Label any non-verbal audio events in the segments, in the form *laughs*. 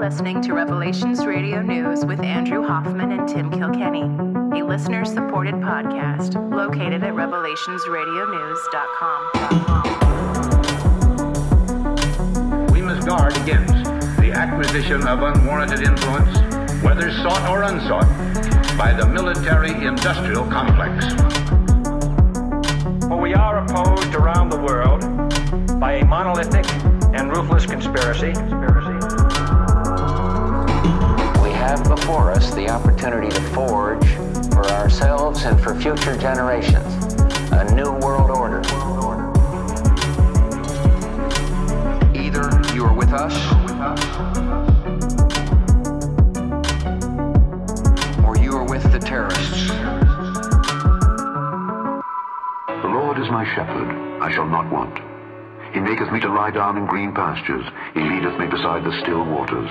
listening to Revelations Radio News with Andrew Hoffman and Tim Kilkenny, a listener supported podcast located at revelationsradionews.com. We must guard against the acquisition of unwarranted influence, whether sought or unsought, by the military industrial complex. For we are opposed around the world by a monolithic and ruthless conspiracy. Have before us the opportunity to forge for ourselves and for future generations a new world order. Either you are with us or you are with the terrorists. The Lord is my shepherd, I shall not want. He maketh me to lie down in green pastures. He leadeth me beside the still waters.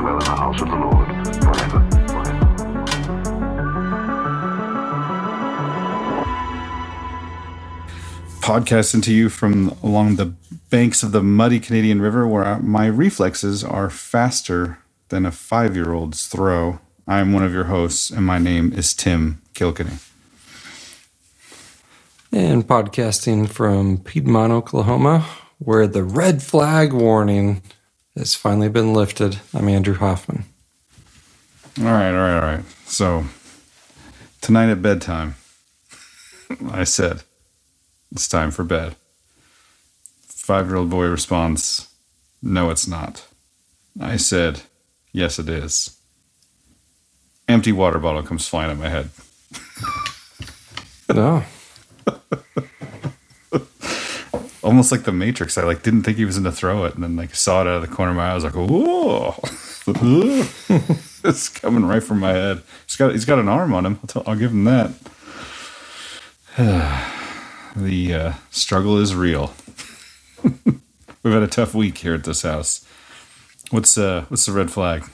dwell in the house of the Lord forever. forever. Podcasting to you from along the banks of the muddy Canadian River, where my reflexes are faster than a five year old's throw. I'm one of your hosts, and my name is Tim Kilkenny. And podcasting from Piedmont, Oklahoma, where the red flag warning has finally been lifted. I'm Andrew Hoffman. All right, all right, all right. So, tonight at bedtime, I said, it's time for bed. Five year old boy responds, No, it's not. I said, Yes, it is. Empty water bottle comes flying at my head. No. Oh. *laughs* Almost like the Matrix. I like didn't think he was going to throw it, and then like saw it out of the corner of my eye. I was like, "Whoa!" *laughs* it's coming right from my head. He's got he's got an arm on him. I'll, tell, I'll give him that. *sighs* the uh, struggle is real. *laughs* We've had a tough week here at this house. What's uh what's the red flag?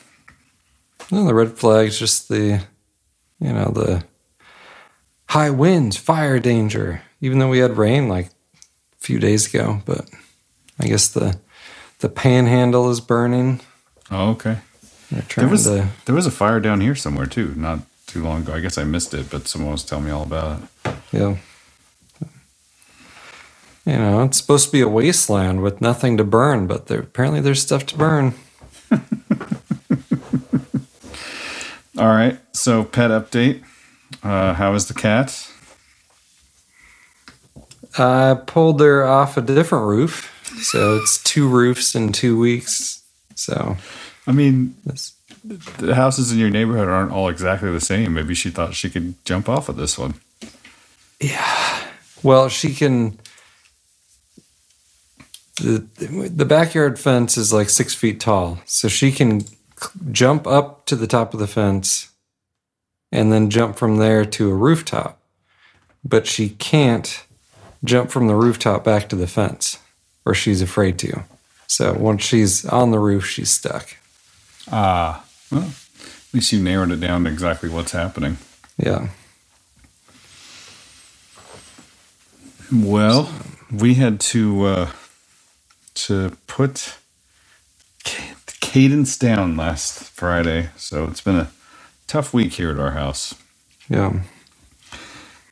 No, the red flag's just the, you know, the high winds, fire danger. Even though we had rain like few days ago, but I guess the the panhandle is burning. Oh, okay. There was to. there was a fire down here somewhere too, not too long ago. I guess I missed it, but someone was telling me all about it. Yeah. You know, it's supposed to be a wasteland with nothing to burn, but there apparently there's stuff to burn. *laughs* All right. So pet update. Uh, how is the cat? I pulled her off a different roof, so it's two roofs in two weeks. So I mean, the houses in your neighborhood aren't all exactly the same. Maybe she thought she could jump off of this one. Yeah. Well, she can. The, the backyard fence is like six feet tall, so she can jump up to the top of the fence and then jump from there to a rooftop. But she can't jump from the rooftop back to the fence, or she's afraid to. So once she's on the roof, she's stuck. Ah, well, at least you narrowed it down to exactly what's happening. Yeah. Well, we had to uh, to put cadence down last Friday, so it's been a tough week here at our house. Yeah.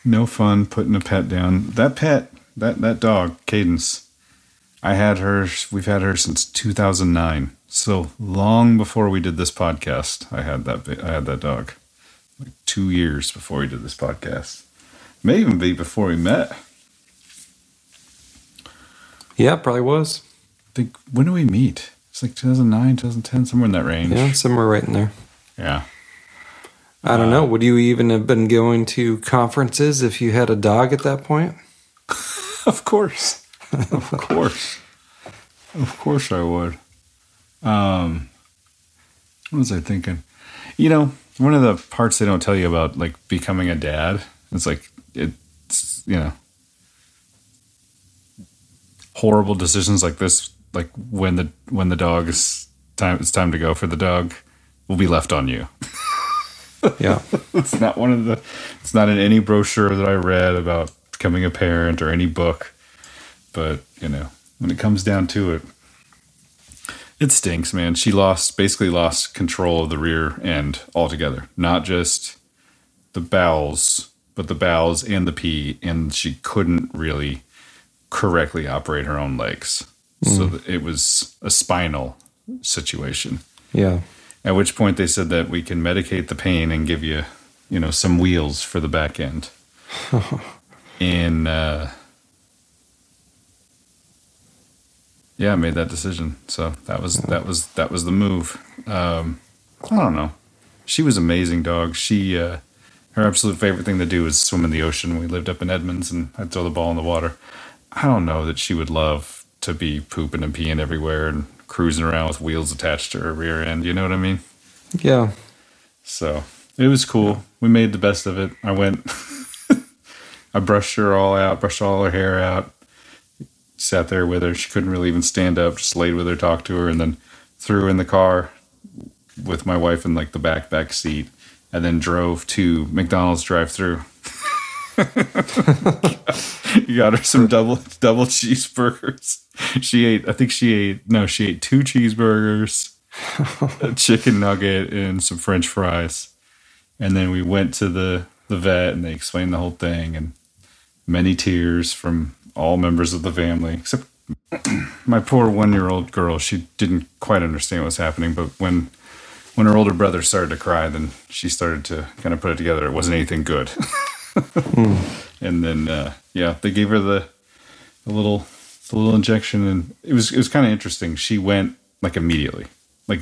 No fun putting a pet down. That pet, that that dog, Cadence. I had her. We've had her since 2009. So long before we did this podcast, I had that. I had that dog. Like two years before we did this podcast. May even be before we met. Yeah, probably was. think when do we meet? It's like 2009, 2010, somewhere in that range. Yeah, somewhere right in there. Yeah. I don't know. Would you even have been going to conferences if you had a dog at that point? *laughs* Of course. Of *laughs* course. Of course I would. Um What was I thinking? You know, one of the parts they don't tell you about like becoming a dad. It's like it's you know horrible decisions like this. Like when the when the dog is time it's time to go for the dog will be left on you. *laughs* Yeah. *laughs* it's not one of the it's not in any brochure that I read about becoming a parent or any book. But, you know, when it comes down to it, it stinks, man. She lost basically lost control of the rear end altogether. Not just the bowels, but the bowels and the pee, and she couldn't really correctly operate her own legs. So hmm. it was a spinal situation. Yeah. At which point they said that we can medicate the pain and give you, you know, some wheels for the back end. *laughs* and uh, yeah, I made that decision. So that was that was that was the move. Um, I don't know. She was amazing, dog. She uh, her absolute favorite thing to do was swim in the ocean. We lived up in Edmonds, and I'd throw the ball in the water. I don't know that she would love to be pooping and peeing everywhere and cruising around with wheels attached to her rear end. You know what I mean? Yeah. So it was cool. We made the best of it. I went, *laughs* I brushed her all out, brushed all her hair out, sat there with her. She couldn't really even stand up, just laid with her, talked to her, and then threw her in the car with my wife in like the back back seat, and then drove to McDonald's drive through. *laughs* you got her some double double cheeseburgers. She ate, I think she ate, no, she ate two cheeseburgers, a *laughs* chicken nugget, and some French fries. And then we went to the the vet, and they explained the whole thing, and many tears from all members of the family, except *clears throat* my poor one year old girl. She didn't quite understand what was happening, but when when her older brother started to cry, then she started to kind of put it together. It wasn't anything good. *laughs* *laughs* And then uh, yeah, they gave her the the little the little injection, and it was it was kind of interesting. She went like immediately, like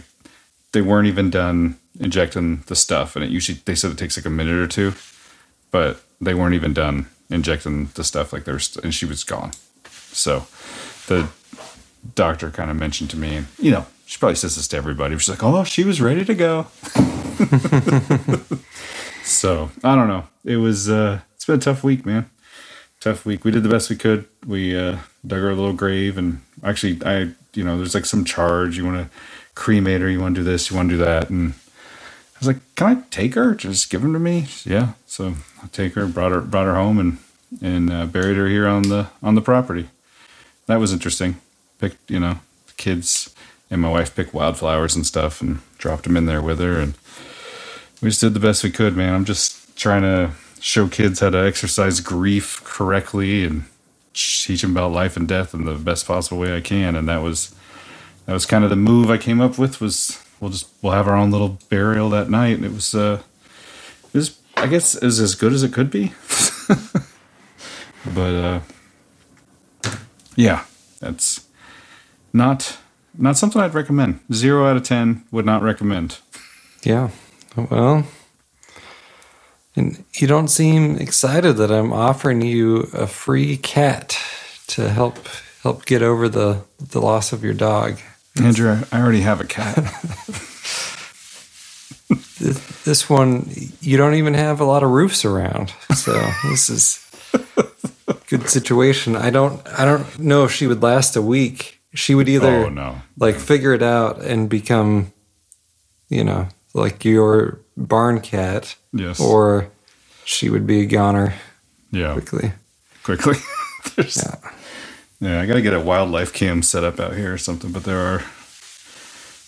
they weren't even done injecting the stuff, and it usually they said it takes like a minute or two, but they weren't even done injecting the stuff. Like there's and she was gone. So the doctor kind of mentioned to me, you know, she probably says this to everybody. She's like, "Oh, she was ready to go." *laughs* so I don't know. It was uh, it's been a tough week, man. Tough week. We did the best we could. We uh, dug her a little grave, and actually, I you know, there's like some charge. You want to cremate her. You want to do this. You want to do that, and I was like, "Can I take her? Just give them to me." Yeah. So I take her, brought her, brought her home, and and uh, buried her here on the on the property. That was interesting. Picked, you know, kids and my wife picked wildflowers and stuff, and dropped them in there with her, and we just did the best we could, man. I'm just trying to show kids how to exercise grief correctly and teach them about life and death in the best possible way I can. And that was that was kind of the move I came up with was we'll just we'll have our own little burial that night. And it was uh it was I guess was as good as it could be. *laughs* but uh yeah, that's not not something I'd recommend. Zero out of ten would not recommend. Yeah. Well, and you don't seem excited that I'm offering you a free cat to help help get over the the loss of your dog. Andrew, I already have a cat. *laughs* *laughs* This, this one, you don't even have a lot of roofs around, so this is a good situation. I don't I don't know if she would last a week. She would either Oh, no. like figure it out and become, you know, like your barn cat, Yes. or she would be a goner yeah. quickly. quickly. *laughs* Yeah. yeah, I got to get a wildlife cam set up out here or something. But there are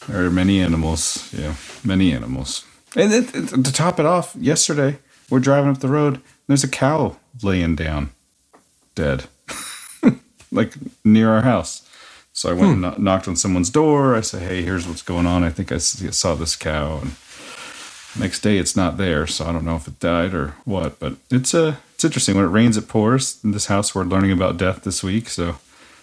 there are many animals. Yeah, many animals. And it, it- to top it off, yesterday we're driving up the road. There's a cow laying down, dead, *laughs* like near our house. So I went hmm. and knocked on someone's door. I said, "Hey, here's what's going on. I think I saw this cow." And next day, it's not there. So I don't know if it died or what. But it's uh, it's interesting. When it rains, it pours. In this house, we're learning about death this week. So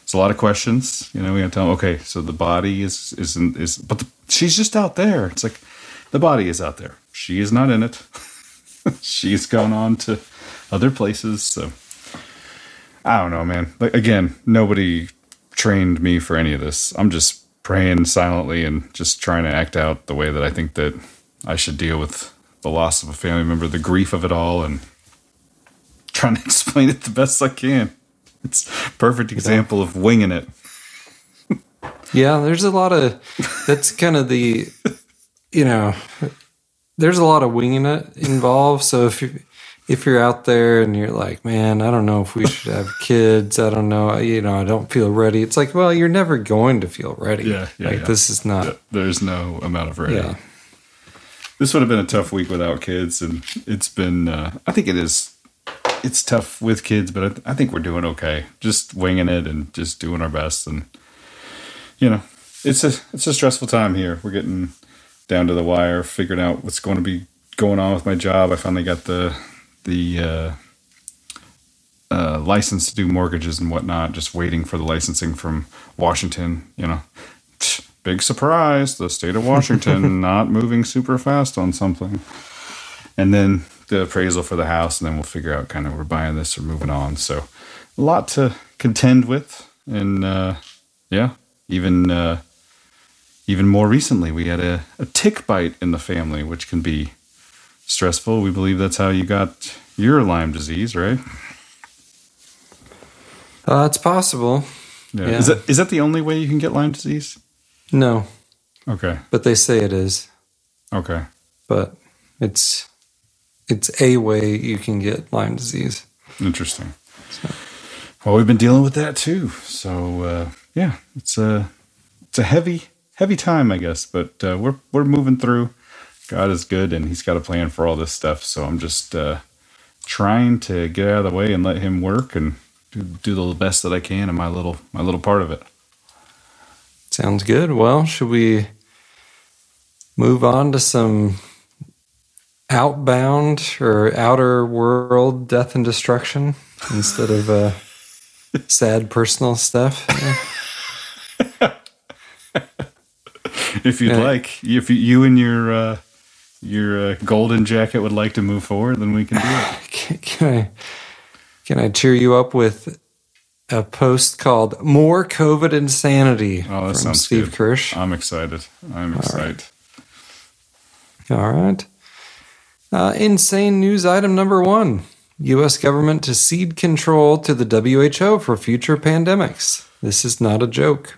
it's a lot of questions. You know, we got to tell them, okay, so the body is isn't is, but the, she's just out there. It's like the body is out there. She is not in it. *laughs* she's gone on to other places. So I don't know, man. Like again, nobody trained me for any of this. I'm just praying silently and just trying to act out the way that I think that I should deal with the loss of a family member, the grief of it all, and trying to *laughs* explain it the best I can. It's a perfect example of winging it. Yeah, there's a lot of that's kind of the you know there's a lot of winging it involved. So if you if you're out there and you're like, man, I don't know if we should have kids. I don't know, you know, I don't feel ready. It's like, well, you're never going to feel ready. Yeah, yeah, like yeah. this is not. Yeah, There's no amount of ready. Yeah. This would have been a tough week without kids, and it's been. Uh, I think it is. It's tough with kids, but I, I think we're doing okay. Just winging it and just doing our best, and you know, it's a it's a stressful time here. We're getting down to the wire, figuring out what's going to be going on with my job. I finally got the the uh, uh, license to do mortgages and whatnot. Just waiting for the licensing from Washington. You know, big surprise: the state of Washington *laughs* not moving super fast on something. And then the appraisal for the house, and then we'll figure out kind of we're buying this or moving on. So a lot to contend with, and uh, yeah, even uh, even more recently, we had a, a tick bite in the family, which can be stressful. We believe that's how you got your Lyme disease, right? Uh, it's possible. Yeah. Yeah. Is that is that the only way you can get Lyme disease? No, Okay. but they say it is. Okay. But it's it's a way you can get Lyme disease. Interesting. Well, we've been dealing with that too. So uh, yeah, it's a it's a heavy heavy time, I guess, but uh, we're we're moving through. God is good, and He's got a plan for all this stuff. So I'm just uh, trying to get out of the way and let Him work and do, do the best that I can in my little my little part of it. Sounds good. Well, should we move on to some outbound or outer world death and destruction instead of uh, *laughs* sad personal stuff? *laughs* If you'd Yeah. like, if you and your uh, your uh, golden jacket would like to move forward, then we can do it. *laughs* Can, can I can I cheer you up with a post called "More COVID Insanity" Oh, that from Steve good. Kirsch? I'm excited. I'm excited. All right. Uh, insane news item number one U.S. government to cede control to the WHO for future pandemics. This is not a joke.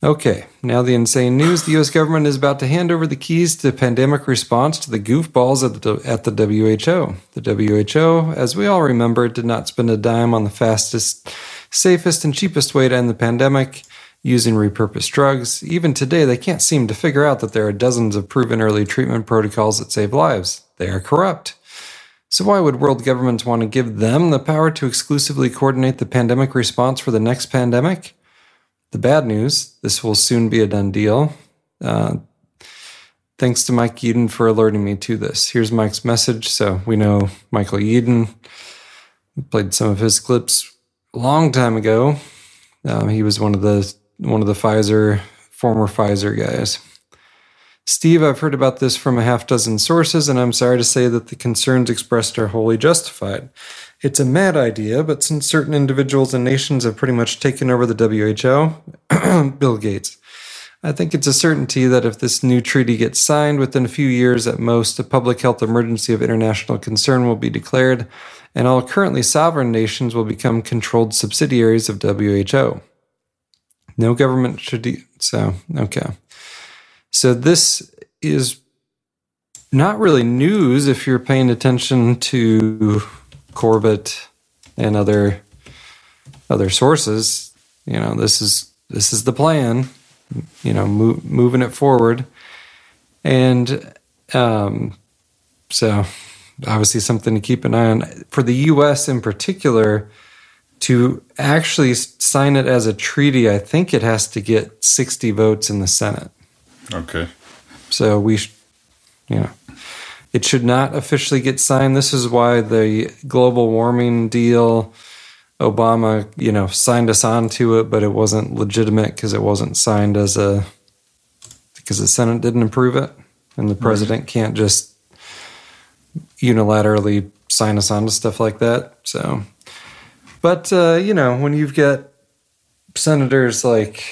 Okay, now the insane news. The U.S. government is about to hand over the keys to pandemic response to the goofballs at the, at the WHO. The WHO, as we all remember, did not spend a dime on the fastest, safest, and cheapest way to end the pandemic using repurposed drugs. Even today, they can't seem to figure out that there are dozens of proven early treatment protocols that save lives. They are corrupt. So, why would world governments want to give them the power to exclusively coordinate the pandemic response for the next pandemic? The bad news this will soon be a done deal. Uh, thanks to Mike Yeadon for alerting me to this. Here's Mike's message. So, we know Michael Yeadon played some of his clips a long time ago. Um, he was one of the one of the Pfizer former Pfizer guys. Steve, I've heard about this from a half dozen sources, and I'm sorry to say that the concerns expressed are wholly justified. It's a mad idea, but since certain individuals and nations have pretty much taken over the WHO, *clears throat* Bill Gates, I think it's a certainty that if this new treaty gets signed within a few years at most, a public health emergency of international concern will be declared, and all currently sovereign nations will become controlled subsidiaries of WHO. No government should. De- so, okay. So, this is not really news if you're paying attention to Corbett and other other sources. You know, this is this is the plan. You know, mo- moving it forward, and um, so obviously something to keep an eye on for the U.S. in particular. To actually sign it as a treaty, I think it has to get 60 votes in the Senate. Okay. So we, sh- you know, it should not officially get signed. This is why the global warming deal, Obama, you know, signed us on to it, but it wasn't legitimate because it wasn't signed as a because the Senate didn't approve it, and the president can't just unilaterally sign us on to stuff like that. So, but uh, you know, when you've got senators like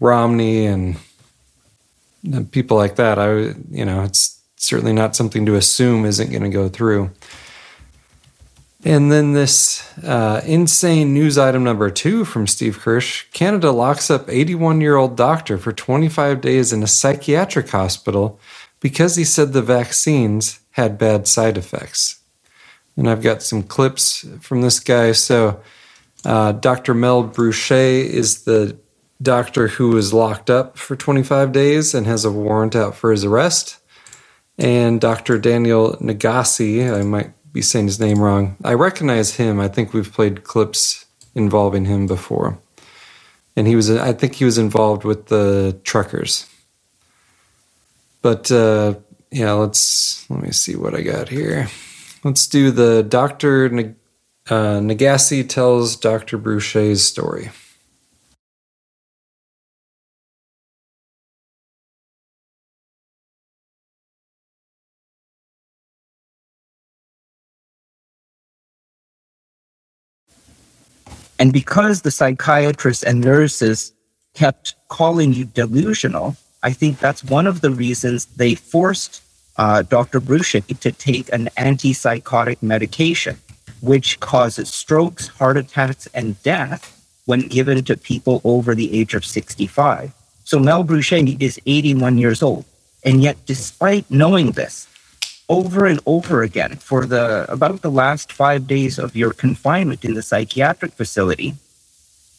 Romney and people like that. I, you know, it's certainly not something to assume isn't going to go through. And then this uh, insane news item number two from Steve Kirsch Canada locks up 81 year old doctor for 25 days in a psychiatric hospital because he said the vaccines had bad side effects. And I've got some clips from this guy. So, uh, Dr. Mel Bruchet is the doctor who was locked up for 25 days and has a warrant out for his arrest. And Dr. Daniel Nagase, I might be saying his name wrong. I recognize him. I think we've played clips involving him before. And he was, I think he was involved with the truckers. But uh, yeah, let's, let me see what I got here. Let's do the Dr. Nag- uh, Nagase tells Dr. Bruchet's story. And because the psychiatrists and nurses kept calling you delusional, I think that's one of the reasons they forced uh, Dr. Bruchet to take an antipsychotic medication, which causes strokes, heart attacks, and death when given to people over the age of 65. So Mel Bruchet is 81 years old. And yet, despite knowing this, over and over again for the about the last five days of your confinement in the psychiatric facility,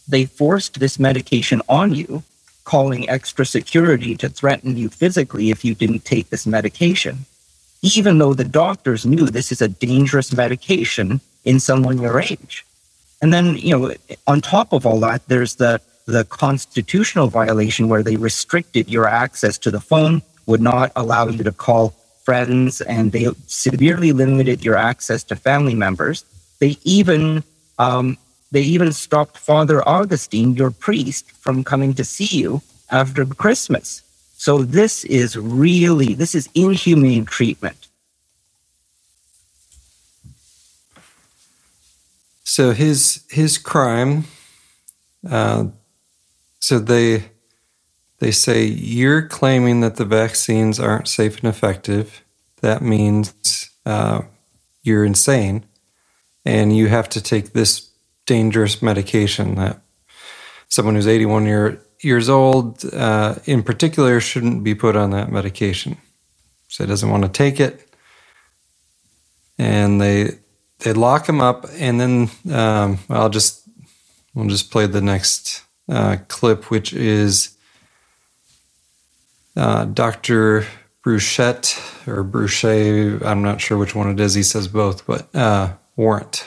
they forced this medication on you, calling extra security to threaten you physically if you didn't take this medication, even though the doctors knew this is a dangerous medication in someone your age. And then, you know, on top of all that, there's the the constitutional violation where they restricted your access to the phone, would not allow you to call friends and they severely limited your access to family members. They even um, they even stopped Father Augustine, your priest, from coming to see you after Christmas. So this is really this is inhumane treatment. So his his crime. Uh, so they they say you're claiming that the vaccines aren't safe and effective. That means uh, you're insane and you have to take this dangerous medication that someone who's 81 year, years old, uh, in particular, shouldn't be put on that medication. So he doesn't want to take it. And they they lock him up, and then um, I'll just we'll just play the next uh, clip, which is uh, Dr. Bruchette or Bruchet, I'm not sure which one it is. He says both, but uh, warrant.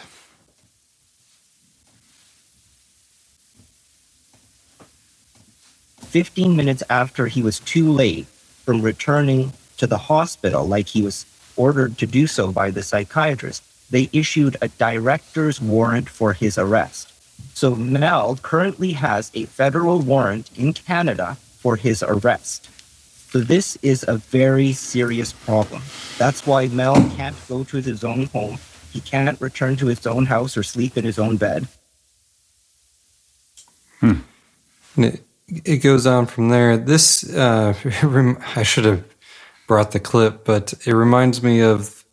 Fifteen minutes after he was too late from returning to the hospital, like he was ordered to do so by the psychiatrist, they issued a director's warrant for his arrest. So Mel currently has a federal warrant in Canada for his arrest. So this is a very serious problem. That's why Mel can't go to his own home. He can't return to his own house or sleep in his own bed. Hmm. It, it goes on from there. This, uh, *laughs* I should have brought the clip, but it reminds me of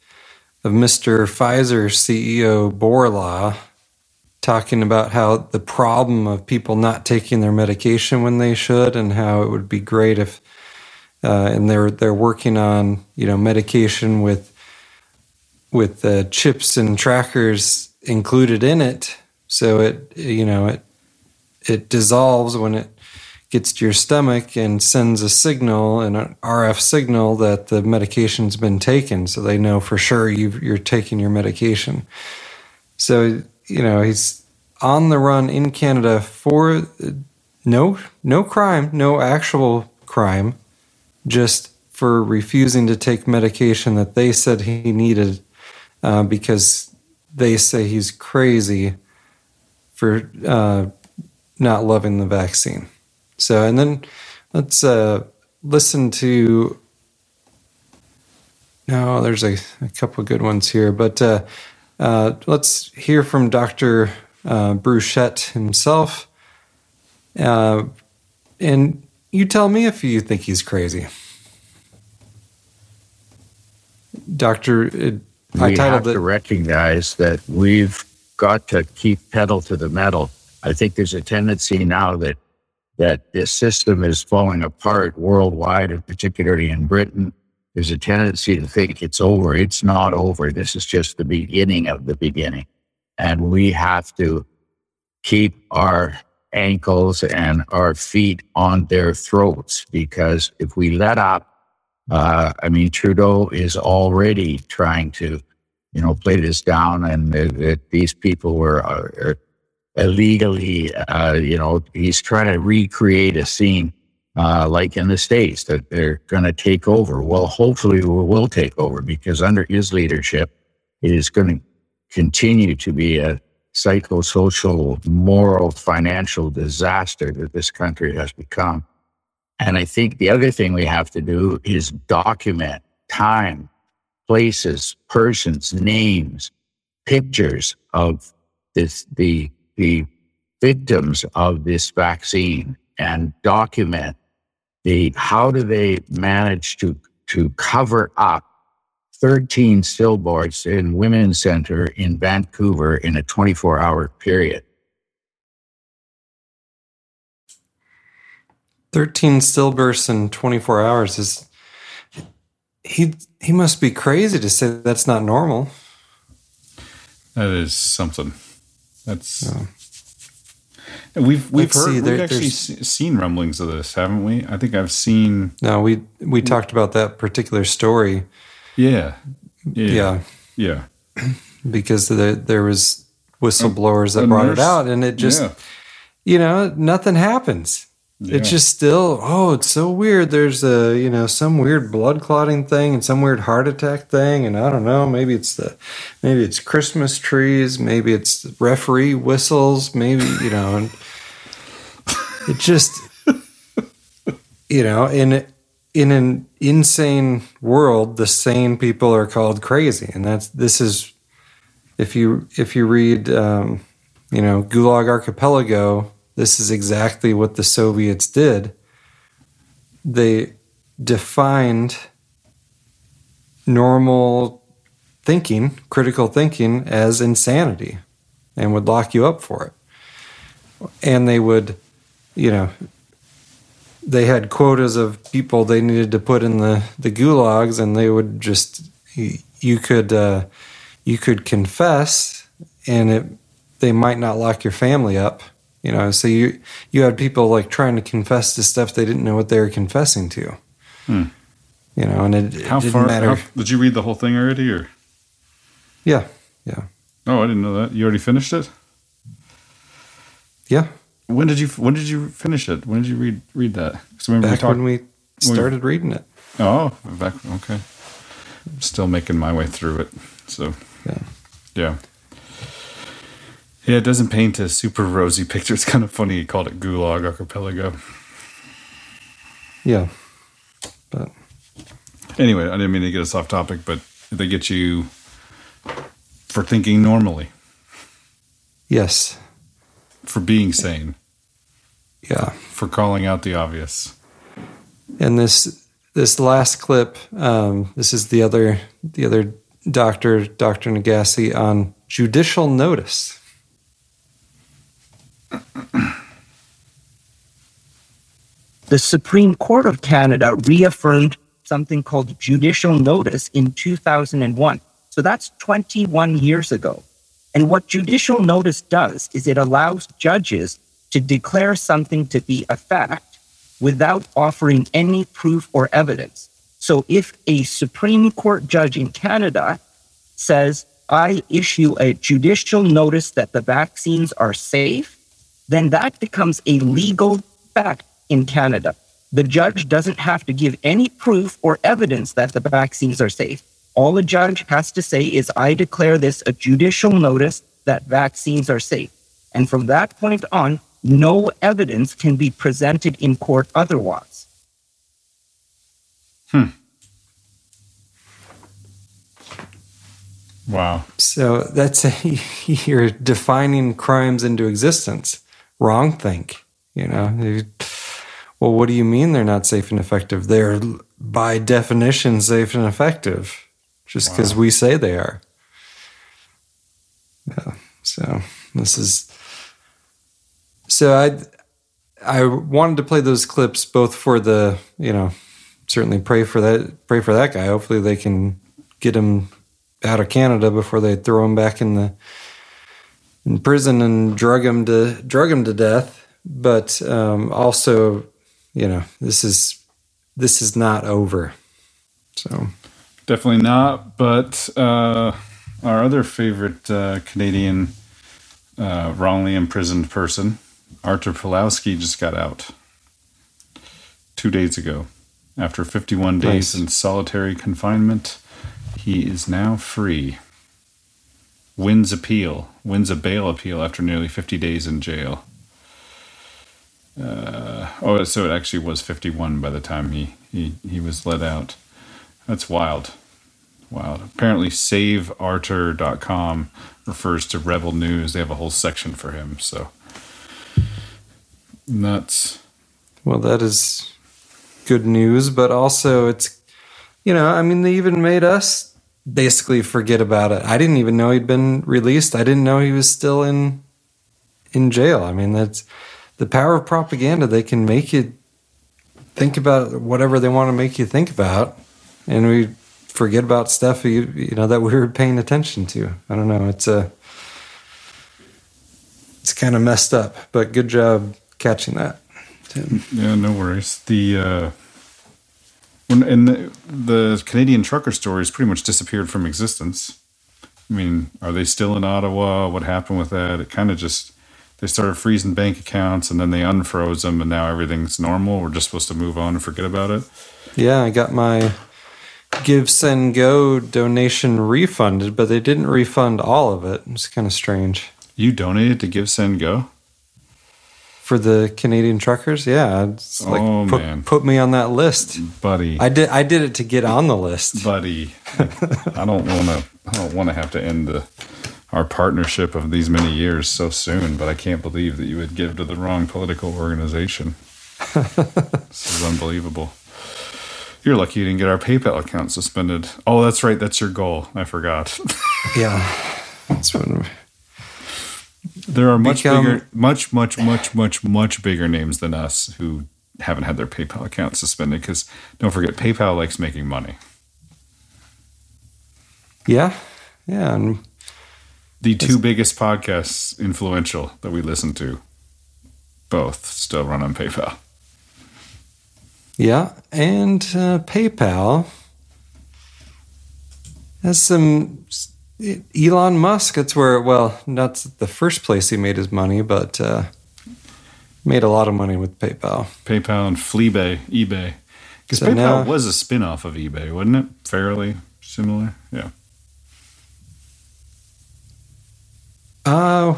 of Mr. Pfizer CEO Bourla talking about how the problem of people not taking their medication when they should, and how it would be great if uh, and they're they're working on you know medication with with uh, chips and trackers included in it, so it you know it it dissolves when it gets to your stomach and sends a signal, an RF signal that the medication's been taken, so they know for sure you you're taking your medication. So you know he's on the run in Canada for no no crime, no actual crime just for refusing to take medication that they said he needed uh, because they say he's crazy for uh, not loving the vaccine. So, and then let's uh, listen to. No, there's a, a couple good ones here, but uh, uh, let's hear from Dr. Uh, Bruchette himself and you tell me if you think he's crazy. Doctor, uh, I we titled have it. to recognize that we've got to keep pedal to the metal. I think there's a tendency now that that this system is falling apart worldwide, and particularly in Britain. There's a tendency to think it's over. It's not over. This is just the beginning of the beginning, and we have to keep our ankles and our feet on their throats because if we let up, uh, I mean, Trudeau is already trying to, you know, play this down, and that that these people were uh, illegally, uh, you know, he's trying to recreate a scene uh, like in the states that they're going to take over. Well, hopefully, we will take over because under his leadership, it is going to continue to be a psychosocial, moral, financial disaster that this country has become. And I think the other thing we have to do is document time, places, persons, names, pictures of this, the, the victims of this vaccine and document the, how do they manage to, to cover up 13 stillborns in Women's Center in Vancouver in a 24 hour period. 13 stillbursts in 24 hours is he he must be crazy to say that's not normal That is something. That's. And We've we've Let's heard see, we've there- actually seen rumblings of this, haven't we? I think I've seen. no we we talked about that particular story Yeah, yeah, yeah. because there, there was whistleblowers that brought nurse- it out and it just yeah. you know nothing happens. Yeah. it's just still oh it's so weird. There's a you know some weird blood clotting thing and some weird heart attack thing. And i don't know maybe it's the maybe it's christmas trees. Maybe it's referee whistles. Maybe you know and it just *laughs* you know in in an insane world the sane people are called crazy. And that's this is if you if you read um, you know gulag archipelago this is exactly what the soviets did. They defined normal thinking critical thinking as insanity and would lock you up for it. And they would you know they had quotas of people they needed to put in the the gulags and they would just you, could uh, you could confess and it they might not lock your family up you know so you you had people like trying to confess to stuff they didn't know what they were confessing to Hmm. you know and it, it How didn't far? matter how- did you read the whole thing already, or? yeah yeah Oh, I didn't know that. You already finished it. yeah When did you When did you finish it? When did you read read that? 'Cause remember back we talked. when we started reading it oh, back okay. I'm still making my way through it. So yeah yeah. Yeah, it doesn't paint a super rosy picture. It's kind of funny you called it Gulag Archipelago. yeah but Anyway, I didn't mean to get us off topic, but they get you for thinking normally, yes for being sane, yeah for calling out the obvious. And this this last clip, um, this is the other the other doctor, Doctor Nagassi, on judicial notice. The Supreme Court of Canada reaffirmed something called judicial notice in 2001. So that's 21 years ago. And what judicial notice does is it allows judges to declare something to be a fact without offering any proof or evidence. So if a Supreme Court judge in Canada says, I issue a judicial notice that the vaccines are safe, then that becomes a legal fact in Canada. The judge doesn't have to give any proof or evidence that the vaccines are safe. All a judge has to say is, I declare this a judicial notice that vaccines are safe. And from that point on, no evidence can be presented in court otherwise. Hmm. Wow. So that's a, *laughs* you're defining crimes into existence. Wrong think, you know. Well, what do you mean they're not safe and effective? They're by definition safe and effective, just because we say they are. Yeah. So this is. So I, I wanted to play those clips both for the you know, certainly pray for that pray for that guy. Hopefully they can get him out of Canada before they throw him back in the in prison and drug him to drug him to death. But um, also, you know, this is this is not over. So Definitely not. But uh, our other favorite uh, Canadian uh, wrongly imprisoned person, Artur Pawlowski, just got out two days ago. After 51 days Nice. in solitary confinement, he is now free. Wins appeal, wins a bail appeal after nearly 50 days in jail. Uh, oh, so it actually was 51 by the time he, he, he was let out. That's wild. Wild. Apparently, saveartur.com refers to Rebel News. They have a whole section for him. So, nuts. Well, that is good news, but also it's, you know, I mean, they even made us basically forget about it. I didn't even know he'd been released. I didn't know he was still in in jail. I mean, that's the power of propaganda. They can make you think about whatever they want to make you think about, and we forget about stuff you you know that we were paying attention to. I don't know. It's a it's kind of messed up, but good job catching that. Tim. Yeah, no worries. The uh, when and the, the Canadian trucker stories pretty much disappeared from existence. I mean, are they still in Ottawa? What happened with that? It kind of just they started freezing bank accounts and then they unfroze them, and now everything's normal. We're just supposed to move on and forget about it. Yeah, I got my Give Send Go donation refunded, but they didn't refund all of it. It's kind of strange. You donated to Give Send Go. For the Canadian truckers, yeah, it's oh, like Oh, put, man. put me on that list. buddy. I did. I did it to get on the list. buddy. I don't want to. I don't want to have to end the our partnership of these many years so soon. But I can't believe that you would give to the wrong political organization. *laughs* this is unbelievable. You're lucky you didn't get our PayPal account suspended. Oh, that's right. That's your goal. I forgot. Yeah, *laughs* that's when there are much Become- bigger, much, much, much, much, much bigger names than us who haven't had their PayPal account suspended. Because don't forget, PayPal likes making money. Yeah, yeah, and the two biggest podcasts influential that we listen to both still run on PayPal. yeah, and uh, PayPal has some. Elon Musk. That's where. Well, not the first place he made his money, but uh, made a lot of money with PayPal. PayPal and Fleabay, eBay. Because So PayPal now- was a spin off of eBay, wasn't it? Fairly similar. Yeah. Uh,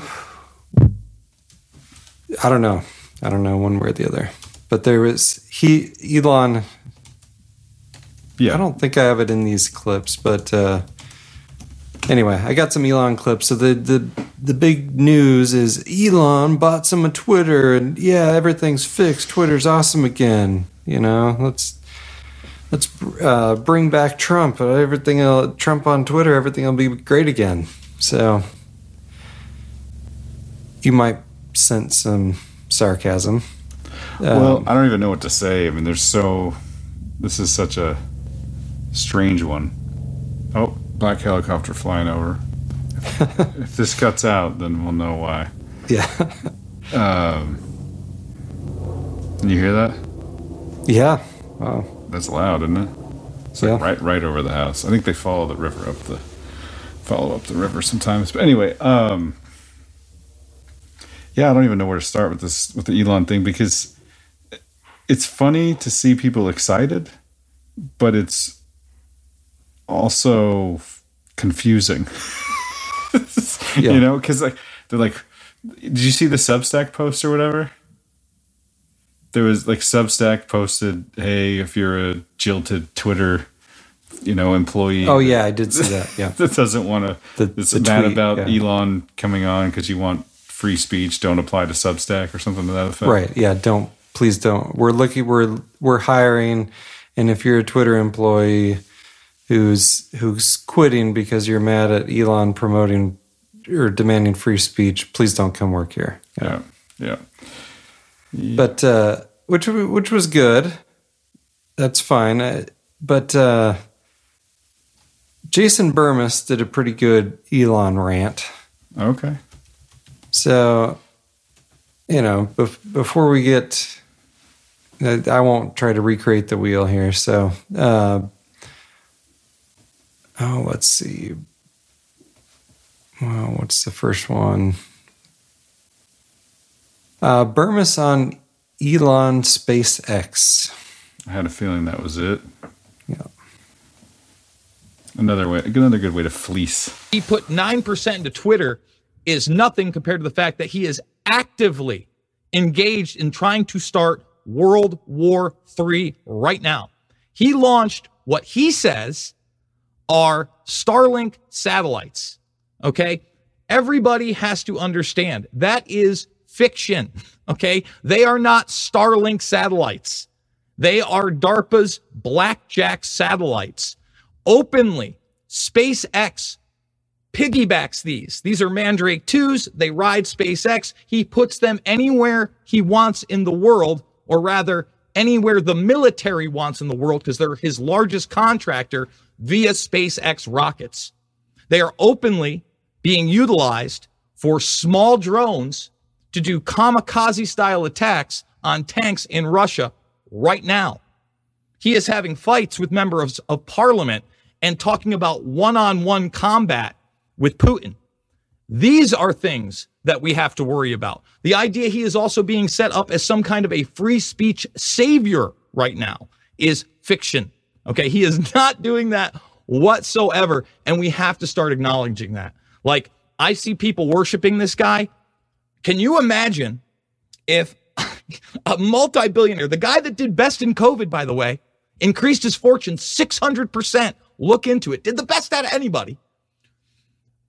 I don't know. I don't know one way or the other. But there was he Elon. Yeah. I don't think I have it in these clips, but uh, anyway, I got some Elon clips. So the the the big news is Elon bought some of Twitter, and yeah, everything's fixed. Twitter's awesome again. You know, let's let's uh, bring back Trump. Everything will, Trump on Twitter. Everything will be great again. So you might sense some sarcasm. well, Um, I don't even know what to say. I mean, there's so. This is such a strange one. Oh, black helicopter flying over. *laughs* if this cuts out, then we'll know why. yeah, Um, can you hear that? yeah. Wow. That's loud, isn't it? It's like Yeah. right right over the house. I think they follow the river up the follow up the river sometimes. But anyway, um yeah, I don't even know where to start with this with the Elon thing because it's funny to see people excited, but it's also confusing. *laughs* Yeah. You know, because like they're like, did you see the Substack post or whatever? There was like Substack posted, "Hey, if you're a jilted Twitter, you know, employee, Oh yeah, I did see that. Yeah. *laughs* that doesn't want to that's mad tweet, about yeah. Elon coming on because you want free speech, don't apply to Substack or something to that effect. Right. Yeah. Don't please don't. We're looking. We're we're hiring, and if you're a Twitter employee who's who's quitting because you're mad at Elon promoting or demanding free speech, please don't come work here. Yeah, yeah. But uh, which which was good. That's fine. Uh, But uh, Jason Bermas did a pretty good Elon rant. Okay. So, you know, bef- before we get, I I won't try to recreate the wheel here. So, uh, oh, let's see. Well, what's the first one? Uh, Bermas on Elon SpaceX. I had a feeling that was it. Yeah. Another way, another good way to fleece. he put 9% into Twitter is nothing compared to the fact that he is actively engaged in trying to start World War III right now. He launched what he says are Starlink satellites. Okay. Everybody has to understand that is fiction. *laughs* Okay. They are not Starlink satellites. They are DARPA's Blackjack satellites. Openly, SpaceX piggybacks these. These are Mandrake 2s. They ride SpaceX. He puts them anywhere he wants in the world, or rather, anywhere the military wants in the world, because they're his largest contractor via SpaceX rockets. They are openly being utilized for small drones to do kamikaze style attacks on tanks in Russia right now. He is having fights with members of parliament and talking about one on one combat with Putin. These are things that we have to worry about. The idea he is also being set up as some kind of a free speech savior right now is fiction. Okay. He is *laughs* not doing that whatsoever. And we have to start acknowledging that. Like, I see people worshiping this guy. Can you imagine if *laughs* a multi billionaire, the guy that did best in COVID, by the way, increased his fortune 600%? Look into it. Did the best out of anybody.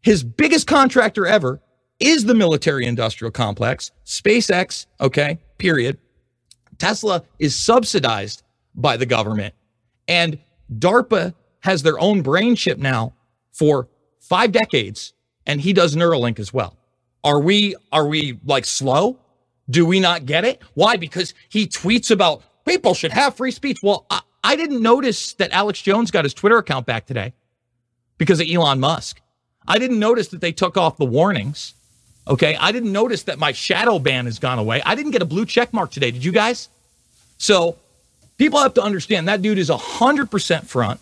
His biggest contractor ever is the military industrial complex, SpaceX, okay, period. Tesla is subsidized by the government, and DARPA has their own brain chip now for five decades, and he does Neuralink as well. Are we are we like slow? Do we not get it? Why? Because he tweets about people should have free speech. Well, I, I didn't notice that Alex Jones got his Twitter account back today because of Elon Musk. I didn't notice that they took off the warnings. Okay. I didn't notice that my shadow ban has gone away. I didn't get a blue check mark today. Did you guys? So people have to understand that dude is 100% front.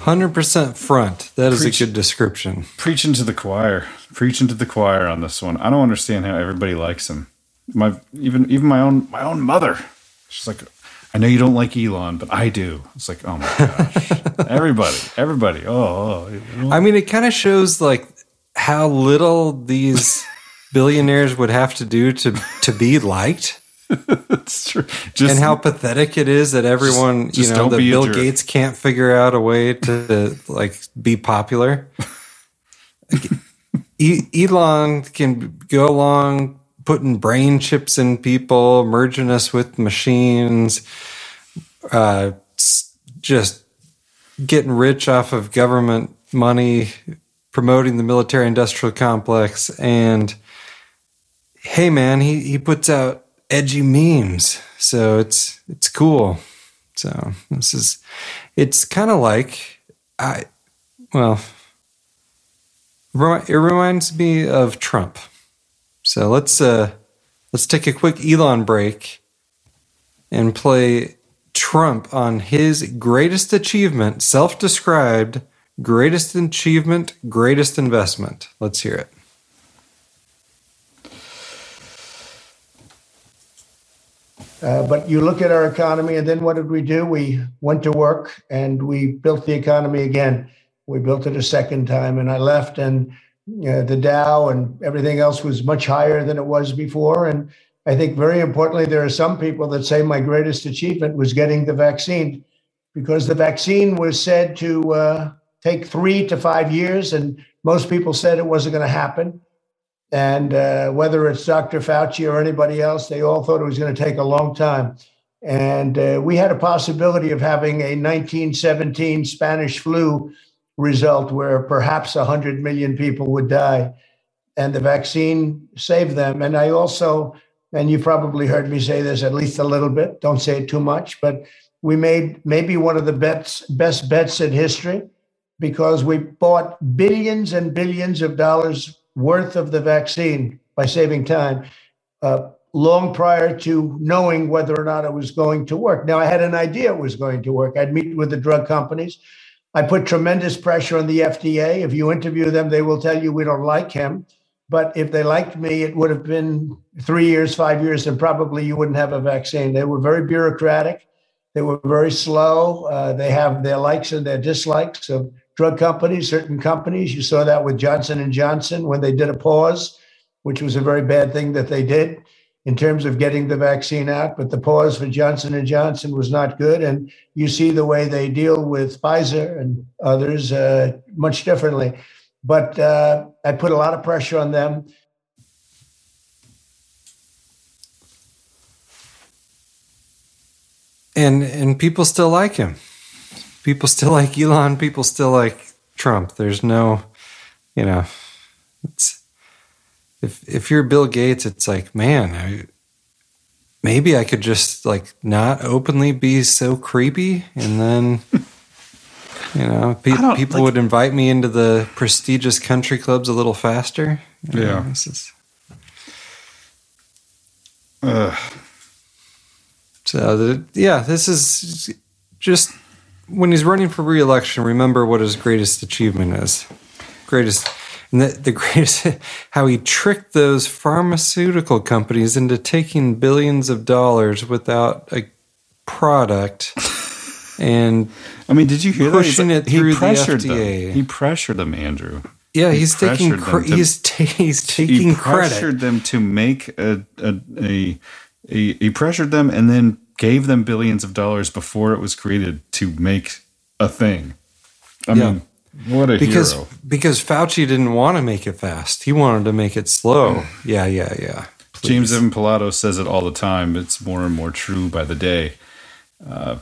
100% front. That is Preach. a good description. Preaching to the choir. Preaching to the choir on this one. I don't understand how everybody likes him. My even even my own my own mother. She's like, I know you don't like Elon, but I do. It's like, oh my gosh. *laughs* everybody, everybody. Oh, oh, oh. I mean, it kind of shows like how little these *laughs* billionaires would have to do to to be liked. *laughs* it's true. Just and how pathetic it is that everyone, just you know, that Bill. Gates can't figure out a way to *laughs* like be popular. Elon can go along putting brain chips in people, merging us with machines, uh, just getting rich off of government money, promoting the military industrial complex. And hey, man, he, he puts out edgy memes. So it's, it's cool. So this is, it's kind of like, I, well, it reminds me of Trump. So let's, uh, let's take a quick Elon break and play Trump on his greatest achievement, self described greatest achievement, greatest investment. Let's hear it. Uh, but you look at our economy, and then what did we do? We went to work and we built the economy again. We built it a second time, and I left, and uh, the Dow and everything else was much higher than it was before. And I think very importantly, there are some people that say my greatest achievement was getting the vaccine because the vaccine was said to uh, take three to five years, and most people said it wasn't going to happen. And uh, whether it's Dr. Fauci or anybody else, they all thought it was going to take a long time. And uh, we had a possibility of having a 1917 Spanish flu result where perhaps 100 million people would die. And the vaccine saved them. And I also, and you probably heard me say this at least a little bit, don't say it too much, but we made maybe one of the bets, best bets in history because we bought billions and billions of dollars worth of the vaccine by saving time uh, long prior to knowing whether or not it was going to work. Now, I had an idea it was going to work. I'd meet with the drug companies. I put tremendous pressure on the FDA. If you interview them, they will tell you we don't like him. But if they liked me, it would have been three years, five years, and probably you wouldn't have a vaccine. They were very bureaucratic. They were very slow. Uh, they have their likes and their dislikes of drug companies, certain companies. You saw that with Johnson and Johnson when they did a pause, which was a very bad thing that they did in terms of getting the vaccine out. But the pause for Johnson and Johnson was not good, and you see the way they deal with Pfizer and others uh, much differently. But uh, I put a lot of pressure on them. And and people still like him. People still *laughs* like Elon. People still like Trump. There's no, you know, it's if if you're Bill Gates, it's like, man, I, maybe I could just like not openly be so creepy, and then *laughs* you know, pe- people like- would invite me into the prestigious country clubs a little faster. You know, Yeah. this is- Ugh. So the, yeah, this is just when he's running for re-election. Remember what his greatest achievement is. Greatest, and the, the *laughs* greatest how he tricked those pharmaceutical companies into taking billions of dollars without a product. And I mean, did you hear that? He's pushing it through he the pressured FDA? them. He pressured them, Andrew. Yeah, He he's taking pressured cr- them to- he's ta- he's he taking credit. pressured them to make a a, a a he pressured them and then gave them billions of dollars before it was created to make a thing. I Yeah. mean, what a because hero! because Fauci didn't want to make it fast. He wanted to make it slow. *clears throat* yeah, yeah, yeah. James Evan Pilato says it all the time. It's more and more true by the day. Uh,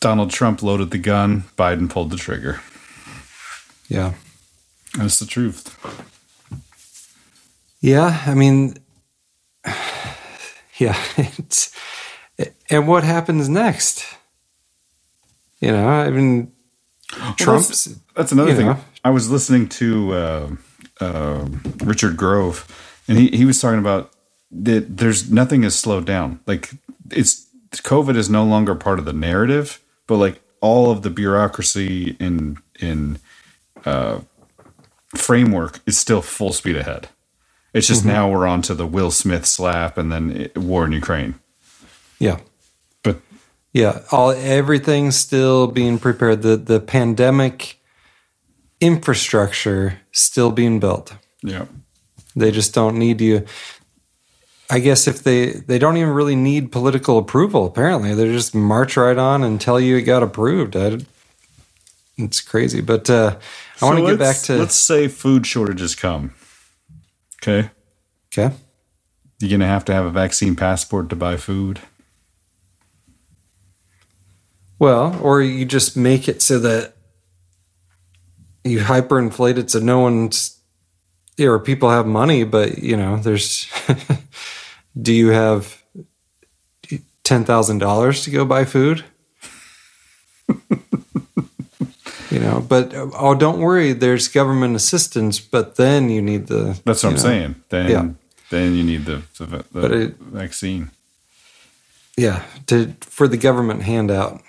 Donald Trump loaded the gun. Biden pulled the trigger. Yeah. That's the truth. Yeah, I mean, *sighs* yeah, *laughs* it's and what happens next? You know, I mean, Well, Trump's. that's, that's another thing. know. I was listening to uh, uh, Richard Grove, and he, he was talking about that there's nothing has slowed down. Like it's COVID is no longer part of the narrative, but like all of the bureaucracy in in uh, framework is still full speed ahead. It's just Mhm. now we're on to the Will Smith slap and then it, war in Ukraine. Yeah. But yeah, all everything's still being prepared. The the pandemic infrastructure still being built. Yeah. They just don't need you. I guess if they they don't even really need political approval. Apparently, they just march right on and tell you it got approved. I, it's crazy, but uh, I want to get back to let's say food shortages come. Okay. Okay. You're gonna have to have a vaccine passport to buy food. Well, or you just make it so that you hyperinflate it so no one's or people have money, but you know, there's. *laughs* do you have ten thousand dollars to go buy food? *laughs* you know, but oh, don't worry. There's government assistance, but then you need the. That's what I'm know, saying. Then yeah. then you need the the, the it- vaccine. yeah to for the government handout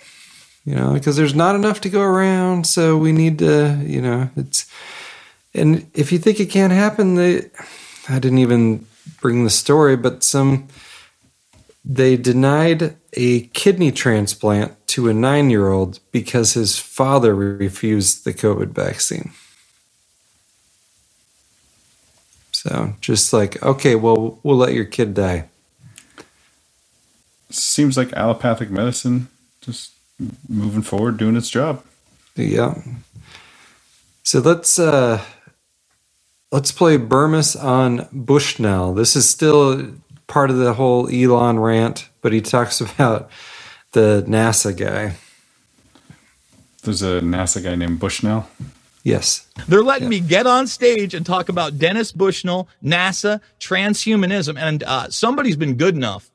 you know because there's not enough to go around so we need to you know it's and if you think it can't happen they i didn't even bring the story but some they denied a kidney transplant to a nine year old because his father refused the covid vaccine. So just like okay well we'll let your kid die. Seems like allopathic medicine just moving forward, doing its job. Yeah. So let's uh let's play Bermas on Bushnell. This is still part of the whole Elon rant, but he talks *laughs* about the NASA guy. There's a NASA guy named Bushnell. Yes. They're letting me get on stage and talk about Dennis Bushnell, NASA, transhumanism, and uh, somebody's been good enough.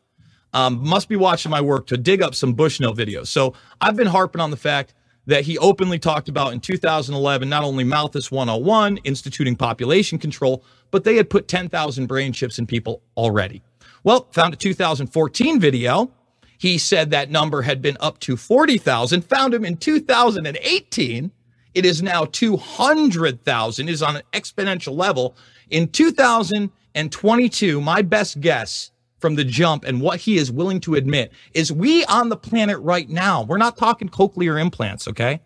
Um, must be watching my work to dig up some Bushnell videos. So I've been harping on the fact that he openly talked about in 2011 not only Malthus 101, instituting population control, but they had put 10,000 brain chips in people already. Well, found a 2014 video. He said that number had been up to 40,000. Found him in 2018. It is now 200,000. It is on an exponential level. In 2022, my best guess from the jump and what he is willing to admit is we on the planet right now, we're not talking cochlear implants, okay?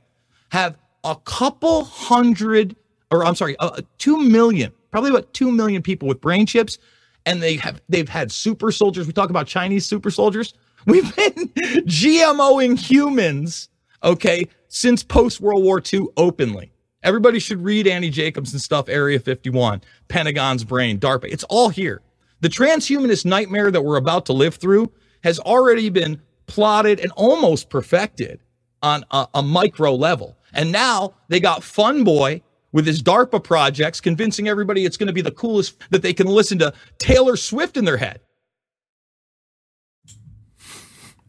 Have a couple hundred, or I'm sorry, uh, two million, probably about two million people with brain chips, and they have they've had super soldiers. We talk about Chinese super soldiers. *laughs* We've been GMOing humans, okay, since post World War II openly. Everybody should read Annie Jacobsen stuff, Area 51, Pentagon's Brain, DARPA. It's all here. The transhumanist nightmare that we're about to live through has already been plotted and almost perfected on a, a micro level. And now they got Fun Boy with his DARPA projects convincing everybody it's going to be the coolest that they can listen to Taylor Swift in their head.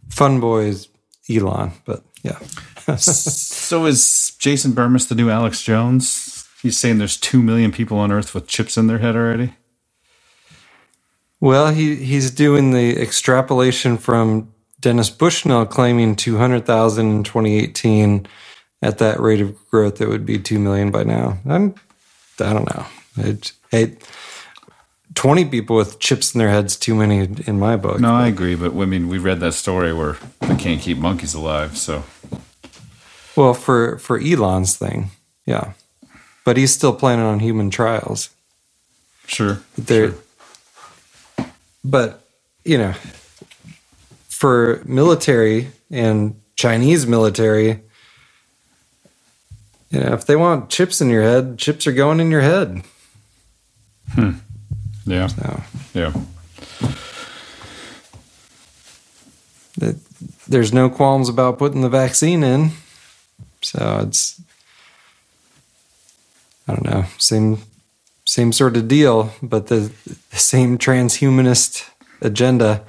Fun Boy is Elon, but yeah. *laughs* so is Jason Bermas the new Alex Jones? He's saying there's two million people on Earth with chips in their head already. Well, he he's doing the extrapolation from Dennis Bushnell claiming 200,000 in 2018 at that rate of growth it would be 2 million by now. I'm I don't know. It, it 20 people with chips in their heads too many in my book. No, I agree, but I mean, we read that story where they can't keep monkeys alive, so Well, for for Elon's thing. Yeah. But he's still planning on human trials. Sure. They're sure. But, you know, for military and Chinese military, you know, if they want chips in your head, chips are going in your head. Hmm. Yeah. So, yeah. there's no qualms about putting the vaccine in. So it's, I don't know, same same sort of deal, but the, the same transhumanist agenda.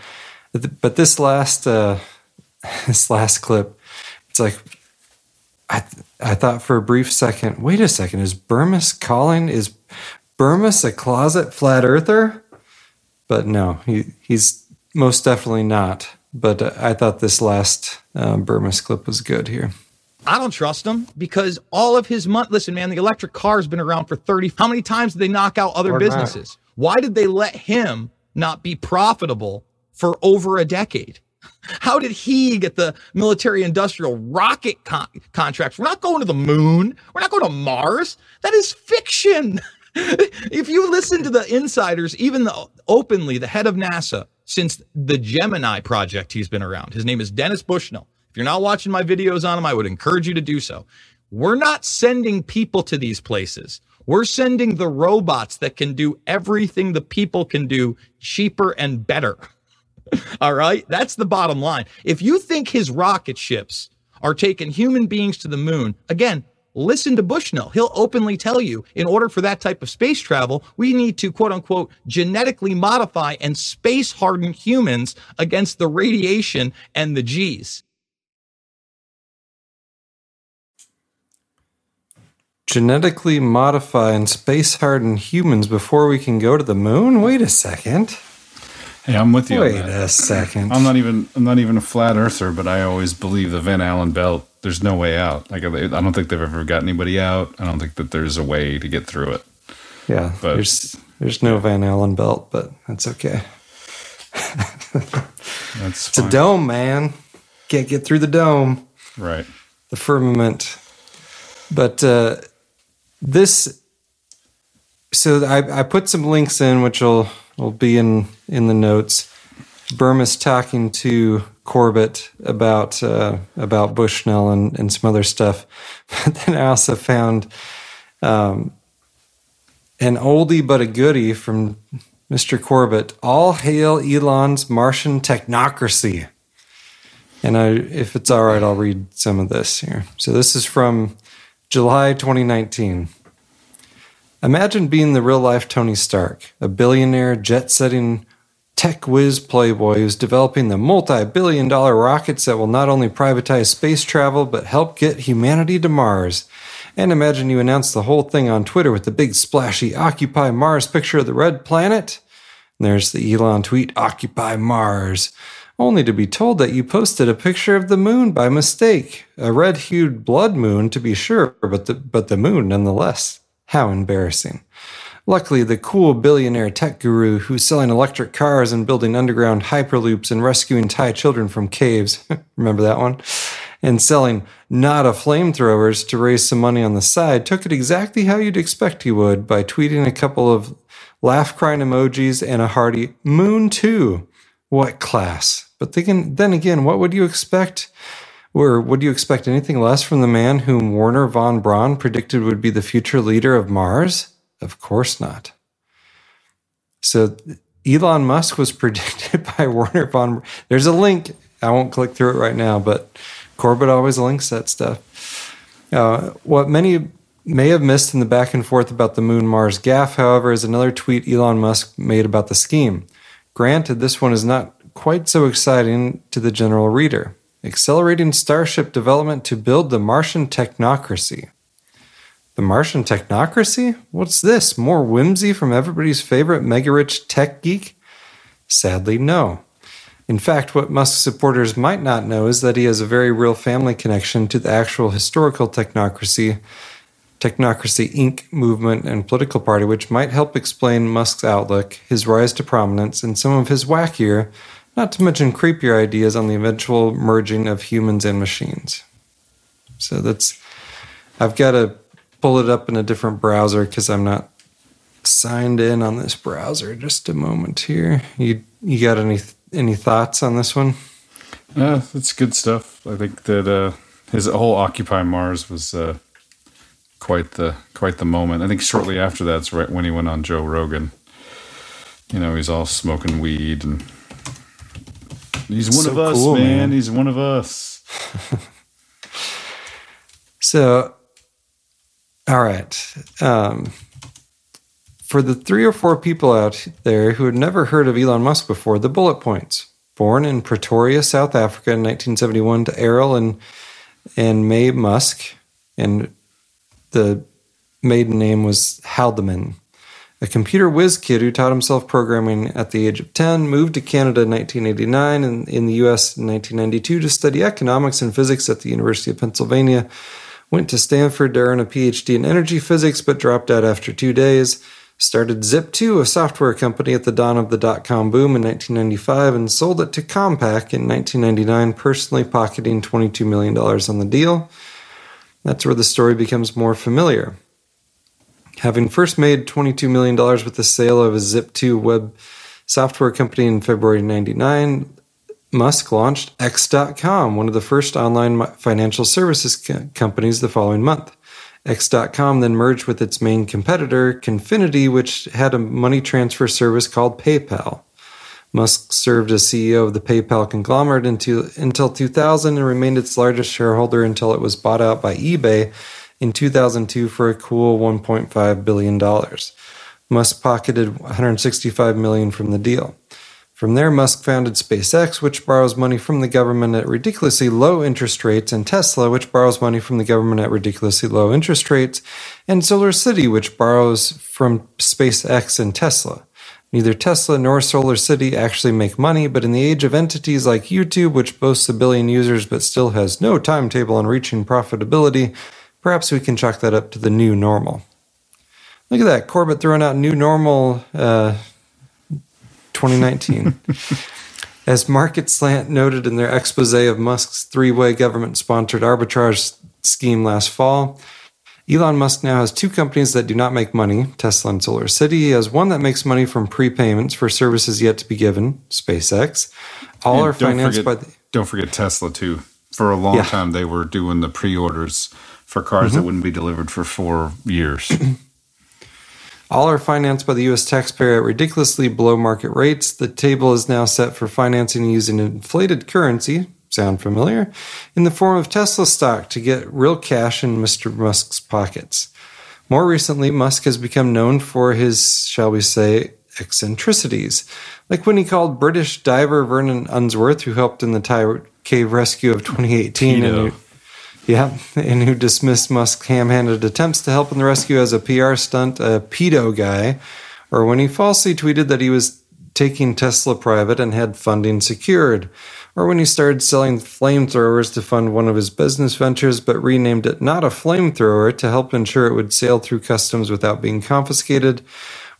But this last uh, *laughs* this last clip, it's like I I thought for a brief second. Wait a second, is Bermas calling? Is Bermas a closet flat earther? But no, he he's most definitely not. But I thought this last uh, Bermas clip was good here. I don't trust him because all of his money. Listen, man, the electric car has been around for 30. How many times did they knock out other or businesses? Not. Why did they let him not be profitable for over a decade? How did he get the military industrial rocket con- contracts? We're not going to the moon. We're not going to Mars. That is fiction. *laughs* if you listen to the insiders, even the, openly, the head of NASA, since the Gemini project, he's been around. His name is Dennis Bushnell you're not watching my videos on them, I would encourage you to do so. We're not sending people to these places. We're sending the robots that can do everything the people can do cheaper and better. *laughs* All right. That's the bottom line. If you think his rocket ships are taking human beings to the moon, again, listen to Bushnell. He'll openly tell you in order for that type of space travel, we need to quote unquote genetically modify and space harden humans against the radiation and the G's. Genetically modify and space harden humans before we can go to the moon? Wait a second. Hey, I'm with you. Wait a second. I'm not even I'm not even a flat earther, but I always believe the Van Allen belt. There's no way out. Like I don't think they've ever got anybody out. I don't think that there's a way to get through it. Yeah, but there's there's no Van Allen belt, but that's okay. *laughs* that's it's a dome, man. Can't get through the dome. Right. The firmament. But uh, this so I, I put some links in which will will be in in the notes bermas talking to corbett about uh, about bushnell and, and some other stuff *laughs* but then i also found um, an oldie but a goodie from Mr. Corbett. All hail Elon's Martian technocracy. And I, if it's all right, I'll read some of this here. So this is from July 2019. Imagine being the real life Tony Stark, a billionaire, jet setting tech whiz playboy who's developing the multi billion dollar rockets that will not only privatize space travel but help get humanity to Mars. And imagine you announce the whole thing on Twitter with the big splashy Occupy Mars picture of the red planet. And there's the Elon tweet Occupy Mars, only to be told that you posted a picture of the moon by mistake. A red hued blood moon, to be sure, but the, but the moon nonetheless. How embarrassing. Luckily, the cool billionaire tech guru who's selling electric cars and building underground hyperloops and rescuing Thai children from caves, *laughs* remember that one? And selling Not a flamethrowers to raise some money on the side took it exactly how you'd expect he would by tweeting a couple of laugh crying emojis and a hearty Moon too. What class? But then, then again, what would you expect? Or would you expect anything less from the man whom Wernher von Braun predicted would be the future leader of Mars? Of course not. So Elon Musk was *laughs* predicted by Wernher von. There's a link. I won't click through it right now, but Corbett always links that stuff. Uh, what many may have missed in the back and forth about the Moon Mars gaff, however, is another tweet Elon Musk made about the scheme. Granted, this one is not quite so exciting to the general reader. Accelerating Starship development to build the Martian technocracy. The Martian technocracy? What's this? More whimsy from everybody's favorite mega rich tech geek? Sadly, no. In fact, what Musk supporters might not know is that he has a very real family connection to the actual historical technocracy, Technocracy Inc. movement and political party, which might help explain Musk's outlook, his rise to prominence, and some of his wackier, not to mention creepier ideas on the eventual merging of humans and machines. So that's, I've got to pull it up in a different browser because I'm not signed in on this browser. Just a moment here. You you got any any thoughts on this one? Uh, it's good stuff. I think that uh, his whole Occupy Mars was uh, quite the quite the moment. I think shortly after that's right when he went on Joe Rogan. You know, he's all smoking weed and he's one So of us, cool, man. man. He's one of us. *laughs* So, all right. Um, for the three or four people out there who had never heard of Elon Musk before, the bullet points. Born in Pretoria, South Africa in 1971 to Errol and, and Maye Musk, and the maiden name was Haldeman. A computer whiz kid who taught himself programming at the age of 10, moved to Canada in 1989 and in the US in 1992 to study economics and physics at the University of Pennsylvania. Went to Stanford to earn a PhD in energy physics, but dropped out after two days. Started Zip2, a software company at the dawn of the dot com boom in 1995, and sold it to Compaq in 1999, personally pocketing $22 million on the deal. That's where the story becomes more familiar. Having first made $22 million with the sale of a Zip2 web software company in February 99, Musk launched X.com, one of the first online financial services co- companies the following month. X.com then merged with its main competitor, Confinity, which had a money transfer service called PayPal. Musk served as CEO of the PayPal conglomerate until, until 2000 and remained its largest shareholder until it was bought out by eBay in 2002 for a cool $1.5 billion. Musk pocketed 165 million from the deal. From there, Musk founded SpaceX, which borrows money from the government at ridiculously low interest rates, and Tesla, which borrows money from the government at ridiculously low interest rates, and Solar City, which borrows from SpaceX and Tesla. Neither Tesla nor Solar City actually make money, but in the age of entities like YouTube, which boasts a billion users but still has no timetable on reaching profitability, perhaps we can chalk that up to the new normal. Look at that, Corbett throwing out new normal uh, 2019. *laughs* As Market Slant noted in their expose of Musk's three way government sponsored arbitrage scheme last fall, Elon Musk now has two companies that do not make money, Tesla and Solar City. He has one that makes money from prepayments for services yet to be given, SpaceX. All And are financed forget- by the. Don't forget Tesla too. For a long Yeah. time, they were doing the pre-orders for cars that Mhm. wouldn't be delivered for four years. *clears throat* All are financed by the US taxpayer at ridiculously below market rates. The table is now set for financing using inflated currency, sound familiar, in the form of Tesla stock to get real cash in Mr. Musk's pockets. More recently, Musk has become known for his, shall we say, eccentricities, like when he called British diver Vernon Unsworth, who helped in the Thai cave rescue of 2018, and who, yeah, *laughs* and who dismissed Musk's ham-handed attempts to help in the rescue as a PR stunt, a pedo guy, or when he falsely tweeted that he was taking Tesla private and had funding secured or when he started selling flamethrowers to fund one of his business ventures, but renamed it not a flamethrower to help ensure it would sail through customs without being confiscated,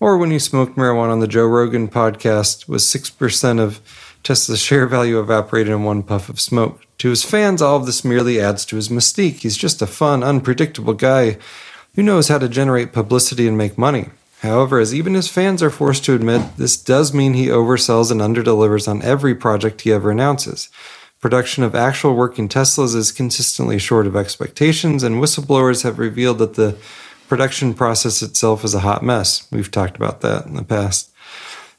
or when he smoked marijuana on the Joe Rogan podcast, with 6% of Tesla's share value evaporated in one puff of smoke. To his fans, all of this merely adds to his mystique. He's just a fun, unpredictable guy who knows how to generate publicity and make money. However, as even his fans are forced to admit, this does mean he oversells and underdelivers on every project he ever announces. Production of actual working Teslas is consistently short of expectations, and whistleblowers have revealed that the production process itself is a hot mess. We've talked about that in the past.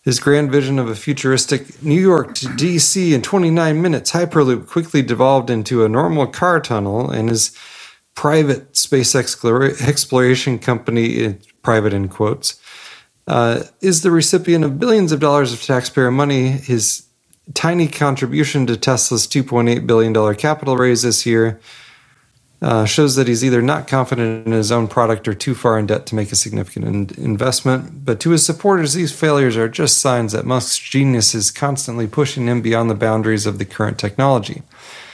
His grand vision of a futuristic New York to DC in 29 minutes Hyperloop quickly devolved into a normal car tunnel, and his private space exploration company, private in quotes, uh, is the recipient of billions of dollars of taxpayer money. His tiny contribution to Tesla's $2.8 billion capital raise this year uh, shows that he's either not confident in his own product or too far in debt to make a significant in- investment. But to his supporters, these failures are just signs that Musk's genius is constantly pushing him beyond the boundaries of the current technology.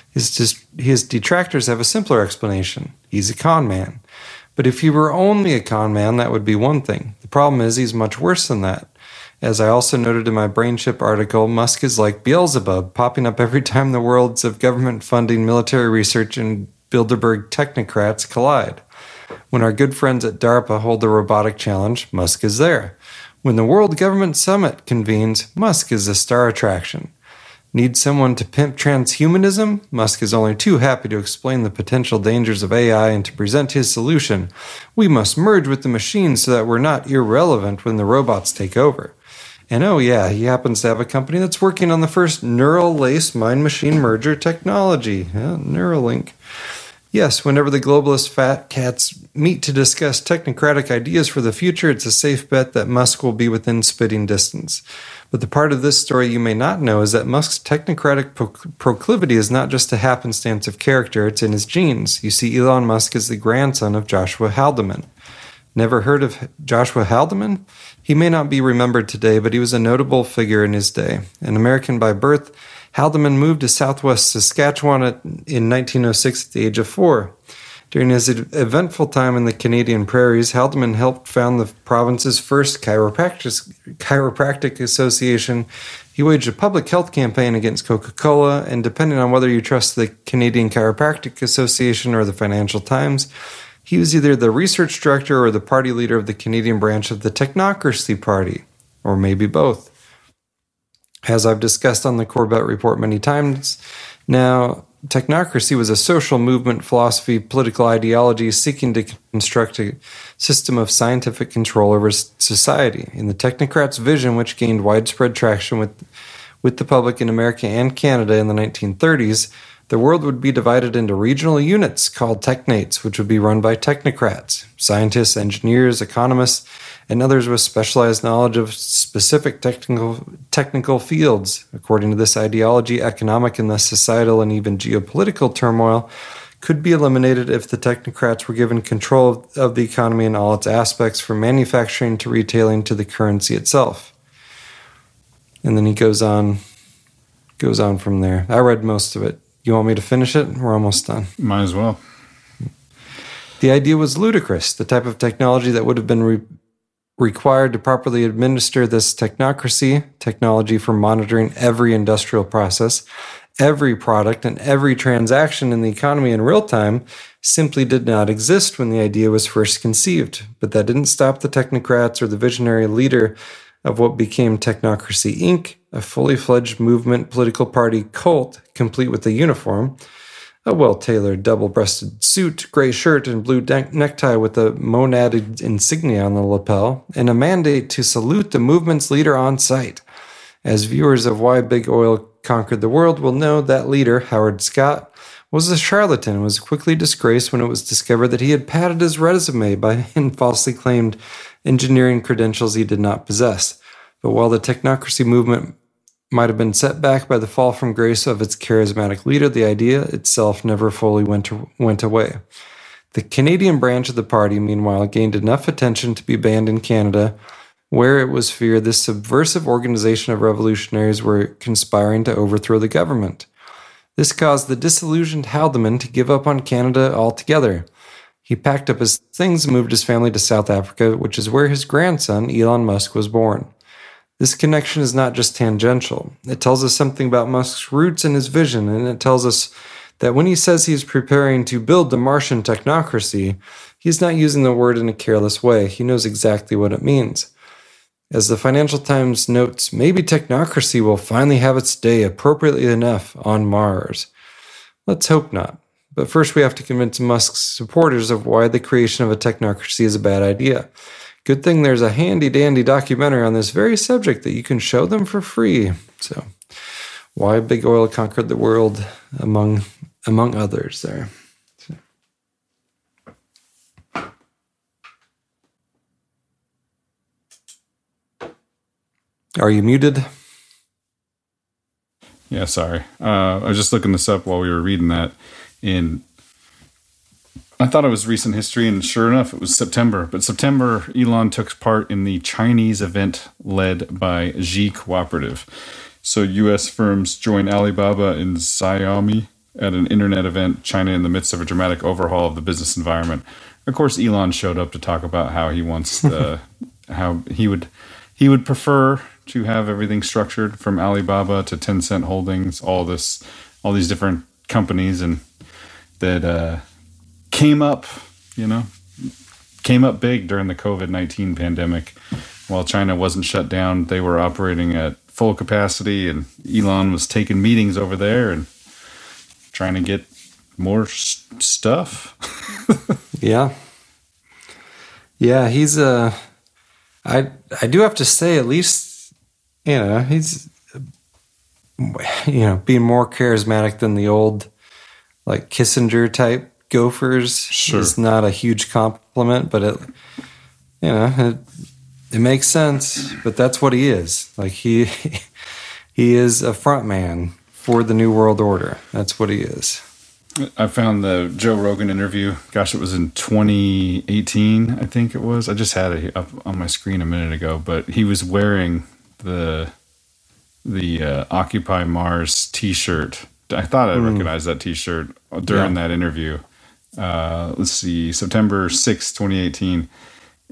His, his detractors have a simpler explanation. He's a con man. But if he were only a con man, that would be one thing. The problem is he's much worse than that. As I also noted in my BrainChip article, Musk is like Beelzebub, popping up every *laughs* time the worlds of government funding, military research, and Bilderberg technocrats collide. When our good friends at DARPA hold the robotic challenge, Musk is there. When the World Government Summit convenes, Musk is a star attraction. Need someone to pimp transhumanism? Musk is only too happy to explain the potential dangers of AI and to present his solution. We must merge with the machines so that we're not irrelevant when the robots take over. And oh, yeah, he happens to have a company that's working on the first neural lace mind machine merger technology, yeah, Neuralink. Yes, whenever the globalist fat cats meet to discuss technocratic ideas for the future, it's a safe bet that Musk will be within spitting distance. But the part of this story you may not know is that Musk's technocratic pro- proclivity is not just a happenstance of character, it's in his genes. You see, Elon Musk is the grandson of Joshua Haldeman. Never heard of Joshua Haldeman? He may not be remembered today, but he was a notable figure in his day. An American by birth, Haldeman moved to southwest Saskatchewan in 1906 at the age of four. During his eventful time in the Canadian prairies, Haldeman helped found the province's first chiropractic, association. He waged a public health campaign against Coca Cola, and depending on whether you trust the Canadian Chiropractic Association or the Financial Times, he was either the research director or the party leader of the Canadian branch of the Technocracy Party, or maybe both. As I've discussed on the Corbett Report many times now, technocracy was a social movement, philosophy, political ideology seeking to construct a system of scientific control over society. In the technocrats' vision, which gained widespread traction with, with the public in America and Canada in the 1930s, the world would be divided into regional units called technates, which would be run by technocrats, scientists, engineers, economists, and others with specialized knowledge of specific technical technical fields. According to this ideology, economic and thus societal and even geopolitical turmoil could be eliminated if the technocrats were given control of the economy in all its aspects, from manufacturing to retailing to the currency itself. And then he goes on goes on from there. I read most of it. You want me to finish it? We're almost done. Might as well. The idea was ludicrous. The type of technology that would have been re- required to properly administer this technocracy, technology for monitoring every industrial process, every product, and every transaction in the economy in real time, simply did not exist when the idea was first conceived. But that didn't stop the technocrats or the visionary leader of what became Technocracy Inc., a fully fledged movement political party cult, complete with a uniform, a well tailored double breasted suit, gray shirt, and blue de- necktie with a monaded insignia on the lapel, and a mandate to salute the movement's leader on sight. As viewers of Why Big Oil Conquered the World will know, that leader, Howard Scott, was a charlatan and was quickly disgraced when it was discovered that he had padded his resume by *laughs* and falsely claimed engineering credentials he did not possess. But while the technocracy movement might have been set back by the fall from grace of its charismatic leader, the idea itself never fully went, to, went away. The Canadian branch of the party, meanwhile, gained enough attention to be banned in Canada, where it was feared this subversive organization of revolutionaries were conspiring to overthrow the government. This caused the disillusioned Haldeman to give up on Canada altogether. He packed up his things and moved his family to South Africa, which is where his grandson, Elon Musk, was born. This connection is not just tangential. It tells us something about Musk's roots and his vision, and it tells us that when he says he is preparing to build the Martian technocracy, he's not using the word in a careless way. He knows exactly what it means. As the Financial Times notes, maybe technocracy will finally have its day appropriately enough on Mars. Let's hope not. But first, we have to convince Musk's supporters of why the creation of a technocracy is a bad idea. Good thing there's a handy dandy documentary on this very subject that you can show them for free. So, why big oil conquered the world among among others there. Are you muted? Yeah, sorry. Uh, I was just looking this up while we were reading that, and I thought it was recent history, and sure enough, it was September. But September, Elon took part in the Chinese event led by Xi Cooperative. So, U.S. firms joined Alibaba and Xiaomi at an internet event, China in the midst of a dramatic overhaul of the business environment. Of course, Elon showed up to talk about how he wants the, uh, *laughs* how he would, he would prefer to have everything structured from Alibaba to Tencent Holdings, all this, all these different companies, and that. Uh, came up, you know, came up big during the COVID 19 pandemic. While China wasn't shut down, they were operating at full capacity, and Elon was taking meetings over there and trying to get more stuff. *laughs* yeah. Yeah, he's uh I I do have to say at least you know, he's you know, being more charismatic than the old like Kissinger type gophers sure. is not a huge compliment, but it, you know, it, it makes sense. But that's what he is. Like he, *laughs* he is a front man for the New World Order. That's what he is. I found the Joe Rogan interview. Gosh, it was in 2018, I think it was. I just had it up on my screen a minute ago, but he was wearing the the uh, Occupy Mars T-shirt. I thought I mm. recognized that T-shirt during yeah. that interview uh, let's see, September 6, 2018.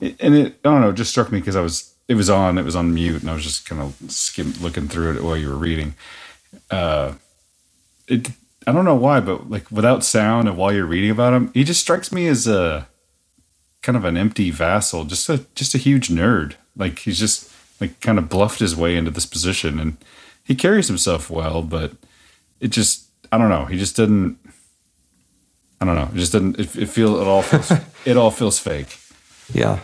And it, I don't know, it just struck me because I was, it was on, it was on mute, and I was just kind of skim, looking through it while you were reading. Uh, it, I don't know why, but like without sound and while you're reading about him, he just strikes me as a kind of an empty vassal, just a, just a huge nerd. Like he's just like kind of bluffed his way into this position and he carries himself well, but it just, I don't know. He just didn't, I don't know. It just didn't. It, it feel it all feels *laughs* it all feels fake. Yeah.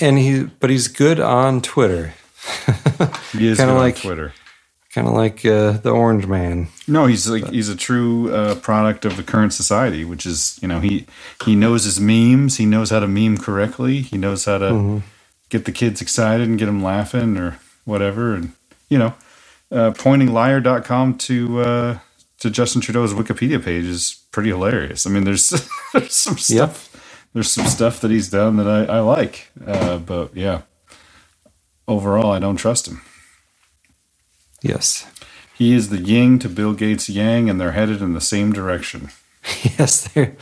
And he, but he's good on Twitter. *laughs* he is kind of like Twitter. Kind of like uh, the Orange Man. No, he's like he's a true uh, product of the current society, which is you know he he knows his memes. He knows how to meme correctly. He knows how to mm-hmm. get the kids excited and get them laughing or whatever. And you know, uh, pointingliar.com to uh, to Justin Trudeau's Wikipedia page is pretty hilarious. I mean, there's *laughs* there's some stuff yep. there's some stuff that he's done that I, I like, uh, but yeah, overall, I don't trust him. Yes, he is the yin to Bill Gates' yang, and they're headed in the same direction. *laughs* yes, they're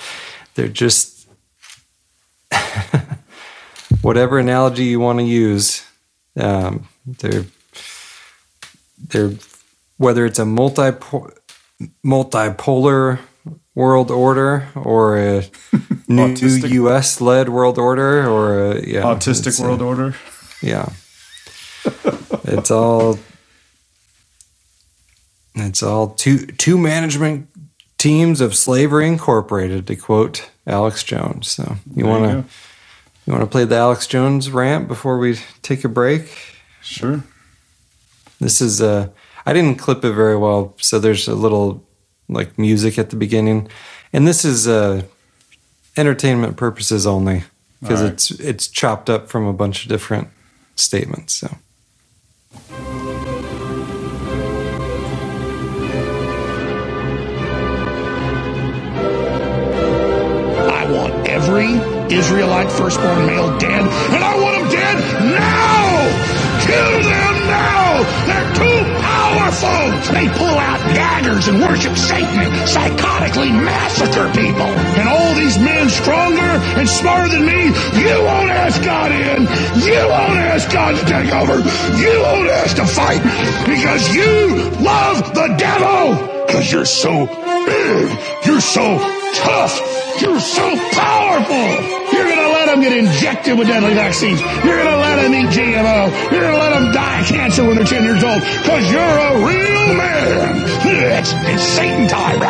they're just *laughs* whatever analogy you want to use. Um, they're they're whether it's a multi multipolar world order or a *laughs* new U.S. led world order or a yeah, autistic world a, order. Yeah, it's all it's all two two management teams of Slavery Incorporated, to quote Alex Jones. So you want to you want to play the Alex Jones rant before we take a break? Sure. This is uh I didn't clip it very well, so there's a little like music at the beginning. And this is uh entertainment purposes only because All right. it's it's chopped up from a bunch of different statements. So I want every Israelite firstborn male dead, and I want them dead now! Kill them now! They're too powerful! They pull out daggers and worship Satan psychotically massacre people. And all these men stronger and smarter than me, you won't ask God in! You won't ask God to take over! You won't ask to fight! Because you love the devil! Because you're so big! You're so tough! You're so powerful! You're gonna them get injected with deadly vaccines. You're gonna let them eat GMO. You're gonna let them die of cancer when they're 10 years old. Cause you're a real man. It's, it's Satan time.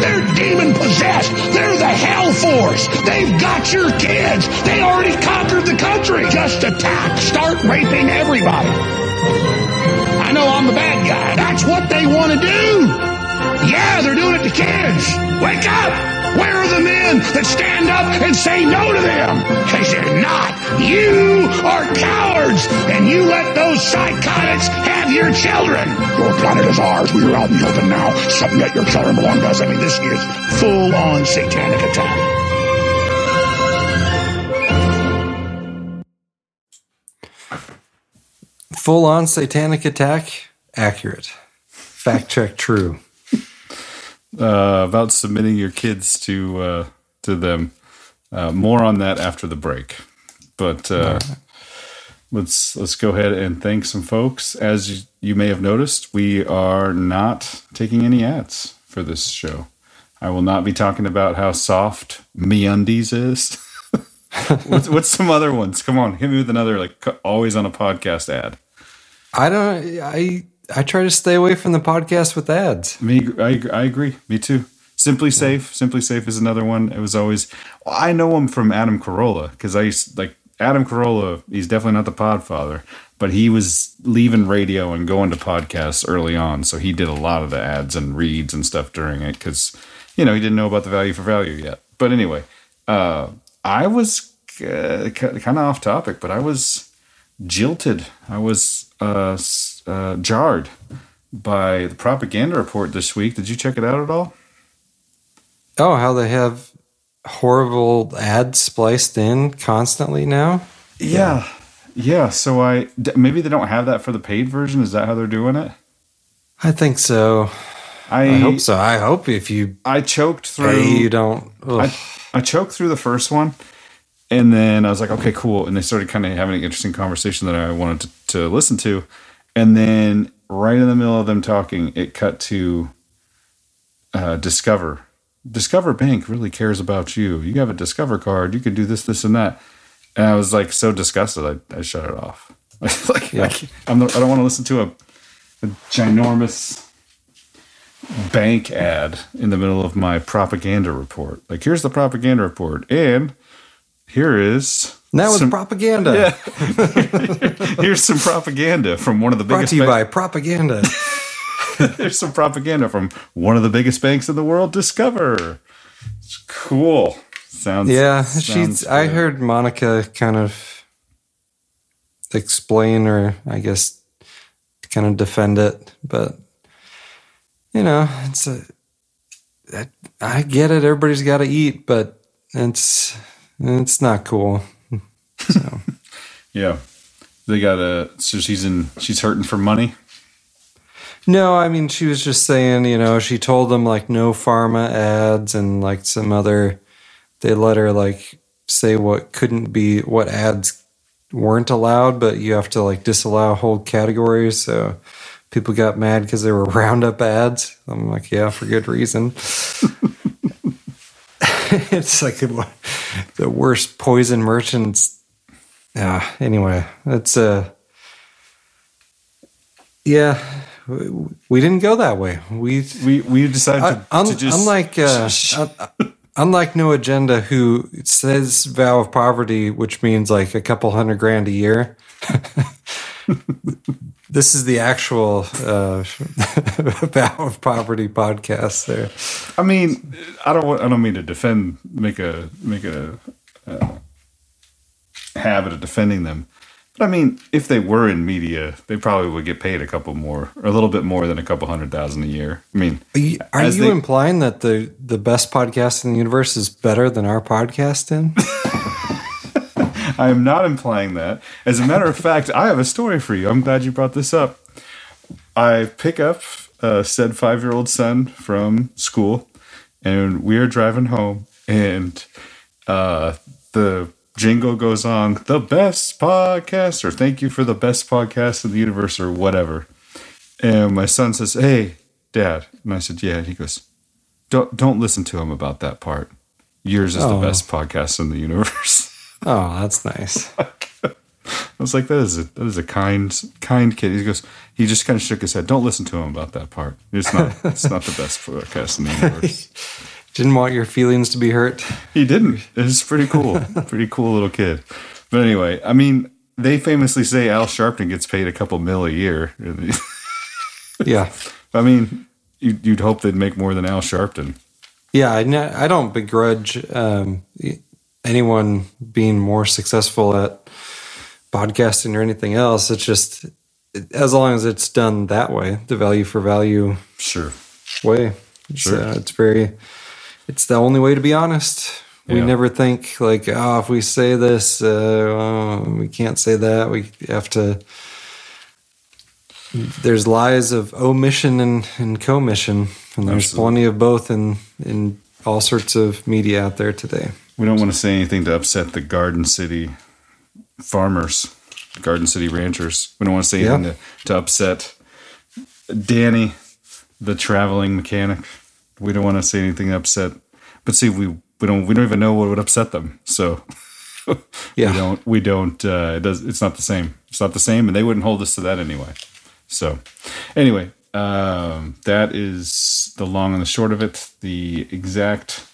They're demon possessed. They're the hell force. They've got your kids. They already conquered the country. Just attack. Start raping everybody. I know I'm the bad guy. That's what they want to do. Yeah, they're doing it to kids. Wake up! Where are the men that stand up and say no to them? Because you're not. You are cowards, and you let those psychotics have your children. Your planet is ours. We are out in the open now. That your children belong to us. I mean, this is full-on satanic attack. full on satanic attack, accurate. Fact check true. Uh, about submitting your kids to uh, to them. Uh, more on that after the break, but uh, let's let's go ahead and thank some folks. As you, you may have noticed, we are not taking any ads for this show. I will not be talking about how soft MeUndies is. *laughs* what's, what's some other ones? Come on, hit me with another like always on a podcast ad. I don't. I I try to stay away from the podcast with ads. Me, I, I agree. Me too. SimpliSafe. Simply Safe is another one. It was always. I know him from Adam Carolla because I used like Adam Carolla. He's definitely not the Podfather, but he was leaving radio and going to podcasts early on, so he did a lot of the ads and reads and stuff during it because you know he didn't know about the value for value yet. But anyway, uh, I was uh, kind of off topic, but I was jilted. I was uh, uh, jarred by the propaganda report this week. Did you check it out at all? Oh, how they have horrible ads spliced in constantly now. Yeah. Yeah. So I maybe they don't have that for the paid version. Is that how they're doing it? I think so. I, I hope so. I hope if you I choked through. you don't. I, I choked through the first one, and then I was like, okay, cool. And they started kind of having an interesting conversation that I wanted to, to listen to, and then right in the middle of them talking, it cut to uh, Discover. Discover Bank really cares about you. You have a Discover card. You can do this, this, and that. And I was like so disgusted, I, I shut it off. *laughs* like, I, I'm the, I don't want to listen to a, a ginormous bank ad in the middle of my propaganda report. Like, here's the propaganda report, and here is Now it's some- propaganda. Yeah. *laughs* here's some propaganda from one of the biggest. Brought to you by propaganda. *laughs* There's some propaganda from one of the biggest banks in the world, Discover. It's cool. Sounds yeah, sounds she's. I heard Monica kind of explain, or I guess, kind of defend it, but you know, it's a. I- I get it. Everybody's got to eat, but it's it's not cool. *laughs* Yeah, they got a. So she's in. She's hurting for money. No, I mean she was just saying, you know, she told them like no pharma ads and like some other they let her like say what couldn't be what ads weren't allowed, but you have to like disallow whole categories. So people got mad because there were *laughs* roundup ads. I'm like, yeah, for good reason. *laughs* it's like the worst poison merchants. Yeah. Anyway, it's uh yeah, we didn't go that way. We we we decided to, un, to just unlike uh, unlike No Agenda, who says vow of poverty, which means like a couple hundred grand a year. *laughs* this is the actual uh, *laughs* vow of poverty podcast. There. I mean, I don't. want- I don't mean to defend. Make a make a uh, habit of defending them. But I mean, if they were in media, they probably would get paid a couple more, or a little bit more than a couple hundred thousand a year. I mean, Are you, are you they- implying that the the best podcast in the universe is better than our podcast? In *laughs* I am not implying that. As a matter of *laughs* fact, I have a story for you. I'm glad you brought this up. I pick up uh, said five year old son from school, and we are driving home, and uh, the jingle goes on the best podcast, or thank you for the best podcast in the universe, or whatever. And my son says, Hey, dad. And I said, Yeah. And he goes, Don't, don't listen to him about that part. Yours is Oh. the best podcast in the universe. *laughs* oh, that's nice. I was like, that is a that is a kind kind kid. He goes, he just kind of shook his head. Don't listen to him about that part. It's not it's not the best podcast in the universe. *laughs* Didn't want your feelings to be hurt. He didn't. It's pretty cool. *laughs* pretty cool little kid. But anyway, I mean, they famously say Al Sharpton gets paid a couple mil a year. *laughs* Yeah. I mean, you'd, you'd hope they'd make more than Al Sharpton. Yeah, I, don't begrudge um, anyone being more successful at podcasting or anything else. It's just as long as it's done that way, the value for value sure way. Sure. uh, it's very. It's the only way to be honest. We Yeah. never think like, oh, if we say this, uh, oh, we can't say that. We have to. There's lies of omission and, and commission, and there's Absolutely. plenty of both in in all sorts of media out there today. We don't want to say anything to upset the Garden City farmers, Garden City ranchers. We don't want to say anything Yeah. to, to upset Danny, the traveling mechanic. We don't want to say anything to upset. But see, we we don't we don't even know what would upset them. So *laughs* Yeah. we don't we don't. Uh, it does. It's not the same. It's not the same, and they wouldn't hold us to that anyway. So anyway, um, that is the long and the short of it. The exact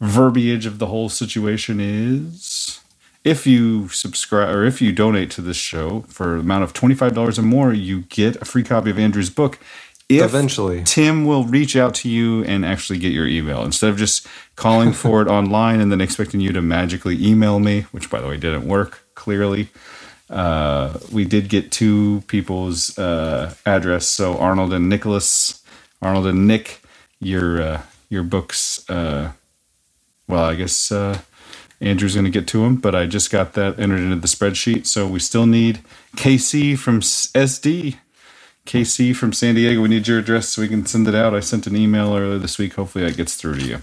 verbiage of the whole situation is if you subscribe or if you donate to this show for an amount of $25 or more, you get a free copy of Andrew's book. If Eventually. Tim will reach out to you and actually get your email instead of just calling for it *laughs* online and then expecting you to magically email me, which by the way didn't work clearly. Uh, we did get two people's uh, address. So Arnold and Nicholas, Arnold and Nick, your uh, your books. Uh, well, I guess uh, Andrew's going to get to them, but I just got that entered into the spreadsheet. So we still need KC from SD. KC from San Diego, we need your address so we can send it out. I sent an email earlier this week. Hopefully that gets through to you.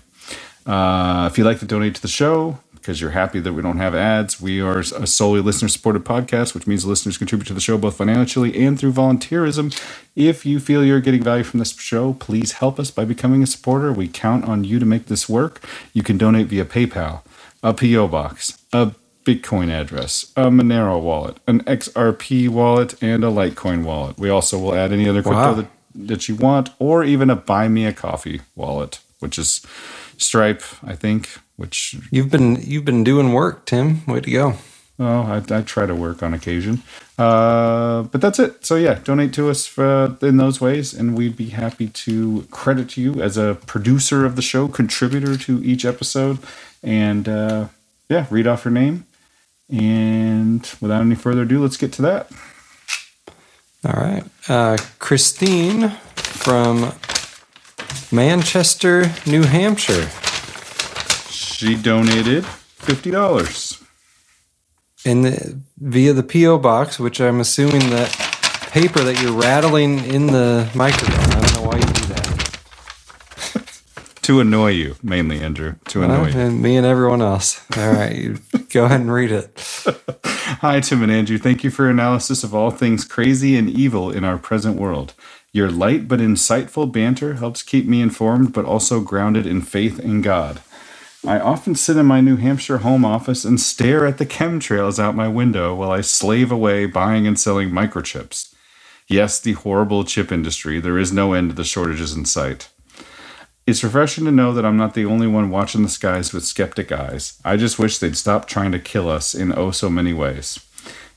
Uh, if you'd like to donate to the show because you're happy that we don't have ads, we are a solely listener supported podcast, which means listeners contribute to the show both financially and through volunteerism. If you feel you're getting value from this show, please help us by becoming a supporter. We count on you to make this work. You can donate via PayPal, a PO box, a Bitcoin address, a Monero wallet, an XRP wallet, and a Litecoin wallet. We also will add any other crypto Wow. that, that you want, or even a Buy Me a Coffee wallet, which is Stripe, I think. Which You've been you've been doing work, Tim. Way to go. oh, I, I try to work on occasion. Uh, but that's it. So yeah, donate to us for, in those ways, and we'd be happy to credit you as a producer of the show, contributor to each episode, and uh, yeah, read off your name. And without any further ado, let's get to that. All right. Uh, Christine from Manchester, New Hampshire. She donated fifty dollars. in the, via the PO box, which I'm assuming that paper that you're rattling in the microphone. I don't know why you do that. To annoy you, mainly, Andrew. To annoy you. and me and everyone else. All right, you *laughs* go ahead and read it. *laughs* Hi, Tim and Andrew. Thank you for your analysis of all things crazy and evil in our present world. Your light but insightful banter helps keep me informed, but also grounded in faith in God. I often sit in my New Hampshire home office and stare at the chemtrails out my window while I slave away buying and selling microchips. Yes, the horrible chip industry. There is no end to the shortages in sight. It's refreshing to know that I'm not the only one watching the skies with skeptic eyes. I just wish they'd stop trying to kill us in oh so many ways.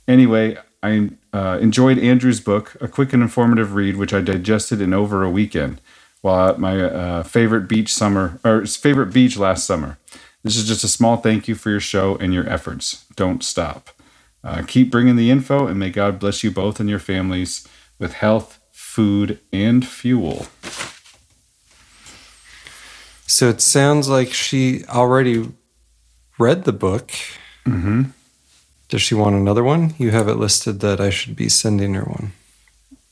Anyway, I uh, enjoyed Andrew's book, a quick and informative read, which I digested in over a weekend while at my uh, favorite beach summer or favorite beach last summer. This is just a small thank you for your show and your efforts. Don't stop. Uh, keep bringing the info, and may God bless you both and your families with health, food, and fuel. So it sounds like she already read the book. Mm-hmm. Does she want another one? You have it listed that I should be sending her one.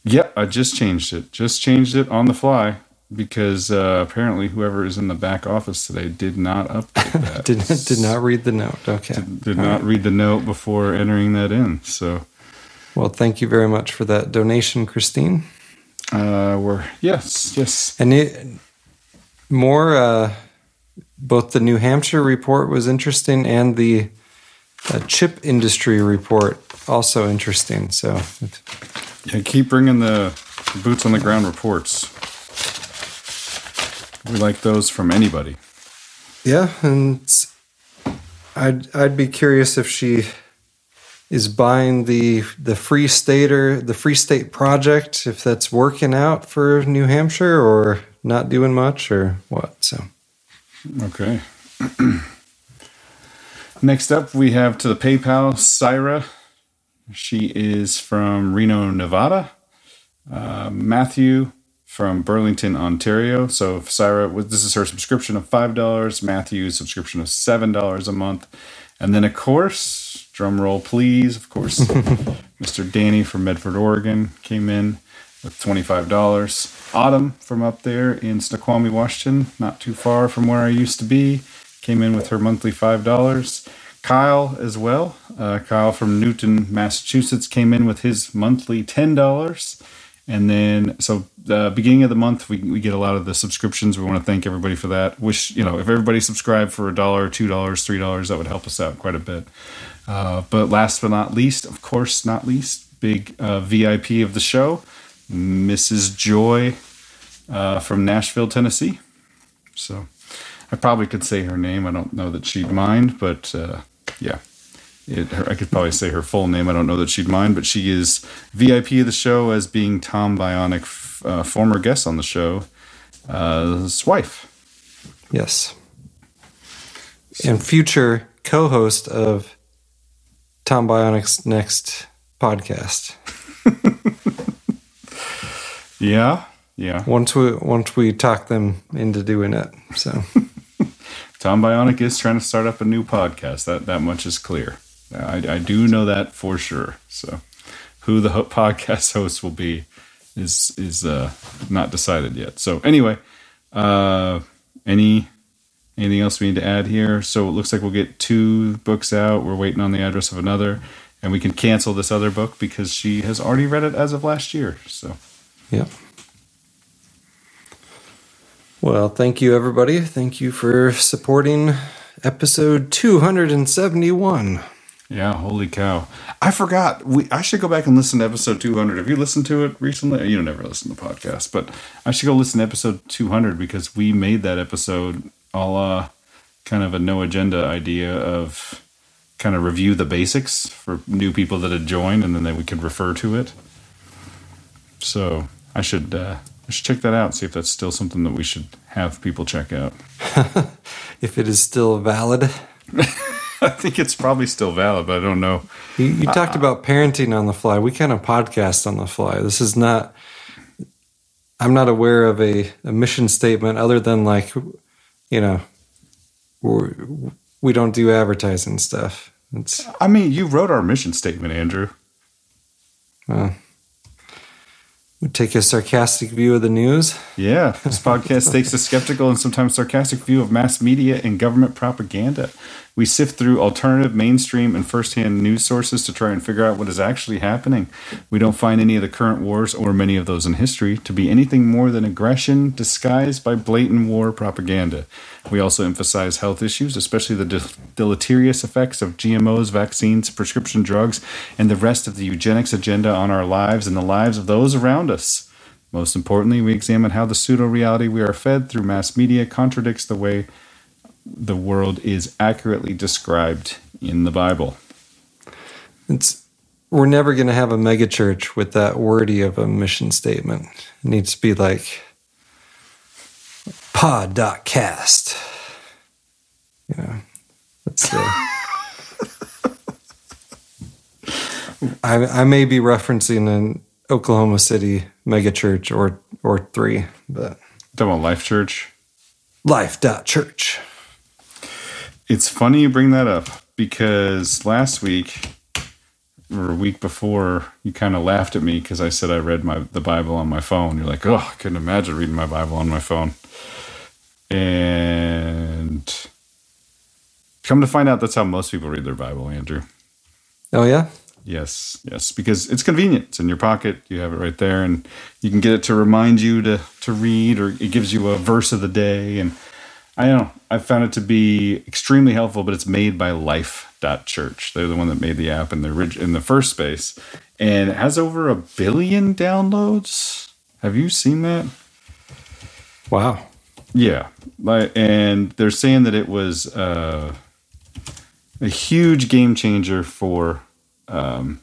Yeah, I just changed it. Just changed it on the fly because uh, apparently whoever is in the back office today did not update *laughs* that. did did not read the note. Okay. Did, did not read the note before entering that in. So, well, thank you very much for that donation, Christine. Uh, we're yes, yes, and it, more. Uh, both the New Hampshire report was interesting, and the uh, chip industry report also interesting. So, yeah, keep bringing the boots on the ground reports. We like those from anybody. Yeah, and I'd I'd be curious if she is buying the the Free Stater the Free State project if that's working out for New Hampshire or not doing much or what. So okay. *clears throat* Next up, we have to the PayPal Syra. She is from Reno, Nevada. Uh, Matthew from Burlington, Ontario. So Syra, this is her subscription of five dollars. Matthew's subscription of seven dollars a month, and then of course, drum roll please, of course, *laughs* Mr. Danny from Medford, Oregon, came in with twenty five dollars. Autumn from up there in Snoqualmie, Washington, not too far from where I used to be, came in with her monthly five dollars. Kyle as well. Uh, Kyle from Newton, Massachusetts, came in with his monthly ten dollars. And then, so the beginning of the month, we, we get a lot of the subscriptions. We want to thank everybody for that. Wish, you know, if everybody subscribed for a dollar, two dollars, three dollars, that would help us out quite a bit. Uh, but last but not least, of course, not least, big uh, VIP of the show, Mrs. Joy uh, from Nashville, Tennessee. So I probably could say her name. I don't know that she'd mind, but uh, yeah. It, her, I could probably say her full name. I don't know that she'd mind, but she is VIP of the show as being Tom Bionic, uh, former guest on the show, uh, his wife. Yes. And future co host of Tom Bionic's next podcast. *laughs* yeah. Yeah. Once we once we talk them into doing it. So *laughs* Tom Bionic is trying to start up a new podcast. That that much is clear. I, I do know that for sure. So, who the ho- podcast *laughs* host will be is is uh, not decided yet. So anyway, uh, any anything else we need to add here? So it looks like we'll get two books out. We're waiting on the address of another, and we can cancel this other book because she has already read it as of last year. So, yeah. Well, thank you, everybody. Thank you for supporting episode 271. Yeah, holy cow. I forgot. We I should go back and listen to episode 200. Have you listened to it recently? You never listen to podcasts, but I should go listen to episode 200 because we made that episode all uh kind of a no agenda idea of kind of review the basics for new people that had joined and then they, we could refer to it. So, I should uh I should check that out, see if that's still something that we should have people check out. *laughs* if it is still valid. *laughs* I think it's probably still valid, but I don't know. You, you talked uh, about parenting on the fly. We kind of podcast on the fly. This is not. I'm not aware of a, a mission statement other than like, you know, we're, we don't do advertising stuff. It's, I mean, you wrote our mission statement, Andrew. Well, We take a sarcastic view of the news. Yeah, this podcast takes a skeptical and sometimes sarcastic view of mass media and government propaganda. We sift through alternative, mainstream, and firsthand news sources to try and figure out what is actually happening. We don't find any of the current wars or many of those in history to be anything more than aggression disguised by blatant war propaganda. We also emphasize health issues, especially the de- deleterious effects of GMOs, vaccines, prescription drugs, and the rest of the eugenics agenda on our lives and the lives of those around us. Most importantly, we examine how the pseudo reality we are fed through mass media contradicts the way the world is accurately described in the Bible. It's we're never going to have a megachurch with that wordy of a mission statement. It needs to be like pod.cast. You know, that's uh, *laughs* I, I may be referencing an Oklahoma City megachurch or or three, but talking about Life Church. Life.church. It's funny you bring that up because last week or a week before, you kind of laughed at me because I said I read my the Bible on my phone. You're like, oh, I couldn't imagine reading my Bible on my phone. And come to find out, that's how most people read their Bible, Andrew. Oh yeah. Yes, yes, because it's convenient. It's in your pocket. You have it right there, and you can get it to remind you to to read, or it gives you a verse of the day. And I don't know. I found it to be extremely helpful. But it's made by Life.Church. They're the one that made the app in the in the first space, and it has over a billion downloads. Have you seen that? Wow. Yeah, like, and they're saying that it was uh, a huge game changer for um,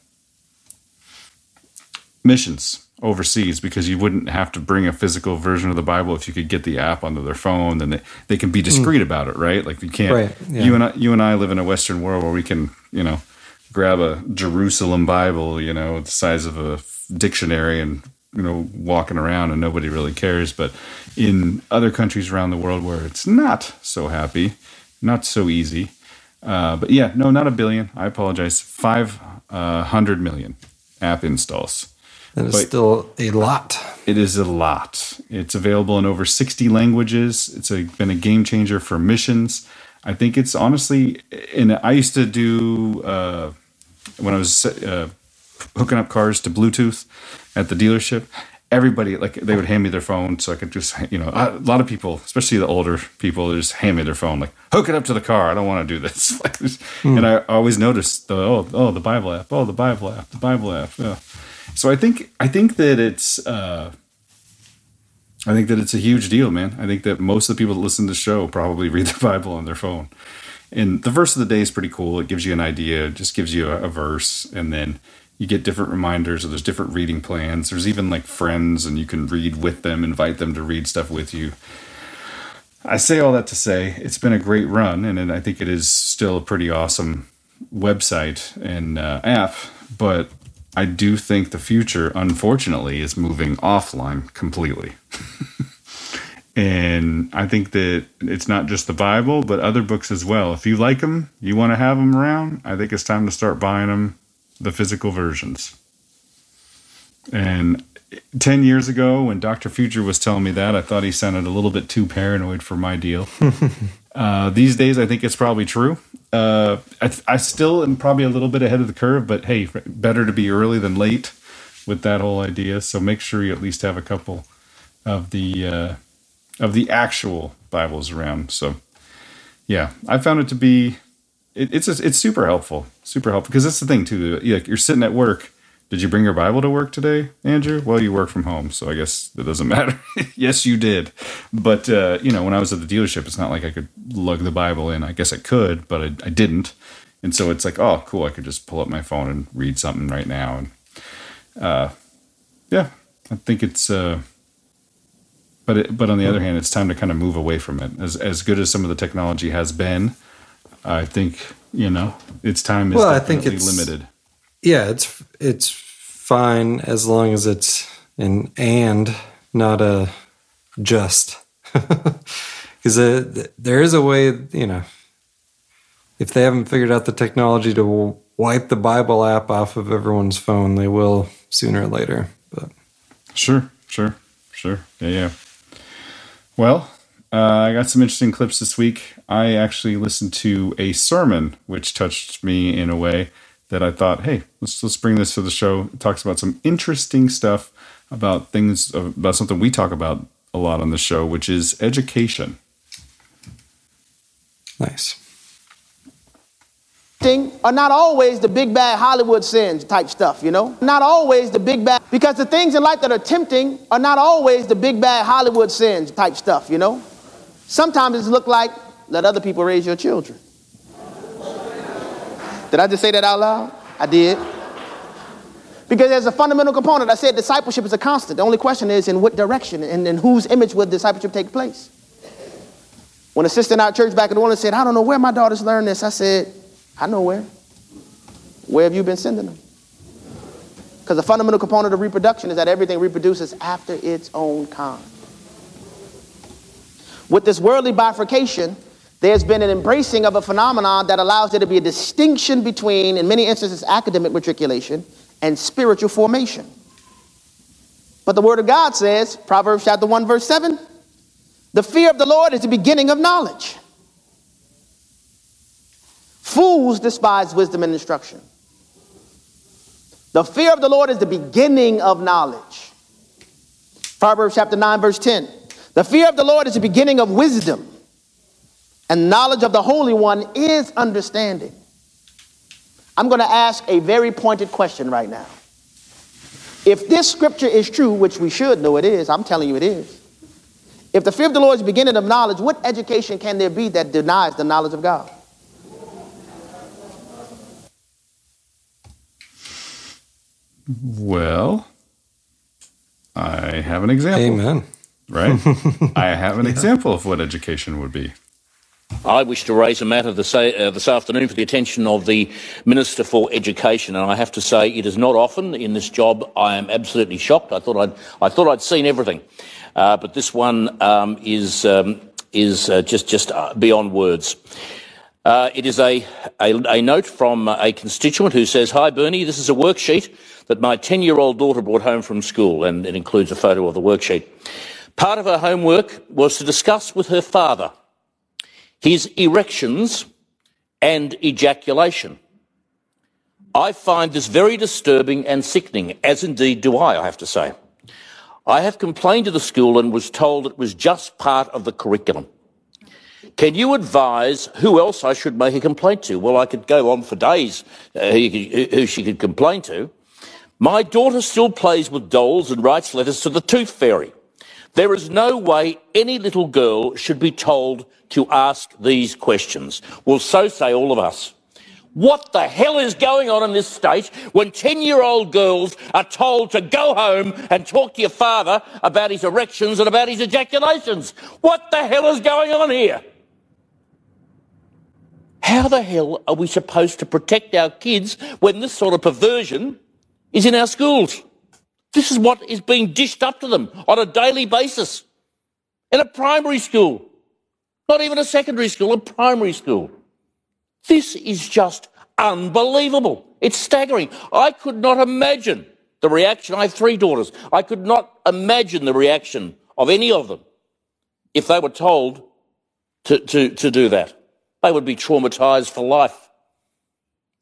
missions overseas because you wouldn't have to bring a physical version of the Bible if you could get the app onto their phone. Then they, they can be discreet about it, right? Like you can't. Right, yeah. You and I, you and I live in a Western world where we can, you know, grab a Jerusalem Bible, you know, the size of a dictionary and you know walking around and nobody really cares but in other countries around the world where it's not so happy not so easy uh, but yeah no not a billion i apologize 500 million app installs That is But- still a lot. it is a lot. It's available in over 60 languages. It's a, been a game changer for missions. I think it's honestly, and I used to do, uh, when I was uh, hooking up cars to Bluetooth at the dealership, everybody, like, they would hand me their phone so I could just, you know, a lot of people, especially the older people, just hand me their phone, like, hook it up to the car. I don't want to do this. *laughs* Like. Hmm. And I always noticed, the, oh, oh, the Bible app. Oh, the Bible app. The Bible app. Yeah. So I think I think that it's uh, I think that it's a huge deal, man. I think that most of the people that listen to the show probably *laughs* read the Bible on their phone. And the verse of the day is pretty cool. It gives you an idea, just gives you a, a verse, and then you get different reminders. Or there's different reading plans. There's even like friends, and you can read with them, invite them to read stuff with you. I say all that to say it's been a great run, and I think it is still a pretty awesome website and uh, app. But I do think the future, unfortunately, is moving offline completely. *laughs* and I think that it's not just the Bible, but other books as well. If you like them, you want to have them around, I think it's time to start buying them, the physical versions. And 10 years ago, when Dr. Future was telling me that, I thought he sounded a little bit too paranoid for my deal. *laughs* uh, these days, I think it's probably true. Uh, I, I still am probably a little bit ahead of the curve, but hey, better to be early than late with that whole idea. So make sure you at least have a couple of the uh, of the actual Bibles around. So yeah, I found it to be it, it's it's super helpful, super helpful because that's the thing too. Like you're sitting at work. Did you bring your Bible to work today, Andrew? Well, you work from home, so I guess it doesn't *laughs* matter. yes, you did. But, uh, you know, when I was at the dealership, it's not like I could lug the Bible in. I guess I could, but I, I didn't. And so it's like, oh, cool. I could just pull up my phone and read something right now. And, uh, yeah, I think it's, uh, but, it, but on the other hand, it's time to kind of move away from it. As, as good as some of the technology has been, I think, you know, its time is Well, I think it's- limited. Yeah, it's it's fine as long as it's an and not a just. *laughs* Because there is a way, you know, if they haven't figured out the technology to wipe the Bible app off of everyone's phone, they will sooner or later. But Sure, sure, sure. Yeah, yeah. Well, uh, I got some interesting clips this week. I actually listened to a sermon which touched me in a way that I thought, hey, let's let's bring this to the show. It talks about some interesting stuff about things uh, about something we talk about a lot on the show, which is education. Nice. Thing Are not always the big bad Hollywood sins type stuff, you know? Not always the big bad, because the things in life that are tempting are not always the big bad Hollywood sins type stuff, you know? Sometimes it's look like let other people raise your children. Did I just say that out loud? I did. Because there's a fundamental component. I said discipleship is a constant. The only question is in what direction and in whose image will discipleship take place. When a sister in our church back in the morning said, I don't know where my daughters learn this, I said, I know where. Where have you been sending them? Because the fundamental component of reproduction is that everything reproduces after its own kind. With this worldly bifurcation, there's been an embracing of a phenomenon that allows there to be a distinction between, in many instances, academic matriculation and spiritual formation. But the Word of God says, Proverbs chapter 1, verse 7, the fear of the Lord is the beginning of knowledge. Fools despise wisdom and instruction. The fear of the Lord is the beginning of knowledge. Proverbs chapter 9, verse 10. The fear of the Lord is the beginning of wisdom, and knowledge of the Holy One is understanding. I'm going to ask a very pointed question right now. If this scripture is true, which we should know it is, I'm telling you it is. If the fear of the Lord is the beginning of knowledge, what education can there be that denies the knowledge of God? Well, I have an example. Amen. Right? *laughs* I have an yeah. example of what education would be. I wish to raise a matter this, uh, this, afternoon for the attention of the Minister for Education, and I have to say it is not often in this job. I am absolutely shocked. I thought I'd, I thought I'd seen everything, uh, but this one um, is um, is uh, just just uh, beyond words. Uh, it is a, a, a note from a constituent who says, "Hi Bernie, this is a worksheet that my 10-year-old daughter brought home from school, and it includes a photo of the worksheet." Part of her homework was to discuss with her father his erections and ejaculation. I find this very disturbing and sickening, as indeed do I, I have to say. I have complained to the school and was told it was just part of the curriculum. Can you advise who else I should make a complaint to? Well, I could go on for days uh, who, who she could complain to. My daughter still plays with dolls and writes letters to the tooth fairy. There is no way any little girl should be told to ask these questions. Well, so say all of us. What the hell is going on in this state when 10 year old girls are told to go home and talk to your father about his erections and about his ejaculations? What the hell is going on here? How the hell are we supposed to protect our kids when this sort of perversion is in our schools? This is what is being dished up to them on a daily basis in a primary school, not even a secondary school, a primary school. This is just unbelievable. It's staggering. I could not imagine the reaction. I have three daughters. I could not imagine the reaction of any of them if they were told to, to, to do that. They would be traumatized for life.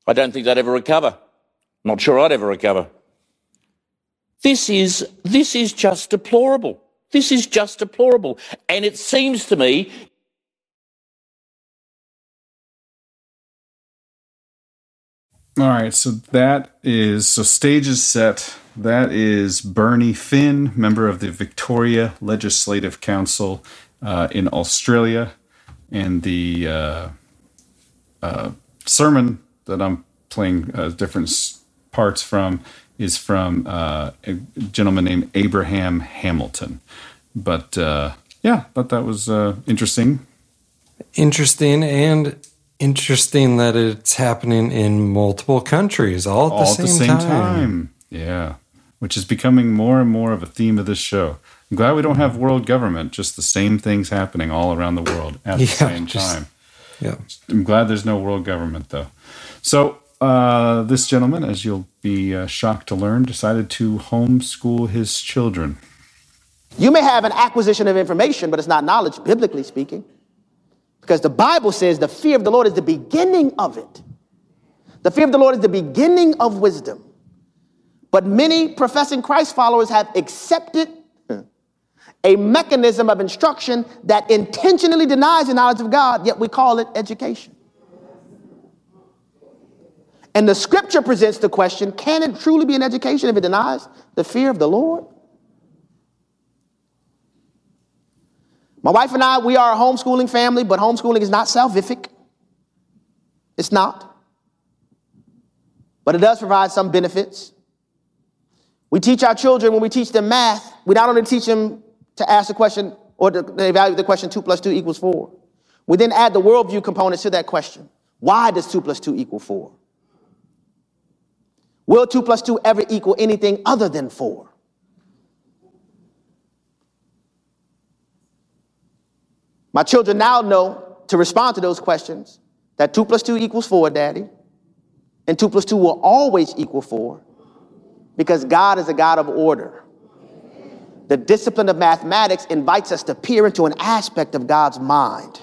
I don't think they'd ever recover. Not sure I'd ever recover. This is, this is just deplorable. This is just deplorable. And it seems to me All right, so that is so stage is set. That is Bernie Finn, member of the Victoria Legislative Council uh, in Australia, and the uh, uh, sermon that I'm playing uh, different parts from is from uh, a gentleman named Abraham Hamilton. But uh, yeah, thought that was uh, interesting. Interesting and interesting that it's happening in multiple countries all at all the same, the same time. time. Yeah, which is becoming more and more of a theme of this show. I'm glad we don't have world government, just the same things happening all around the world at the *laughs* yeah, same just, time. Yeah. I'm glad there's no world government though. So uh, this gentleman, as you'll be uh, shocked to learn, decided to homeschool his children. You may have an acquisition of information, but it's not knowledge, biblically speaking. Because the Bible says the fear of the Lord is the beginning of it. The fear of the Lord is the beginning of wisdom. But many professing Christ followers have accepted a mechanism of instruction that intentionally denies the knowledge of God, yet we call it education. And the scripture presents the question can it truly be an education if it denies the fear of the Lord? My wife and I, we are a homeschooling family, but homeschooling is not salvific. It's not. But it does provide some benefits. We teach our children, when we teach them math, we not only teach them to ask the question or to evaluate the question 2 plus 2 equals 4, we then add the worldview components to that question. Why does 2 plus 2 equal 4? Will 2 plus 2 ever equal anything other than 4? My children now know to respond to those questions that 2 plus 2 equals 4, Daddy, and 2 plus 2 will always equal 4 because God is a God of order. The discipline of mathematics invites us to peer into an aspect of God's mind.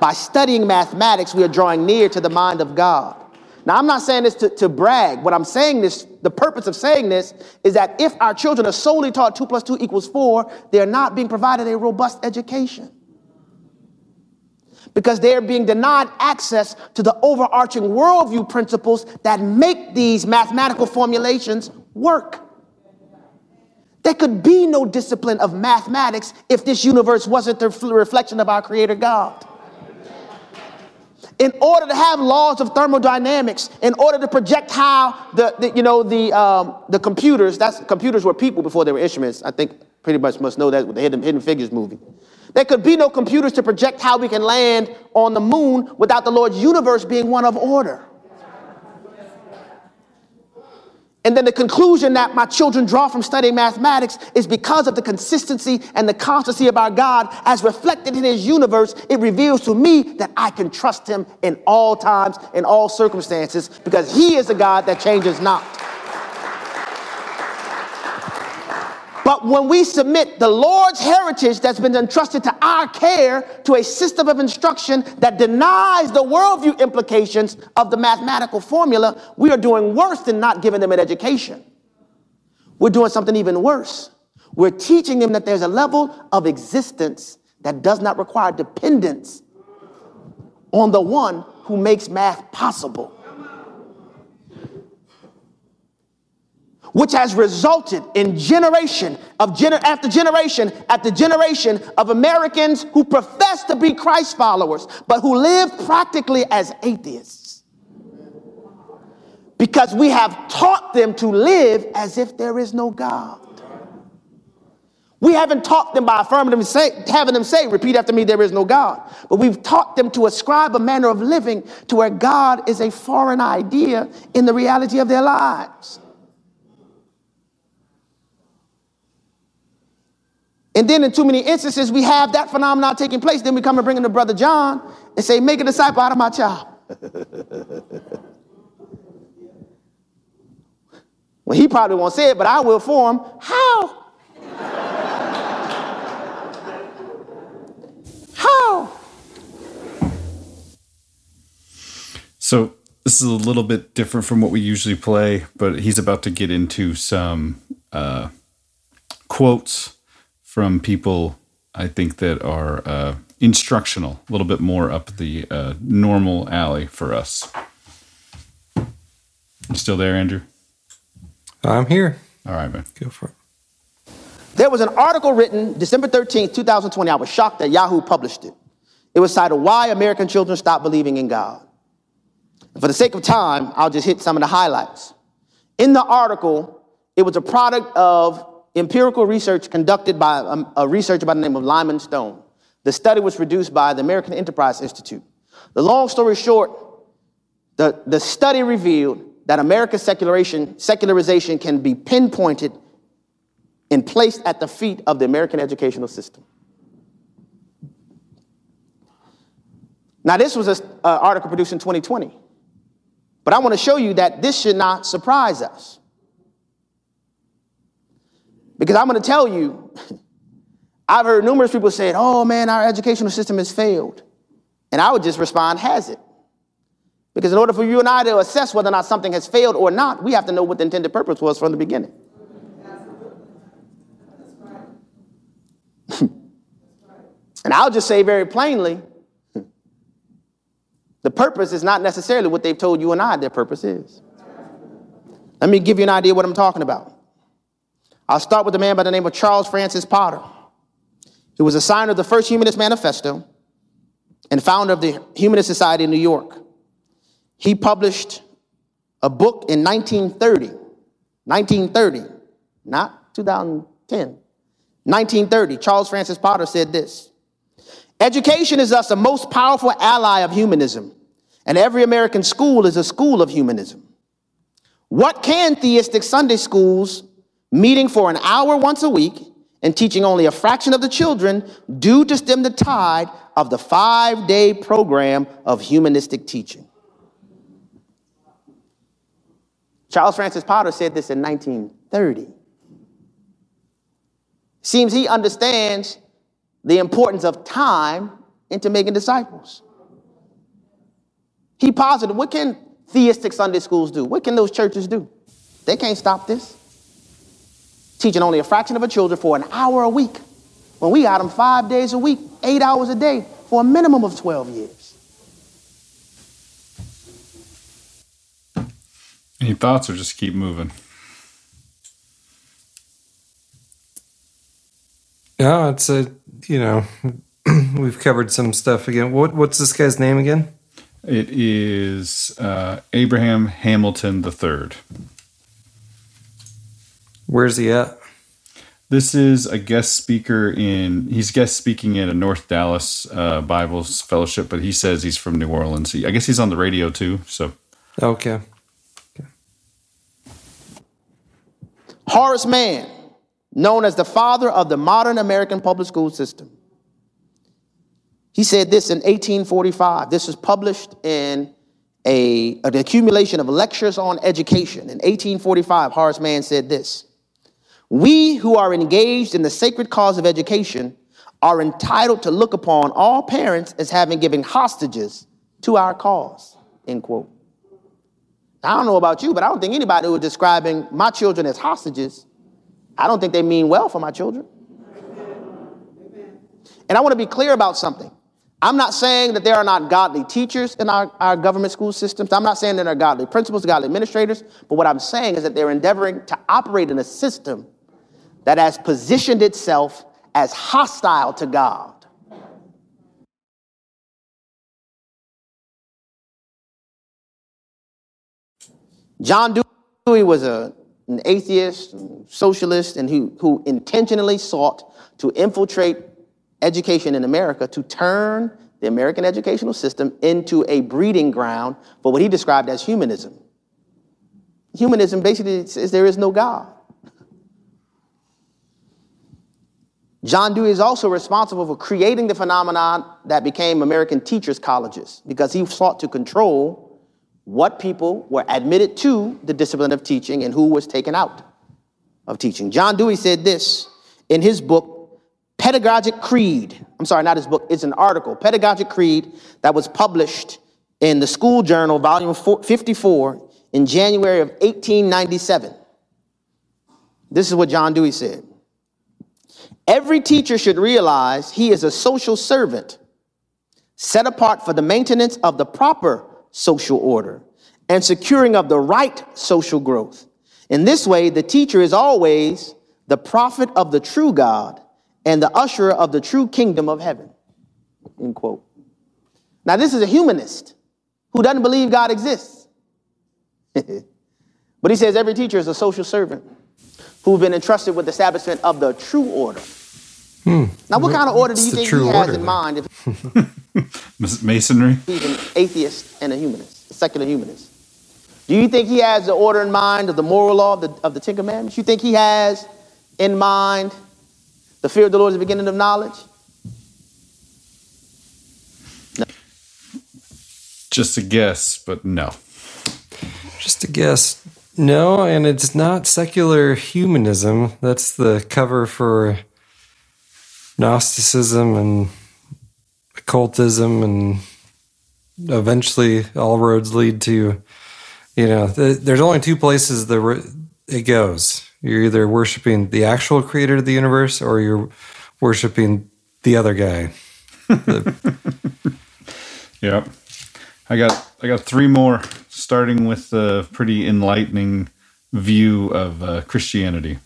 By studying mathematics, we are drawing near to the mind of God. Now, I'm not saying this to, to brag. What I'm saying this, the purpose of saying this is that if our children are solely taught 2 plus 2 equals 4, they're not being provided a robust education because they are being denied access to the overarching worldview principles that make these mathematical formulations work. There could be no discipline of mathematics if this universe wasn't the reflection of our Creator God. In order to have laws of thermodynamics, in order to project how the, the you know the um, the computers that's computers were people before they were instruments. I think pretty much must know that with the Hidden, Hidden Figures movie. There could be no computers to project how we can land on the moon without the Lord's universe being one of order. And then the conclusion that my children draw from studying mathematics is because of the consistency and the constancy of our God as reflected in his universe, it reveals to me that I can trust him in all times, in all circumstances, because he is a God that changes not. But when we submit the Lord's heritage that's been entrusted to our care to a system of instruction that denies the worldview implications of the mathematical formula, we are doing worse than not giving them an education. We're doing something even worse. We're teaching them that there's a level of existence that does not require dependence on the one who makes math possible. Which has resulted in generation of gener- after generation after generation of Americans who profess to be Christ followers, but who live practically as atheists. Because we have taught them to live as if there is no God. We haven't taught them by affirmative say, having them say, repeat after me, there is no God. But we've taught them to ascribe a manner of living to where God is a foreign idea in the reality of their lives. And then in too many instances, we have that phenomenon taking place. Then we come and bring in the brother John and say, make a disciple out of my child. *laughs* well, he probably won't say it, but I will for him. How? How? So this is a little bit different from what we usually play, but he's about to get into some uh, quotes from people I think that are uh, instructional, a little bit more up the uh, normal alley for us. You still there, Andrew? I'm here. All right, man. Go for it. There was an article written December 13th, 2020. I was shocked that Yahoo published it. It was titled Why American Children Stop Believing in God. And for the sake of time, I'll just hit some of the highlights. In the article, it was a product of empirical research conducted by a, um, a researcher by the name of Lyman Stone. The study was produced by the American Enterprise Institute. The long story short, the, the study revealed that America's secularization, secularization can be pinpointed and placed at the feet of the American educational system. Now, this was an uh, article produced in 2020. But I want to show you that this should not surprise us. Because I'm going to tell you, *laughs* I've heard numerous people say, oh man, our educational system has failed. And I would just respond, has it? Because in order for you and I to assess whether or not something has failed or not, we have to know what the intended purpose was from the beginning. *laughs* and I'll just say very plainly *laughs* the purpose is not necessarily what they've told you and I their purpose is. Let me give you an idea what I'm talking about. I'll start with a man by the name of Charles Francis Potter. who was a signer of the first Humanist Manifesto and founder of the Humanist Society in New York. He published a book in 1930, 1930, not 2010. 1930, Charles Francis Potter said this Education is thus the most powerful ally of humanism, and every American school is a school of humanism. What can theistic Sunday schools, meeting for an hour once a week and teaching only a fraction of the children, do to stem the tide of the five day program of humanistic teaching? Charles Francis Potter said this in 1930. Seems he understands the importance of time into making disciples. He posited, what can theistic Sunday schools do? What can those churches do? They can't stop this. Teaching only a fraction of a children for an hour a week. When we got them five days a week, eight hours a day, for a minimum of 12 years. Any thoughts or just keep moving? Yeah, it's a you know *clears throat* we've covered some stuff again. What what's this guy's name again? It is uh, Abraham Hamilton III. Where's he at? This is a guest speaker in. He's guest speaking at a North Dallas uh, Bibles Fellowship, but he says he's from New Orleans. He, I guess he's on the radio too. So okay. Horace Mann, known as the father of the modern American public school system. He said this in 1845. This was published in a, an accumulation of lectures on education. In 1845, Horace Mann said this We who are engaged in the sacred cause of education are entitled to look upon all parents as having given hostages to our cause. End quote. I don't know about you, but I don't think anybody who is describing my children as hostages, I don't think they mean well for my children. And I want to be clear about something. I'm not saying that there are not godly teachers in our, our government school systems. I'm not saying that there are godly principals, godly administrators. But what I'm saying is that they're endeavoring to operate in a system that has positioned itself as hostile to God. John Dewey was a, an atheist, socialist, and who, who intentionally sought to infiltrate education in America to turn the American educational system into a breeding ground for what he described as humanism. Humanism basically says there is no God. John Dewey is also responsible for creating the phenomenon that became American teachers' colleges because he sought to control what people were admitted to the discipline of teaching and who was taken out of teaching. John Dewey said this in his book, Pedagogic Creed. I'm sorry, not his book, it's an article, Pedagogic Creed, that was published in the School Journal, volume 54, in January of 1897. This is what John Dewey said. Every teacher should realize he is a social servant set apart for the maintenance of the proper social order and securing of the right social growth. In this way, the teacher is always the prophet of the true God and the usher of the true kingdom of heaven. End quote. Now, this is a humanist who doesn't believe God exists. *laughs* but he says every teacher is a social servant who've been entrusted with the establishment of the true order. Hmm. Now, what kind of order do you think he has order, in then? mind if *laughs* Masonry. *laughs* he's an atheist and a humanist, a secular humanist? Do you think he has the order in mind of the moral law of the, of the Ten Commandments? You think he has in mind the fear of the Lord is the beginning of knowledge? Just a guess, but no. Just a guess. No, and it's not secular humanism. That's the cover for Gnosticism and occultism, and eventually all roads lead to, you know, th- there's only two places the ro- it goes. You're either worshiping the actual creator of the universe or you're worshiping the other guy. *laughs* Yep. I got I got three more, starting with a pretty enlightening view of uh, Christianity.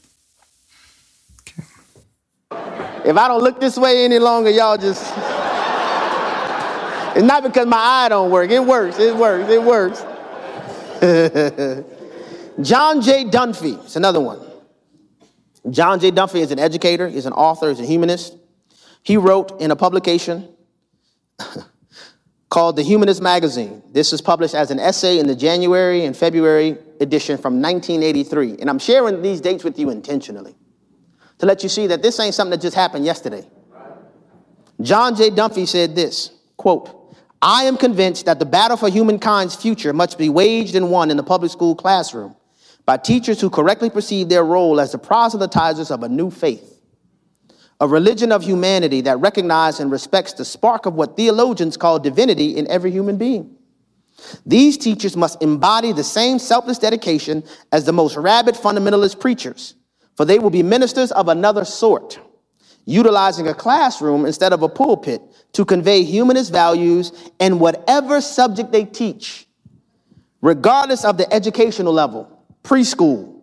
If I don't look this way any longer, y'all just. it's not because my eye don't work. It works. It works. It works. *laughs* John J. Dunphy is another one. John J. Dunphy is an educator, he's an author, he's a humanist. He wrote in a publication called The Humanist Magazine. This is published as an essay in the January and February edition from 1983. And I'm sharing these dates with you intentionally to let you see that this ain't something that just happened yesterday. John J. Dunphy said this quote, I am convinced that the battle for humankind's future must be waged and won in the public school classroom by teachers who correctly perceive their role as the proselytizers of a new faith, a religion of humanity that recognizes and respects the spark of what theologians call divinity in every human being. These teachers must embody the same selfless dedication as the most rabid fundamentalist preachers, for they will be ministers of another sort, utilizing a classroom instead of a pulpit to convey humanist values in whatever subject they teach, regardless of the educational level preschool,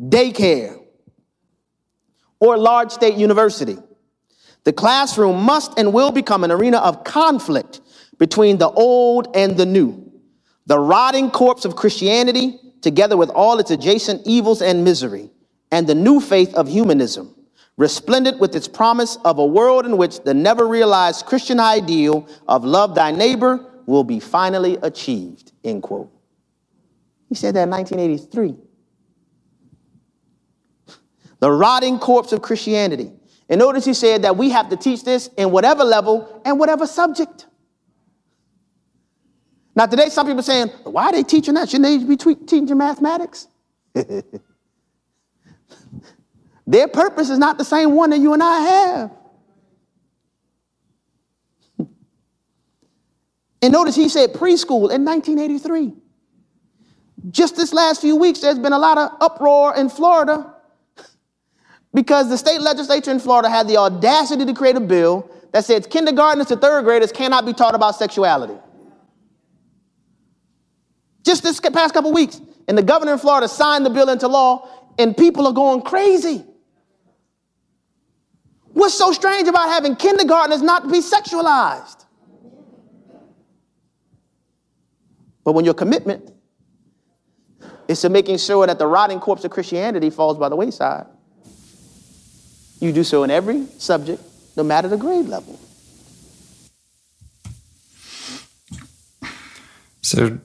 daycare, or large state university. The classroom must and will become an arena of conflict between the old and the new. The rotting corpse of Christianity, together with all its adjacent evils and misery, and the new faith of humanism, resplendent with its promise of a world in which the never realized Christian ideal of love thy neighbor will be finally achieved. End quote. He said that in 1983. The rotting corpse of Christianity. And notice he said that we have to teach this in whatever level and whatever subject. Now, today, some people are saying, why are they teaching that? Shouldn't they be teaching mathematics? *laughs* Their purpose is not the same one that you and I have. *laughs* and notice he said preschool in 1983. Just this last few weeks, there's been a lot of uproar in Florida because the state legislature in Florida had the audacity to create a bill that says kindergartners to third graders cannot be taught about sexuality. Just this past couple weeks, and the governor in Florida signed the bill into law, and people are going crazy. What's so strange about having kindergartners not be sexualized? But when your commitment is to making sure that the rotting corpse of Christianity falls by the wayside, you do so in every subject, no matter the grade level. So,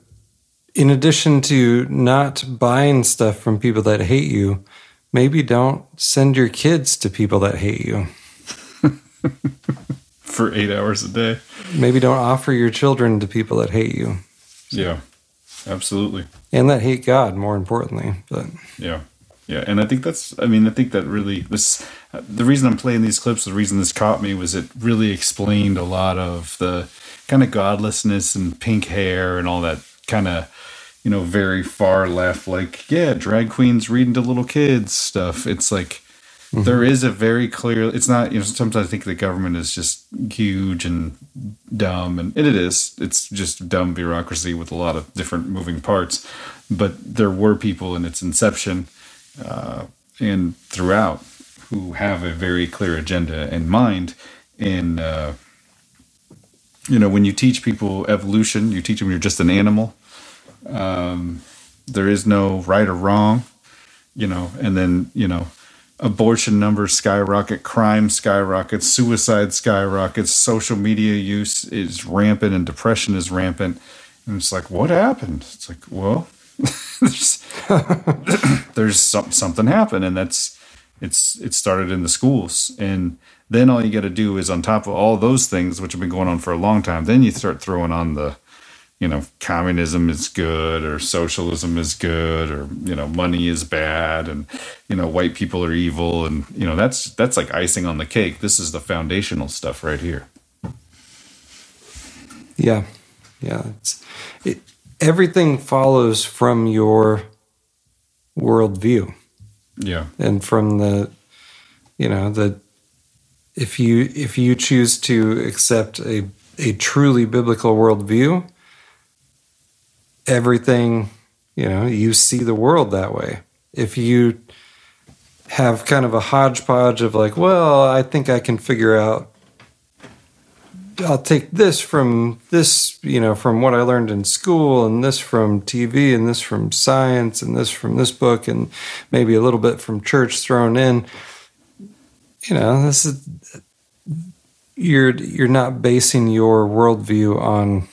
in addition to not buying stuff from people that hate you, maybe don't send your kids to people that hate you. *laughs* For eight hours a day. Maybe don't offer your children to people that hate you. Yeah, absolutely. And that hate God, more importantly. But Yeah. Yeah, and I think that's. I mean, I think that really this. The reason I'm playing these clips, the reason this caught me was it really explained a lot of the kind of godlessness and pink hair and all that kind of, you know, very far left, like yeah, drag queens reading to little kids stuff. It's like mm-hmm. there is a very clear. It's not. You know, sometimes I think the government is just huge and dumb, and it is. It's just dumb bureaucracy with a lot of different moving parts. But there were people in its inception uh, and throughout who have a very clear agenda in mind. And, uh, you know, when you teach people evolution, you teach them you're just an animal. Um, there is no right or wrong, you know, and then, you know, abortion numbers skyrocket, crime skyrockets, suicide skyrockets, social media use is rampant, and depression is rampant. And it's like, what happened? It's like, well, *laughs* *laughs* there's, *coughs* there's some, something happened, and that's it's it started in the schools, and then all you got to do is on top of all those things, which have been going on for a long time, then you start throwing on the you know, communism is good or socialism is good or, you know, money is bad and, you know, white people are evil. And, you know, that's, that's like icing on the cake. This is the foundational stuff right here. Yeah. Yeah. It's, it, everything follows from your worldview. Yeah. And from the, you know, the, if you, if you choose to accept a, a truly biblical worldview, everything, you know, you see the world that way. If you have kind of a hodgepodge of like, well, I think I can figure out I'll take this from this, you know, from what I learned in school, and this from TV, and this from science, and this from this book, and maybe a little bit from church thrown in. You know, this is you're you're not basing your worldview on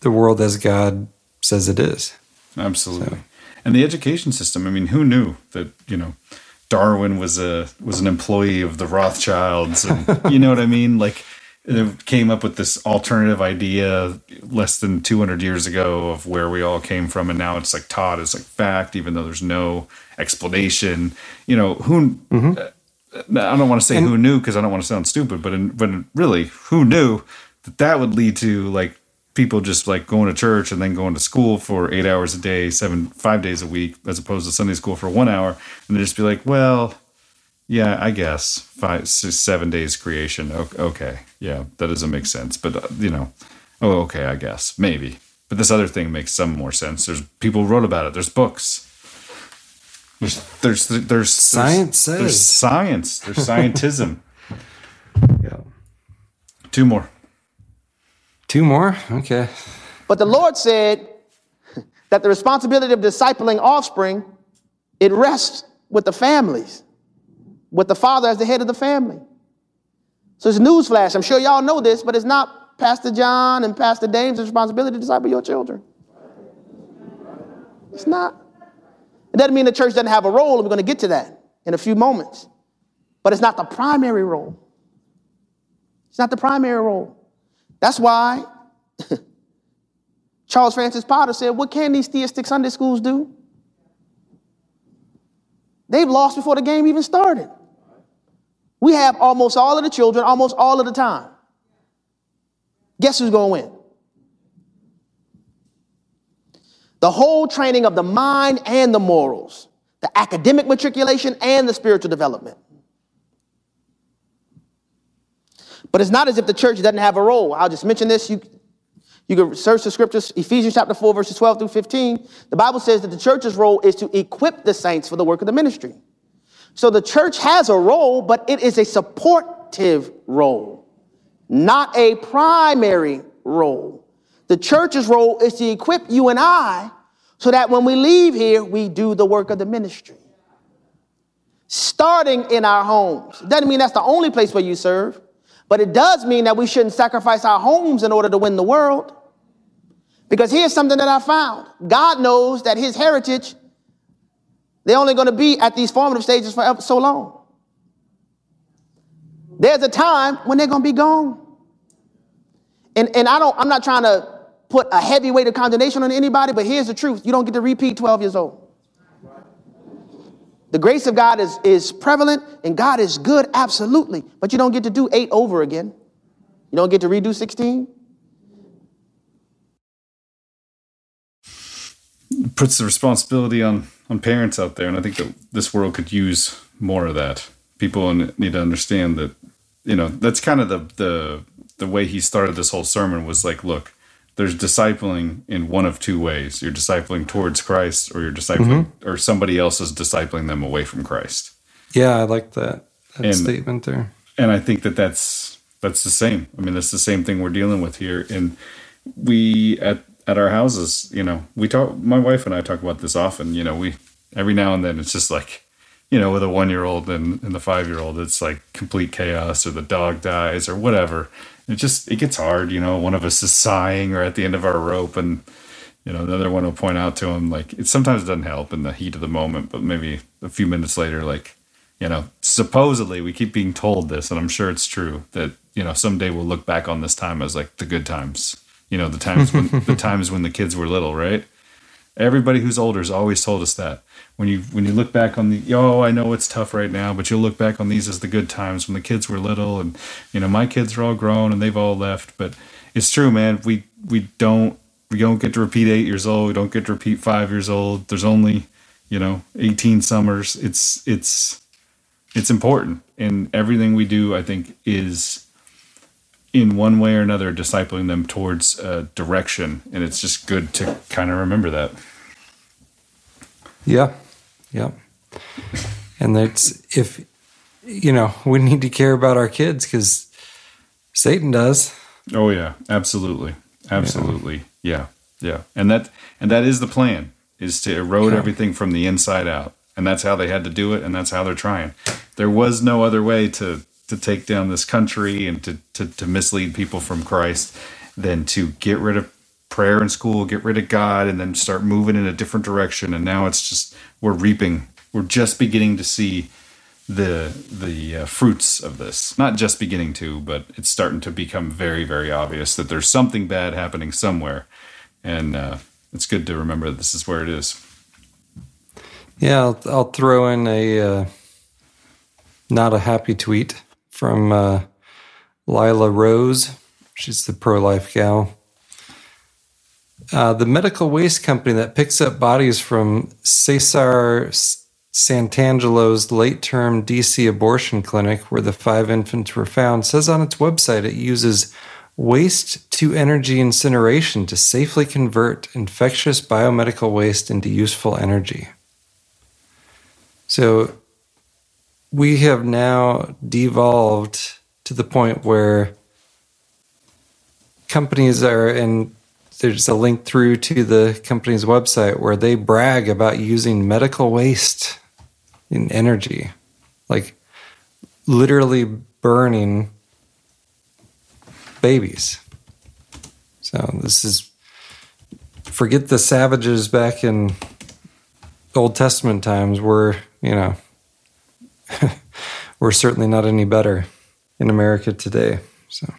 the world as God says it is. Absolutely. So. And the education system, I mean, who knew that, you know, Darwin was a was an employee of the Rothschilds and *laughs* you know what I mean? Like came up with this alternative idea less than 200 years ago of where we all came from and now it's like taught as like fact even though there's no explanation you know who mm-hmm. i don't want to say and, who knew because i don't want to sound stupid but in, but really who knew that that would lead to like people just like going to church and then going to school for eight hours a day seven five days a week as opposed to sunday school for one hour and they just be like well yeah, I guess five, six, seven days creation. Okay, yeah, that doesn't make sense. But uh, you know, oh, okay, I guess maybe. But this other thing makes some more sense. There's people wrote about it. There's books. There's there's there's science there's, says there's science. There's *laughs* scientism. yeah. Two more. Two more. Okay. But the Lord said that the responsibility of discipling offspring it rests with the families with the father as the head of the family. So it's newsflash. I'm sure y'all know this, but it's not Pastor John and Pastor Dame's responsibility to disciple your children. It's not. It doesn't mean the church doesn't have a role, and we're going to get to that in a few moments. But it's not the primary role. It's not the primary role. That's why *laughs* Charles Francis Potter said, What can these theistic Sunday schools do? They've lost before the game even started. We have almost all of the children almost all of the time. Guess who's going to win? The whole training of the mind and the morals, the academic matriculation and the spiritual development. But it's not as if the church doesn't have a role. I'll just mention this. You, you can search the scriptures, Ephesians chapter 4, verses 12 through 15. The Bible says that the church's role is to equip the saints for the work of the ministry. So the church has a role, but it is a supportive role, not a primary role. The church's role is to equip you and I so that when we leave here, we do the work of the ministry. Starting in our homes. Doesn't mean that's the only place where you serve, but it does mean that we shouldn't sacrifice our homes in order to win the world. Because here's something that I found God knows that his heritage they're only going to be at these formative stages for so long. There's a time when they're going to be gone. And, and I don't, I'm not trying to put a heavy weight of condemnation on anybody, but here's the truth. You don't get to repeat 12 years old. The grace of God is, is prevalent and God is good, absolutely. But you don't get to do eight over again. You don't get to redo 16. Puts the responsibility on on parents out there, and I think that this world could use more of that. People need to understand that you know that's kind of the the the way he started this whole sermon was like, look, there's discipling in one of two ways. You're discipling towards Christ, or you're discipling, mm-hmm. or somebody else is discipling them away from Christ. Yeah, I like that, that and, statement there. And I think that that's that's the same. I mean, that's the same thing we're dealing with here. And we at at our houses, you know, we talk. My wife and I talk about this often. You know, we every now and then it's just like, you know, with a one year old and, and the five year old, it's like complete chaos, or the dog dies, or whatever. It just it gets hard. You know, one of us is sighing or at the end of our rope, and you know, another one will point out to him like it sometimes doesn't help in the heat of the moment, but maybe a few minutes later, like you know, supposedly we keep being told this, and I'm sure it's true that you know someday we'll look back on this time as like the good times You know, the times when the *laughs* times when the kids were little, right? Everybody who's older has always told us that. When you when you look back on the oh, I know it's tough right now, but you'll look back on these as the good times when the kids were little and you know, my kids are all grown and they've all left, but it's true, man. We we don't we don't get to repeat 8 years old, we don't get to repeat 5 years old. There's only, you know, 18 summers. It's it's it's important and everything we do i think is in one way or another discipling them towards a direction and it's just good to kind of remember that Yeah. Yeah. And that's if, you know, we need to care about our kids because Satan does. oh yeah absolutely absolutely yeah yeah and that and that is the plan is to erode Yeah. everything from the inside out and that's how they had to do it and that's how they're trying there was no other way to to take down this country and to to, to mislead people from christ than to get rid of prayer in school get rid of god and then start moving in a different direction. And now it's just we're reaping we're just beginning to see the the uh, fruits of this. Not just beginning to but it's starting to become very very obvious that there's something bad happening somewhere. And uh, it's good to remember this is where it is. Yeah, I'll, I'll throw in a uh, not a happy tweet from uh, Lila Rose. She's the pro life gal. Uh, the medical waste company that picks up bodies from Cesar Santangelo's late term DC abortion clinic, where the five infants were found, says on its website it uses waste to energy incineration to safely convert infectious biomedical waste into useful energy. So we have now devolved to the point where companies are, and there's a link through to the company's website where they brag about using medical waste in energy, like literally burning babies. So this is forget the savages back in Old Testament times. We're you know *laughs* we're certainly not any better in America today. So.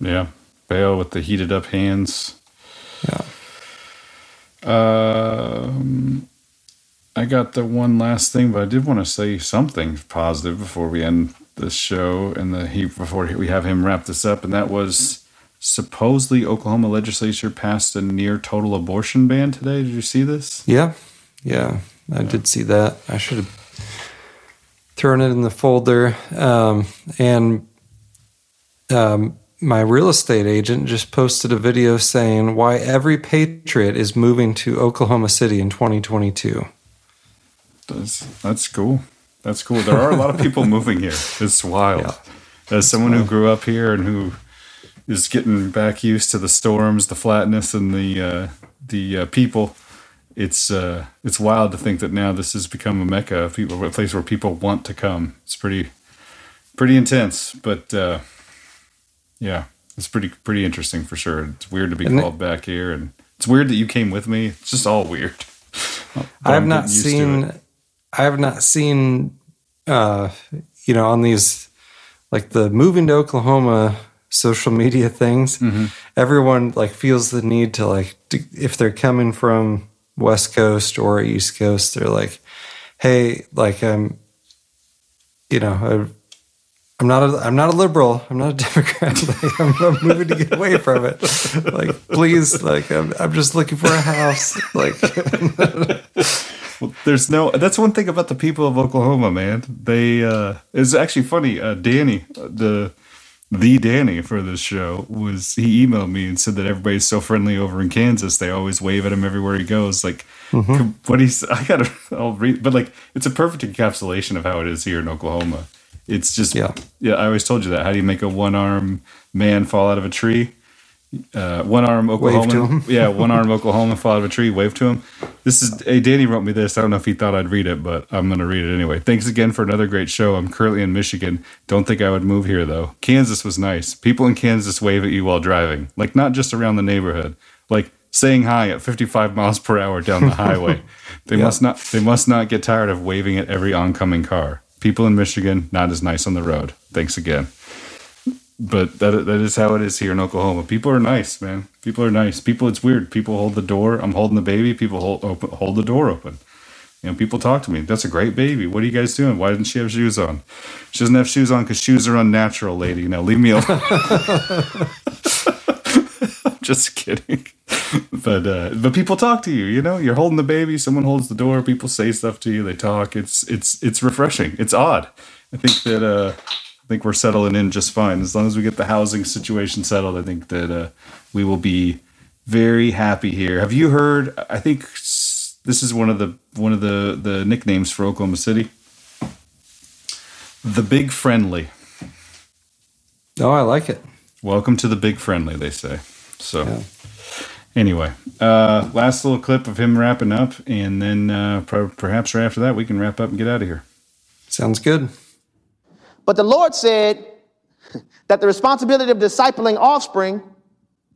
Yeah bail with the heated up hands. Yeah. Um i got the one last thing but i did want to say something positive before we end this show and the he before we have him wrap this up and that was supposedly oklahoma legislature passed a near total abortion ban today. Did you see this? Yeah yeah I did see that. I should have thrown it in the folder. Um, and um, my real estate agent just posted a video saying why every patriot is moving to Oklahoma City in 2022. That's that's cool. That's cool. There are a lot of people *laughs* moving here. It's wild. As someone who grew up here and who is getting back used to the storms, the flatness, and the uh, the uh, people, it's uh, it's wild to think that now this has become a mecca, of people, a place where people want to come. It's pretty pretty intense, but uh, yeah, it's pretty pretty interesting for sure. It's weird to be Isn't it- called back here, and it's weird that you came with me. It's just all weird. *laughs* I have not getting used to seen. I have not seen. Uh, you know, on these like the moving to Oklahoma social media things, Mm-hmm. everyone like feels the need to like to, if they're coming from West Coast or East Coast, they're like, "Hey, like I'm, you know, I, I'm not a I'm not a liberal. I'm not a *laughs* Democrat. like, I'm, I'm moving to get away from it. Like, please, like I'm I'm just looking for a house. Like, *laughs* Well, there's no. That's one thing about the people of Oklahoma, man. They uh it's actually funny. Uh, Danny, uh, the the Danny for this show was he emailed me and said that everybody's so friendly over in Kansas. They always wave at him everywhere he goes. Like Mhm. what he's. *laughs* I gotta. I'll read, but like it's a perfect encapsulation of how it is here in Oklahoma. It's just yeah. Yeah, I always told you that. How do you make a one arm man fall out of a tree? Uh, one arm Oklahoma. *laughs* yeah, one arm Oklahoma fall out of a tree. Wave to him. This is. Hey, Danny wrote me this. I don't know if he thought I'd read it, but I'm going to read it anyway. Thanks again for another great show. I'm currently in Michigan. Don't think I would move here though. Kansas was nice. People in Kansas wave at you while driving, like not just around the neighborhood, like saying hi at 55 miles per hour down the highway. *laughs* they Yeah. must not. They must not get tired of waving at every oncoming car. People in Michigan not as nice on the road. Thanks again. But that that is how it is here in Oklahoma. People are nice, man. People are nice. People, it's weird. People hold the door. I'm holding the baby. People hold open, hold the door open. You know, people talk to me. That's a great baby. What are you guys doing? Why didn't she have shoes on? She doesn't have shoes on because shoes are unnatural, lady. Now leave me alone. *laughs* Just kidding. But uh, but people talk to you. You know, you're holding the baby. Someone holds the door. People say stuff to you. They talk. It's it's it's refreshing. It's odd. I think that uh, I think we're settling in just fine as long as we get the housing situation settled. I think that uh, we will be very happy here. Have you heard? I think this is one of the one of the the nicknames for Oklahoma City. The Big Friendly. Oh, I like it. Welcome to the Big Friendly, they say. So, anyway, uh, last little clip of him wrapping up, and then uh, perhaps right after that, we can wrap up and get out of here. Sounds good. But the Lord said *laughs* that the responsibility of discipling offspring,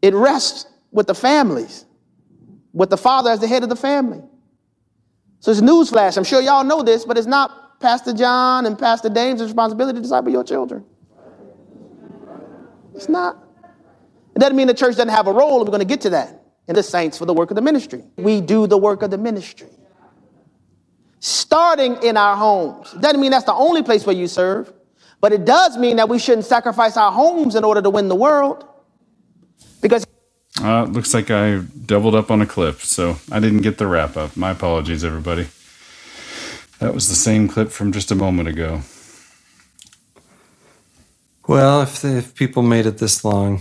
it rests with the families, with the father as the head of the family. So it's newsflash. I'm sure y'all know this, but it's not Pastor John and Pastor Dame's responsibility to disciple your children. It's not. It doesn't mean the church doesn't have a role, we're going to get to that. And the saints for the work of the ministry. We do the work of the ministry. Starting in our homes. Doesn't mean that's the only place where you serve, but it does mean that we shouldn't sacrifice our homes in order to win the world. Because Uh, looks like I doubled up on a clip, so I didn't get the wrap up. My apologies, everybody. That was the same clip from just a moment ago. Well, if the, if people made it this long,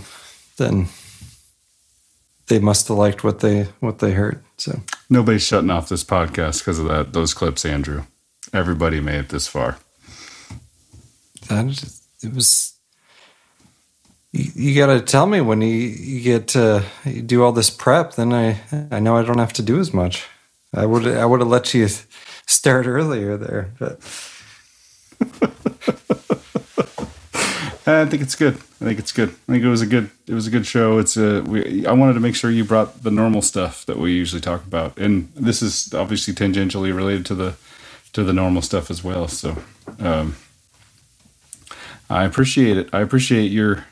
then they must have liked what they what they heard. So Nobody's shutting off this podcast because of that those clips, Andrew. Everybody made it this far. It was. You, you got to tell me when you, you get to you do all this prep. Then I I know I don't have to do as much. I would I would have let you start earlier there, but *laughs* I think it's good. I think it's good. I think it was a good. It was a good show. It's a. We, I wanted to make sure you brought the normal stuff that we usually talk about, and this is obviously tangentially related to the to the normal stuff as well. So, um, I appreciate it. I appreciate your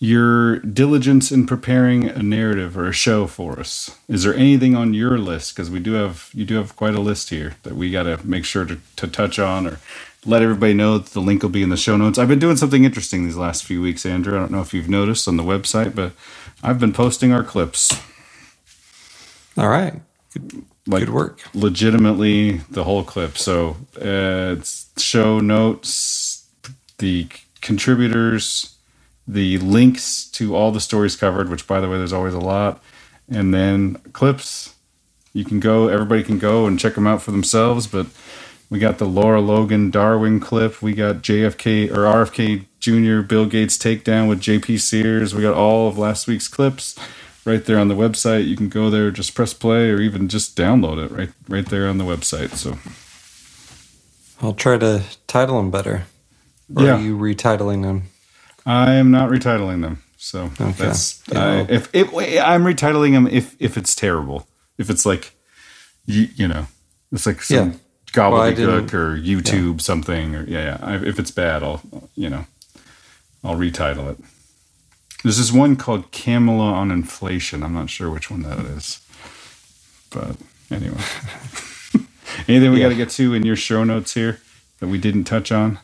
your diligence in preparing a narrative or a show for us. Is there anything on your list? Because we do have you do have quite a list here that we got to make sure to, to touch on or let everybody know that the link will be in the show notes. I've been doing something interesting these last few weeks, Andrew. I don't know if you've noticed on the website, but I've been posting our clips. all right. Like Good work. legitimately the whole clip. So uh, it's show notes, the contributors, the links to all the stories covered, which by the way, there's always a lot, and then clips. You can go, everybody can go and check them out for themselves. But we got the Lara Logan Darwin clip. We got JFK or RFK Jr. Bill Gates takedown with JP Sears. We got all of last week's clips right there on the website. You can go there, just press play, or even just download it right right there on the website. So I'll try to title them better. Or Yeah. are you retitling them? I am not retitling them. So Okay. that's Yeah, I, if if I'm retitling them if if it's terrible. If it's like you, you know, it's like some Yeah. Well, gobbledygook didn't- or YouTube something or yeah, yeah. I, if it's bad, I'll you know, I'll retitle it. There's this one called Kamala on inflation. I'm not sure which one that is, but anyway. *laughs* Anything we Yeah. got to get to in your show notes here that we didn't touch on?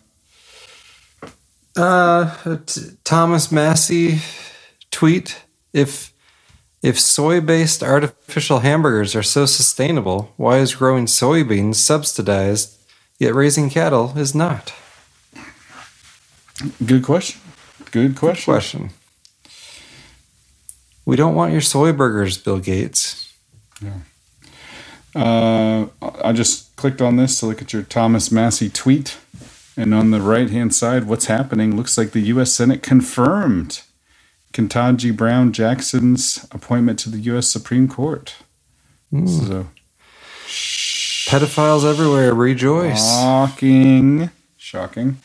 Uh, t- Thomas Massie tweet if if soy-based artificial hamburgers are so sustainable, why is growing soybeans subsidized yet raising cattle is not? Good question. Good question. Question. We don't want your soy burgers, Bill Gates. Yeah. Uh, I just clicked on this to look at your Thomas Massie tweet. And on the right hand side, what's happening looks like the U.S. Senate confirmed Ketanji Brown Jackson's appointment to the U.S. Supreme Court. So, Pedophiles everywhere, rejoice. shocking. Shocking.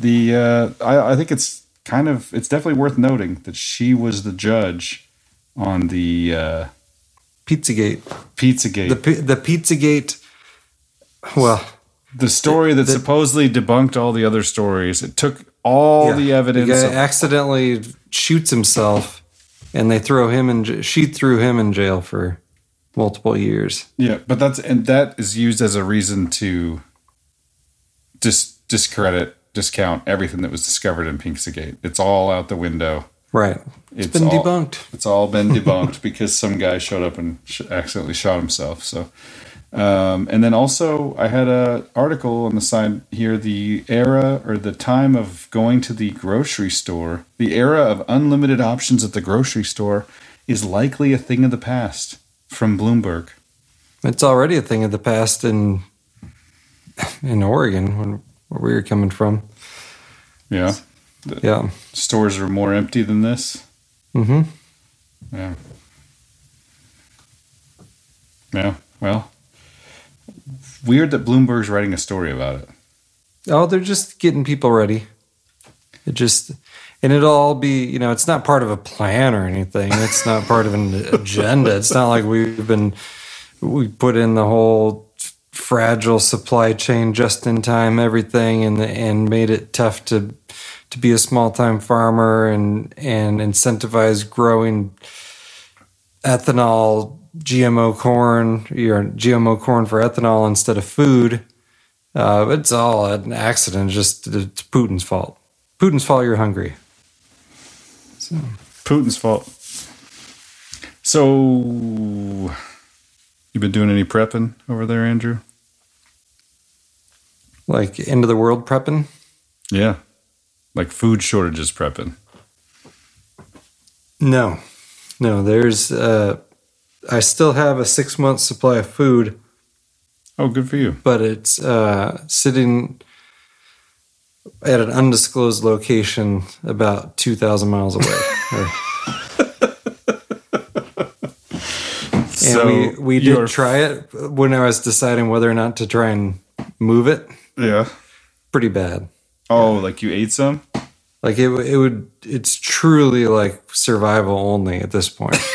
The uh, I, I think it's kind of it's definitely worth noting that she was the judge on the uh, Pizzagate. Pizzagate. The the Pizzagate. Well, the story that supposedly debunked all the other stories. It took all Yeah. the evidence. The guy of- accidentally shoots himself, and they throw him in. She threw him in jail for multiple years. Yeah, but that's and that is used as a reason to dis discredit, discount everything that was discovered in Pizzagate. It's all out the window. Right. It's been all- debunked. It's all been *laughs* debunked because some guy showed up and sh- accidentally shot himself. So, um, and then also I had a article on the side here: the era or the time of going to the grocery store, the era of unlimited options at the grocery store, is likely a thing of the past. From Bloomberg. It's already a thing of the past in in Oregon, when, where we were coming from. Yeah. The Yeah. Stores are more empty than this. Mm-hmm. Yeah. Yeah. Well, weird that Bloomberg's writing a story about it. Oh, they're just getting people ready. It just, and it'll all be, you know, it's not part of a plan or anything. It's not part of an agenda. It's not like we've been, we put in the whole fragile supply chain, just in time, everything, and and made it tough to to be a small time farmer and and incentivize growing ethanol, GMO corn, your GMO corn for ethanol instead of food. Uh, it's all an accident. Just it's Putin's fault. Putin's fault. You're hungry. So Putin's fault. So, you been doing any prepping over there, Andrew? like end of the world prepping. Yeah. Like food shortages prepping. No, no. There's. Uh, I still have a six month supply of food. Oh, good for you. But it's uh, sitting at an undisclosed location about two thousand miles away. *laughs* and So we we did you're- try it when I was deciding whether or not to try and move it. Yeah. Pretty bad. Oh, like you ate some? Like it, it would. It's truly like survival only at this point. *laughs*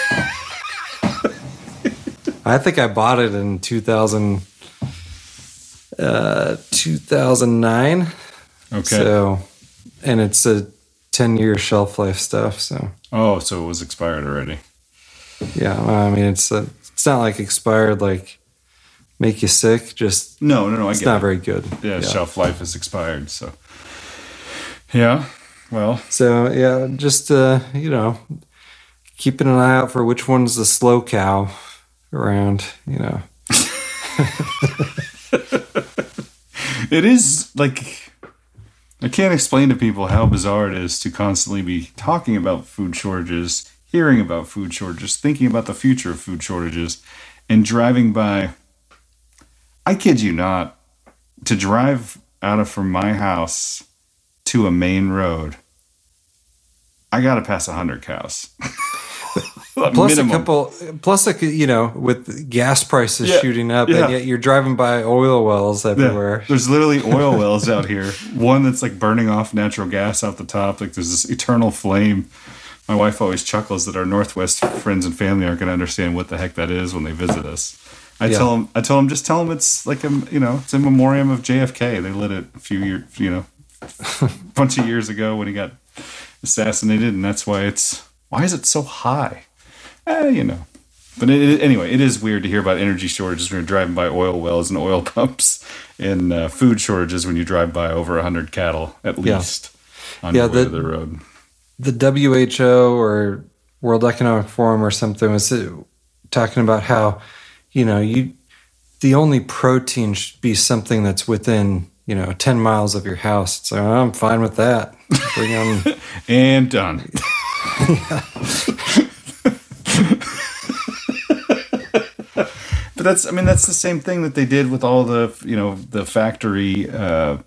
I think I bought it in 2000, uh, 2009. Okay. So, and it's a 10 year shelf life stuff. So, Oh, so it was expired already. yeah, I mean, it's a, it's not like expired, like make you sick. Just No, no, no. I it's not it. very good. Yeah, shelf life is expired. So, yeah. Well, So yeah, just uh, you know, keeping an eye out for which one's the slow cow around. You know, *laughs* it is like I can't explain to people how bizarre it is to constantly be talking about food shortages, hearing about food shortages, thinking about the future of food shortages, and driving by. I kid you not, to drive out of from my house to a main road, I got to pass a hundred *laughs* plus Minimum. a couple, plus a you know, with gas prices Yeah, shooting up, yeah. and yet you're driving by oil wells Yeah, everywhere. There's literally *laughs* oil wells out here. One that's like burning off natural gas out the top. Like there's this eternal flame. My wife always chuckles that our Northwest friends and family aren't going to understand what the heck that is when they visit us. I Yeah. tell them, I tell them, just tell them it's like a, you know, it's in memoriam of JFK. They lit it a few years, you know, a *laughs* bunch of years ago when he got assassinated, and that's why it's. Why is it so high? Eh, you know. But it, anyway, it is weird to hear about energy shortages when you're driving by oil wells and oil *laughs* pumps, and uh, food shortages when you drive by over 100 cattle at Yeah. least on Yeah, your way the- the road. the WHO or World Economic Forum or something was uh, talking about how, you know, you the only protein should be something that's within, you know, 10 miles of your house. So I'm fine with that. Bring on *laughs* and done. But *laughs* that's, I mean, that's the same thing that they did with all the, you know, the factory, uh,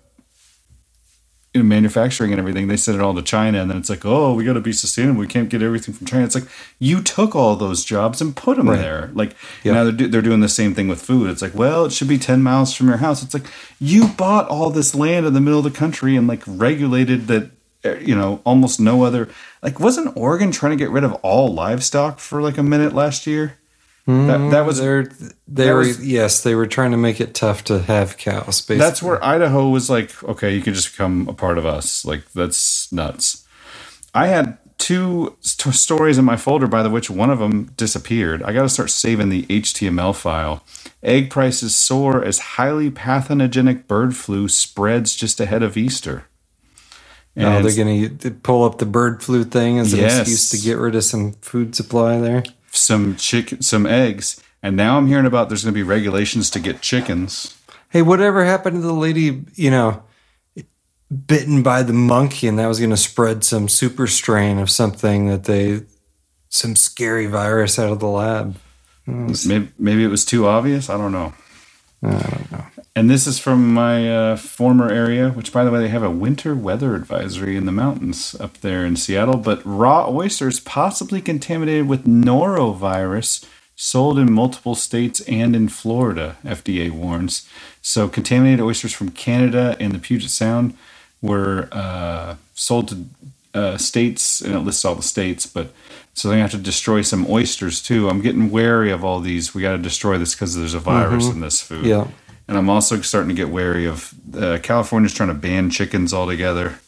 you know, manufacturing and everything. They sent it all to China, and then it's like, oh, we got to be sustainable. We can't get everything from China. It's like you took all those jobs and put them Right. there. Like now they're do, they're doing the same thing with food. It's like, well, it should be ten miles from your house. It's like you bought all this land in the middle of the country and like regulated that. uh, You know, almost no other. Like, wasn't Oregon trying to get rid of all livestock for like a minute last year? Hmm. That, that was They're, they were was- yes, they were trying to make it tough to have cows. Basically. That's where Idaho was like, okay, you can just become a part of us. Like that's nuts. I had two st- stories in my folder, by the which one of them disappeared. I got to start saving the HTML file. Egg prices soar as highly pathogenic bird flu spreads just ahead of Easter. Oh, And they're going to pull up the bird flu thing as an Yes. excuse to get rid of some food supply there. Some chicken, some eggs, and now I'm hearing about there's going to be regulations to get chickens. Hey, whatever happened to the lady, you know, bitten by the monkey and that was going to spread some super strain of something that they, some scary virus out of the lab? Hmm. Maybe, maybe it was too obvious. I don't know. I don't know. And this is from my uh, former area, which, by the way, they have a winter weather advisory in the mountains up there in Seattle. But raw oysters possibly contaminated with norovirus sold in multiple states and in Florida, FDA warns. So, contaminated oysters from Canada and the Puget Sound were uh, sold to uh, states, and it lists all the states, but so they're have to destroy some oysters too. I'm getting wary of all these. We got to destroy this because there's a virus Mhm. in this food. Yeah. And I'm also starting to get wary of uh, California's trying to ban chickens altogether.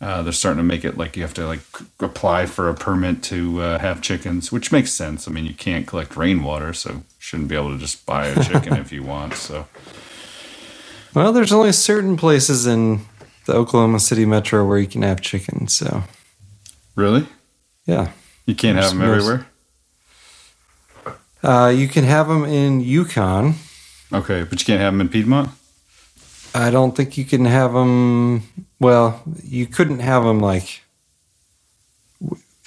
Uh, they're starting to make it like you have to like apply for a permit to uh, have chickens, which makes sense. I mean, you can't collect rainwater, so shouldn't be able to just buy a chicken if you want. So Well, there's only certain places in the Oklahoma City metro where you can have chickens. So, really, yeah, you can't have them Most- everywhere. uh, you can have them in Yukon. Okay, but you can't have them in Piedmont. I don't think you can have them. Well, you couldn't have them like.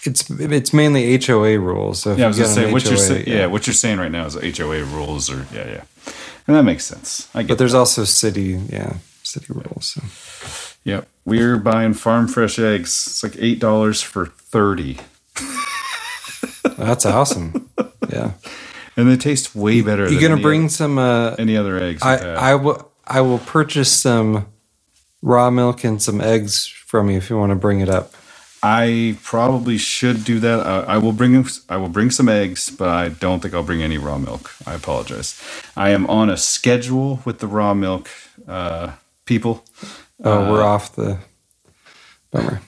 It's it's mainly HOA rules. So yeah, I was gonna say what you're HOA, saying. Yeah. what you're saying right now is HOA rules, or yeah, yeah, and that makes sense. I get. but there's also city, yeah, city rules. So. Yep, we're buying farm fresh eggs. It's like eight dollars for thirty. That's awesome. Yeah, and they taste way better. You than gonna bring other- some uh, any other eggs? I. I will I will purchase some raw milk and some eggs from you if you want to bring it up. I probably should do that. Uh, I will bring I will bring some eggs, but I don't think I'll bring any raw milk. I apologize. I am on a schedule with the raw milk uh, people. Oh, we're Uh, off the bummer.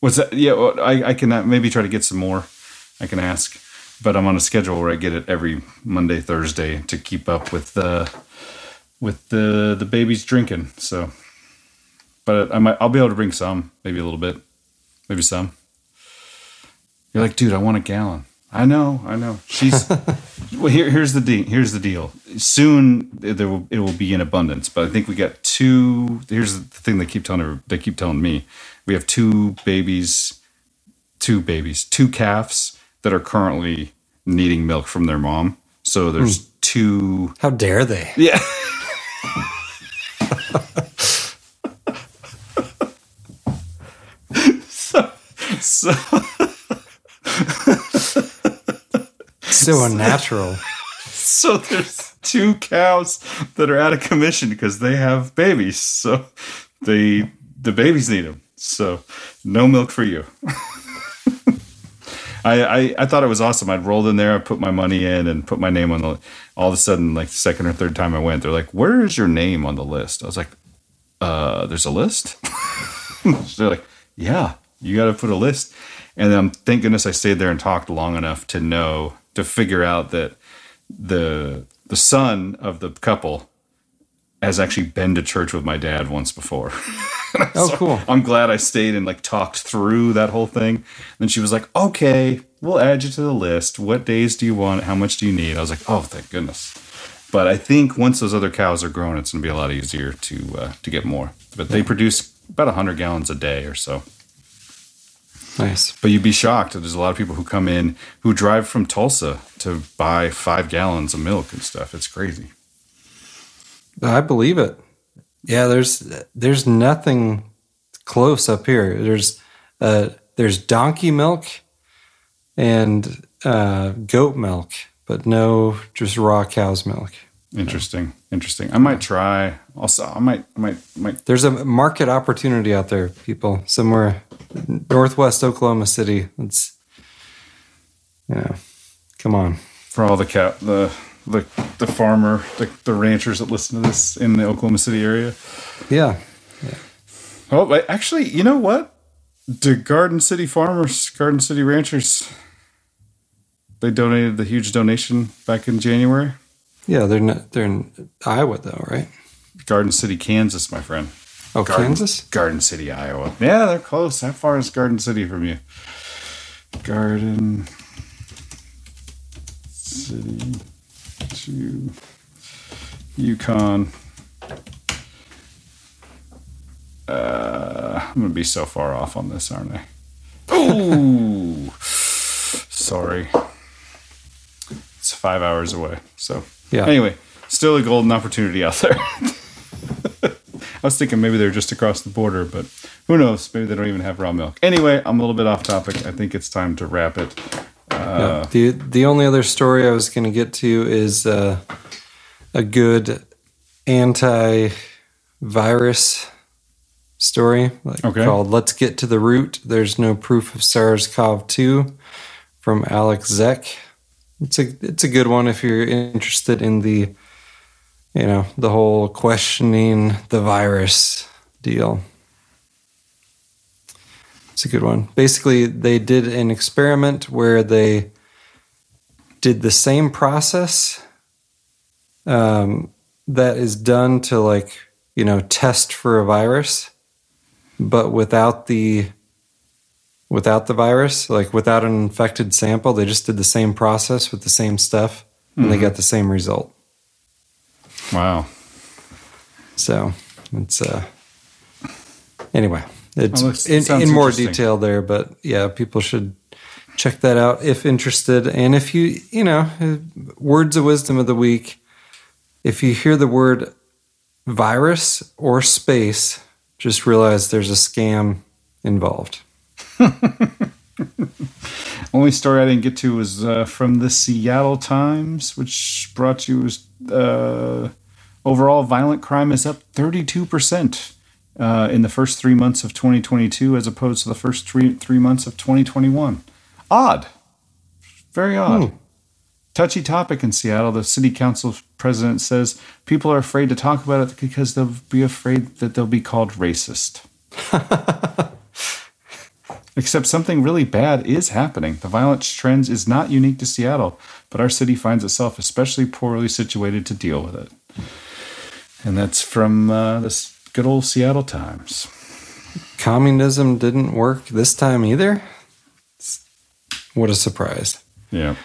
What's that? Yeah, I, I can maybe try to get some more. I can ask, but I'm on a schedule where I get it every Monday, Thursday to keep up with the with the the babies drinking. So, but I might I'll be able to bring some, maybe a little bit, maybe some. You're like, dude, I want a gallon. I know, I know. She's *laughs* well. Here, here's the deal. Here's the deal. Soon there will it will be in abundance, but I think we got two. Here's the thing they keep telling her. They keep telling me we have two babies, two babies, two calves that are currently needing milk from their mom. So there's hmm. two. How dare they? Yeah. *laughs* so, so So unnatural. so there's two cows that are out of commission because they have babies. So they the babies need them. So no milk for you. *laughs* I, I I thought it was awesome. I'd rolled in there, I put my money in, and put my name on the. All of a sudden, like the second or third time I went, they're like, "Where is your name on the list?" I was like, "Uh, there's a list." *laughs* they're like, "Yeah, you got to put a list." And then thank goodness I stayed there and talked long enough to know to figure out that the the son of the couple has actually been to church with my dad once before. *laughs* Oh, cool. I'm glad I stayed and like talked through that whole thing. then she was like, "Okay, we'll add you to the list. What days do you want? How much do you need?" I was like, "Oh, thank goodness." But I think once those other cows are grown, it's going to be a lot easier to uh, to get more. But they produce about 100 gallons a day or so. Nice. But you'd be shocked. There's a lot of people who come in who drive from Tulsa to buy five gallons of milk and stuff. It's crazy. I believe it. Yeah, there's there's nothing close up here. There's uh there's donkey milk and uh goat milk, but no just raw cow's milk. Interesting. Interesting. I might try. Also, I might. I might. Might. There's a market opportunity out there, people, somewhere northwest Oklahoma City. It's you know, come on. for all the cow, the the the farmer, the, the ranchers that listen to this in the Oklahoma City area. Yeah. Oh, actually, you know what? The Garden City farmers, Garden City ranchers, they donated the huge donation back in January. Yeah, they're not. They're in Iowa though, right? Garden City, Kansas, my friend. Oh, Garden, Kansas. Garden City, Iowa. Yeah, they're close. How far is Garden City from you? Garden City to Yukon. Uh, I'm gonna be so far off on this, aren't I? Oh, sorry. It's five hours away. So Yeah. Anyway, still a golden opportunity out there. *laughs* I was thinking maybe they're just across the border, but who knows? Maybe they don't even have raw milk. Anyway, I'm a little bit off topic. I think it's time to wrap it. Yeah. The the only other story I was going to get to is uh, a good anti-virus story like Okay. called "Let's Get to the Root." There's no proof of SARS-CoV-2 from Alec Zeck. It's a it's a good one if you're interested in the you know the whole questioning the virus deal. It's a good one. Basically, they did an experiment where they did the same process um, that is done to like you know test for a virus, but without the without the virus, like without an infected sample. They just did the same process with the same stuff, and they Mhm. got the same result. wow. So it's uh anyway, it's Well, in, in more detail there, but yeah, people should check that out if interested. And if you, you know, words of wisdom of the week, if you hear the word virus or space, just realize there's a scam involved. *laughs* Only story I didn't get to was uh, from the Seattle Times, which brought you was uh, overall violent crime is up 32% uh, in the first three months of 2022 as opposed to the first three, three months of 2021. Odd. Very odd. Touchy topic in Seattle. The city council president says people are afraid to talk about it because they'll be afraid that they'll be called racist. *laughs* Except something really bad is happening. The violence trends is not unique to Seattle, but our city finds itself especially poorly situated to deal with it. And that's from uh, this good old Seattle Times. Communism didn't work this time either. What a surprise. Yeah,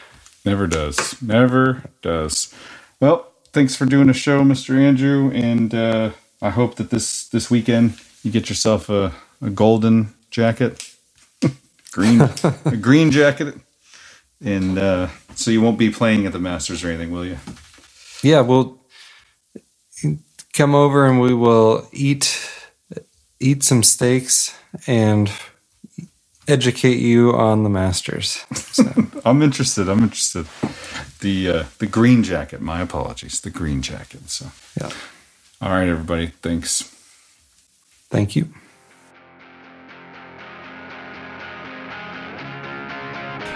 never does. Never does. Well, thanks for doing a show, Mr. Andrew, and uh, I hope that this this weekend you get yourself a, a golden jacket, *laughs* green a green jacket, and uh, so you won't be playing at the Masters or anything, will you? Yeah, we'll come over and we will eat eat some steaks and educate you on the Masters. *laughs* I'm interested. I'm interested. The uh, the green jacket. My apologies. The green jacket. So yeah. All right, everybody. Thanks. Thank you.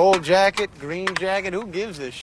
Gold jacket, green jacket, who gives a